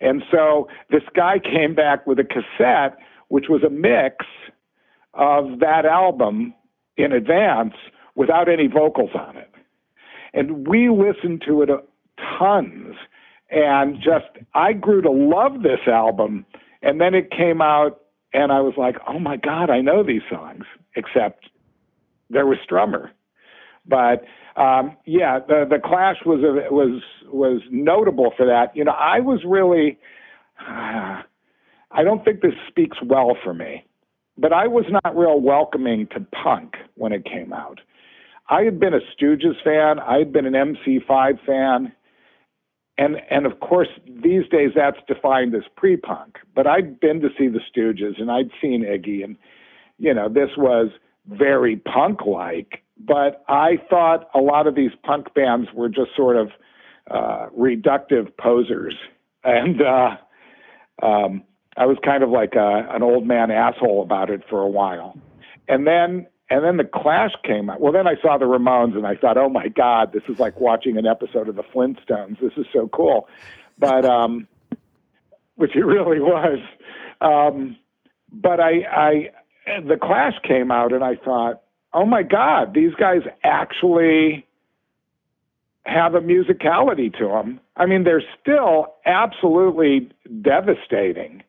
And so this guy came back with a cassette, which was a mix of that album in advance without any vocals on it. And we listened to it tons. And just, I grew to love this album. And then it came out, and I was like, oh my God, I know these songs, except there was Strummer. But um, yeah, the the Clash was a, was was notable for that. You know, I was really, uh, I don't think this speaks well for me, but I was not real welcoming to punk when it came out. I had been a Stooges fan. I had been an MC5 fan. And, and of course, these days that's defined as pre punk. But I'd been to see the Stooges and I'd seen Iggy, and, you know, this was very punk like. But I thought a lot of these punk bands were just sort of uh, reductive posers. And uh, um, I was kind of like a, an old man asshole about it for a while. And then and then the Clash came out. Well, then I saw the Ramones, and I thought, oh my God, this is like watching an episode of the Flintstones. This is so cool, but um, which it really was. Um, but I, I, the Clash came out, and I thought, oh my God, these guys actually have a musicality to them. I mean, they're still absolutely devastating,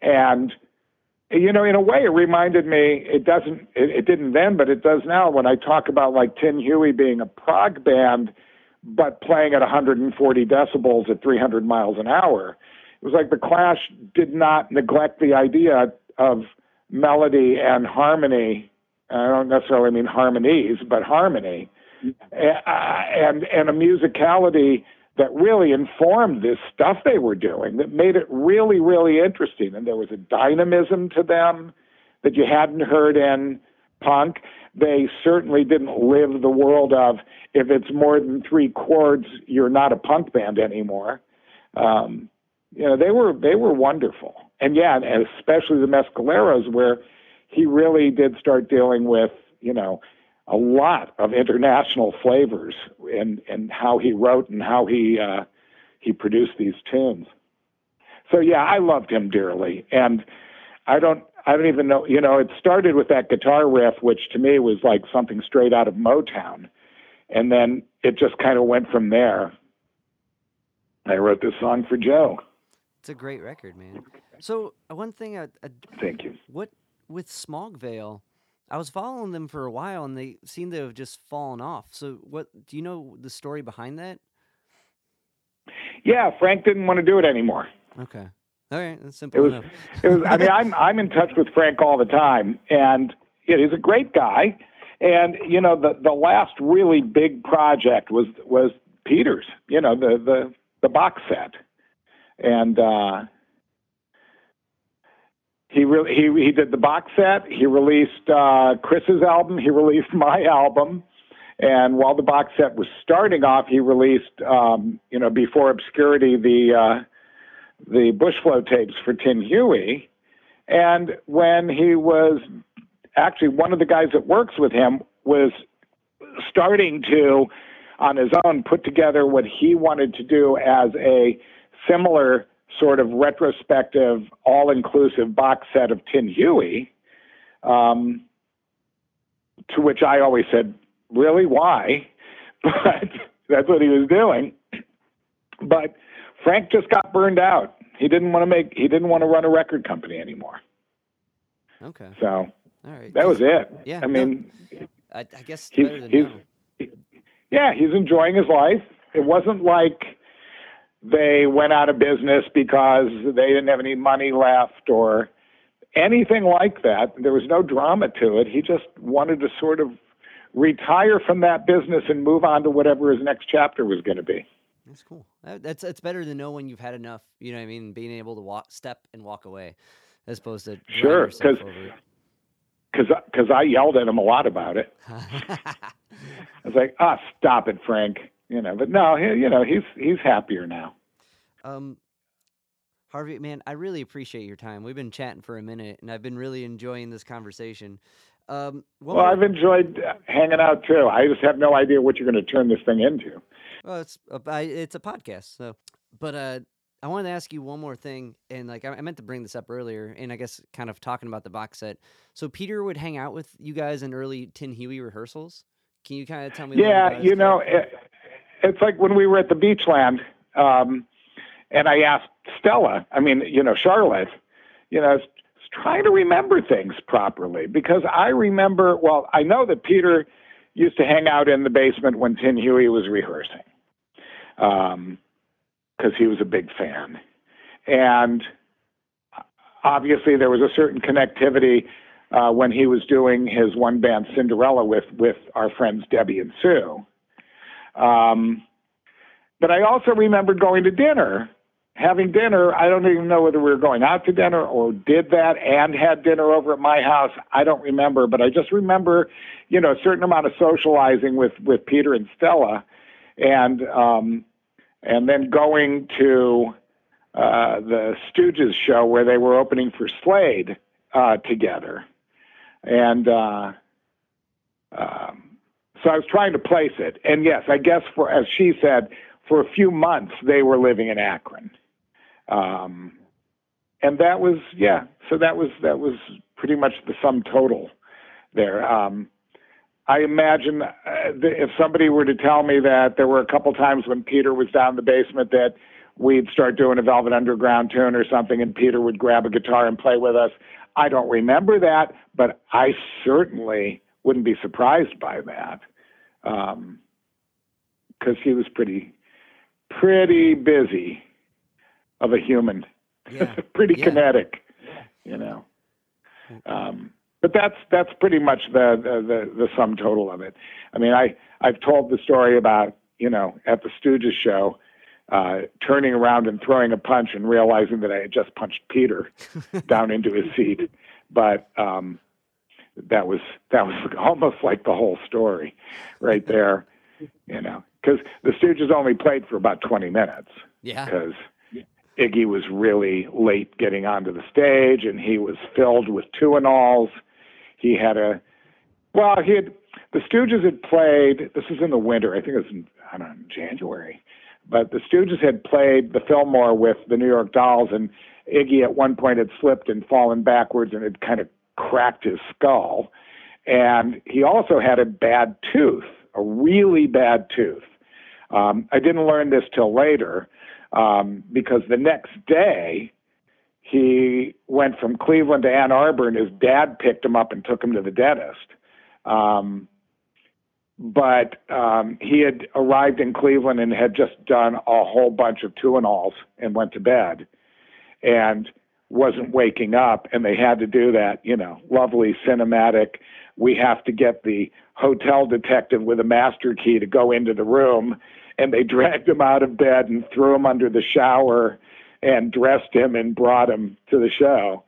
and you know, in a way, it reminded me. It doesn't. It, it, didn't then, but it does now. When I talk about like Tin Huey being a prog band, but playing at 140 decibels at 300 miles an hour, it was like the Clash did not neglect the idea of melody and harmony. I don't necessarily mean harmonies, but harmony, mm-hmm. and and a musicality that really informed this stuff they were doing that made it really, really interesting. And there was a dynamism to them that you hadn't heard in punk. They certainly didn't live the world of if it's more than three chords, you're not a punk band anymore. Um, you know, they were they were wonderful, and yeah, and especially the Mescaleros, where he really did start dealing with you know a lot of international flavors in, in how he wrote and how he uh, he produced these tunes. So yeah, I loved him dearly, and I don't I don't even know you know it started with that guitar riff, which to me was like something straight out of Motown, and then it just kind of went from there. I wrote this song for Joe. It's a great record, man. So uh, one thing, I, I, thank you. What with Smog Veil? I was following them for a while, and they seem to have just fallen off. So, what do you know the story behind that? Yeah, Frank didn't want to do it anymore. Okay, all right, that's simple it was, enough. it was. I mean, I'm I'm in touch with Frank all the time, and yeah, he's a great guy. And you know, the the last really big project was was Peter's. You know, the the the box set, and uh, he re- he he did the box set. He released uh, Chris's album. He released my album. And while the box set was starting off, he released, um, you know, before obscurity, the uh, the Bushflow tapes for Tin Huey. And when he was actually one of the guys that works with him was starting to, on his own, put together what he wanted to do as a similar sort of retrospective, all inclusive box set of Tin Huey, um, to which I always said, Really? Why? But that's what he was doing. But Frank just got burned out. He didn't want to make, he didn't want to run a record company anymore. Okay. So all right. that was it. Yeah. I mean, no, I, I guess he's, he's, yeah, he's enjoying his life. It wasn't like, they went out of business because they didn't have any money left or anything like that. There was no drama to it. He just wanted to sort of retire from that business and move on to whatever his next chapter was going to be. That's cool. That's it's better than knowing you've had enough. You know what I mean? Being able to walk, step, and walk away, as opposed to sure because because because I yelled at him a lot about it. I was like, "Ah, oh, stop it, Frank." You know, but no, he, you know, he's he's happier now. Um, Harvey, man, I really appreciate your time. We've been chatting for a minute, and I've been really enjoying this conversation. Um, well, more... I've enjoyed hanging out too. I just have no idea what you're going to turn this thing into. Well, it's a, it's a podcast, so. But uh, I wanted to ask you one more thing, and like I meant to bring this up earlier, and I guess kind of talking about the box set. So Peter would hang out with you guys in early Tin Huey rehearsals. Can you kind of tell me? Yeah, you know, it, it's like when we were at the Beachland, um, and I asked Stella. I mean, you know, Charlotte. You know, trying to remember things properly because I remember. Well, I know that Peter used to hang out in the basement when Tin Huey was rehearsing. Um, because he was a big fan. And obviously, there was a certain connectivity uh, when he was doing his one band Cinderella with with our friends Debbie and Sue. Um, but I also remember going to dinner, having dinner. I don't even know whether we were going out to dinner or did that and had dinner over at my house. I don't remember, but I just remember, you know, a certain amount of socializing with with Peter and Stella, and um, and then going to uh, the Stooges show where they were opening for Slade uh, together. And uh, um, so I was trying to place it. And yes, I guess for, as she said, for a few months they were living in Akron. Um, and that was, yeah, so that was, that was pretty much the sum total there. Um, I imagine uh, if somebody were to tell me that there were a couple times when Peter was down in the basement that we'd start doing a Velvet Underground tune or something, and Peter would grab a guitar and play with us. I don't remember that, but I certainly wouldn't be surprised by that because um, he was pretty, pretty busy of a human, yeah. pretty yeah. kinetic, you know. Um, but that's that's pretty much the, the the sum total of it. I mean, I I've told the story about you know at the Stooges show, uh, turning around and throwing a punch and realizing that I had just punched Peter down into his seat, but um, that was that was almost like the whole story, right there, you know, because the Stooges only played for about twenty minutes. Yeah. Because Iggy was really late getting onto the stage, and he was filled with Tuinals he had a well, he had the Stooges had played. This was in the winter. I think it was in I don't know January, but the Stooges had played the Fillmore with the New York Dolls, and Iggy at one point had slipped and fallen backwards and had kind of cracked his skull, and he also had a bad tooth, a really bad tooth. Um, I didn't learn this till later um, because the next day he went from Cleveland to Ann Arbor, and his dad picked him up and took him to the dentist. Um, but um, he had arrived in Cleveland and had just done a whole bunch of Tuinals and went to bed, and wasn't waking up. And they had to do that, you know, lovely cinematic. We have to get the hotel detective with a master key to go into the room, and they dragged him out of bed and threw him under the shower and dressed him and brought him to the show.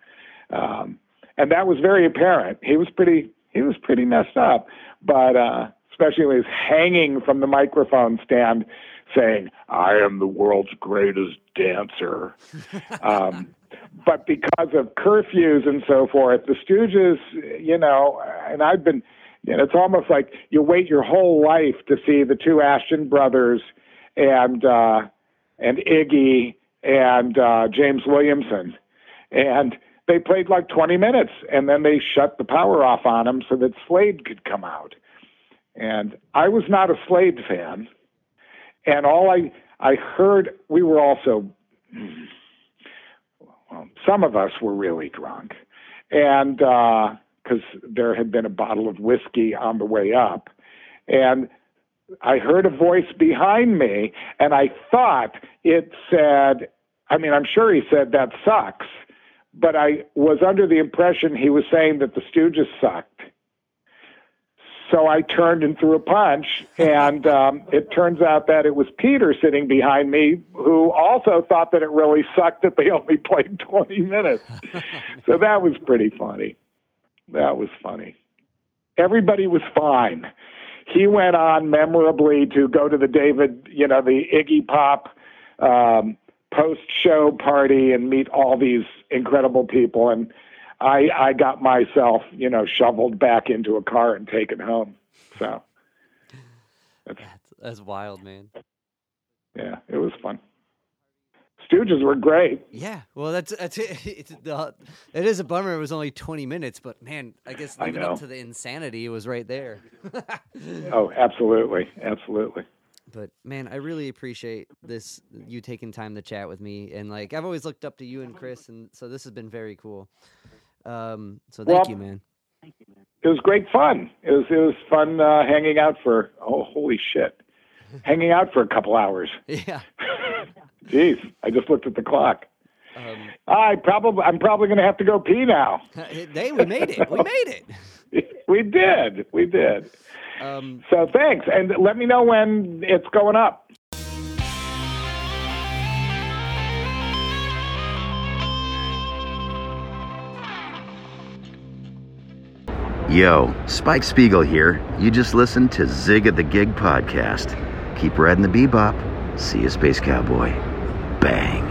Um, and that was very apparent. He was pretty he was pretty messed up, but uh, especially when he was hanging from the microphone stand saying, "I am the world's greatest dancer." um, but because of curfews and so forth, the Stooges, you know, and I've been, you know, it's almost like you wait your whole life to see the two Asheton brothers and uh, and Iggy and uh, James Williamson, and they played like 20 minutes, and then they shut the power off on them so that Slade could come out. And I was not a Slade fan, and all I I heard we were also well, some of us were really drunk, and because uh, there had been a bottle of whiskey on the way up, and I heard a voice behind me, and I thought it said, I mean, I'm sure he said that sucks, but I was under the impression he was saying that the Stooges sucked. So I turned and threw a punch, and um, it turns out that it was Peter sitting behind me who also thought that it really sucked that they only played 20 minutes. so that was pretty funny. That was funny. Everybody was fine. He went on memorably to go to the David, you know, the Iggy Pop um, post show party and meet all these incredible people. And I, I got myself, you know, shoveled back into a car and taken home. So that's, that's wild, man. Yeah, it was fun. Stooges were great. Yeah, well, that's that's it. It's, the, it is a bummer. It was only twenty minutes, but man, I guess living I up to the insanity, it was right there. oh, absolutely, absolutely. But man, I really appreciate this you taking time to chat with me, and like I've always looked up to you and Chris, and so this has been very cool. Um, so thank well, you, man. It was great fun. It was it was fun uh, hanging out for oh holy shit, hanging out for a couple hours. Yeah. Jeez, I just looked at the clock. Um, I probably I'm probably going to have to go pee now. hey, we made it. We made it. we did. We did. Um, so thanks, and let me know when it's going up. Yo, Spike Spiegel here. You just listened to Zig of the Gig podcast. Keep riding the bebop. See you, Space Cowboy. Bang.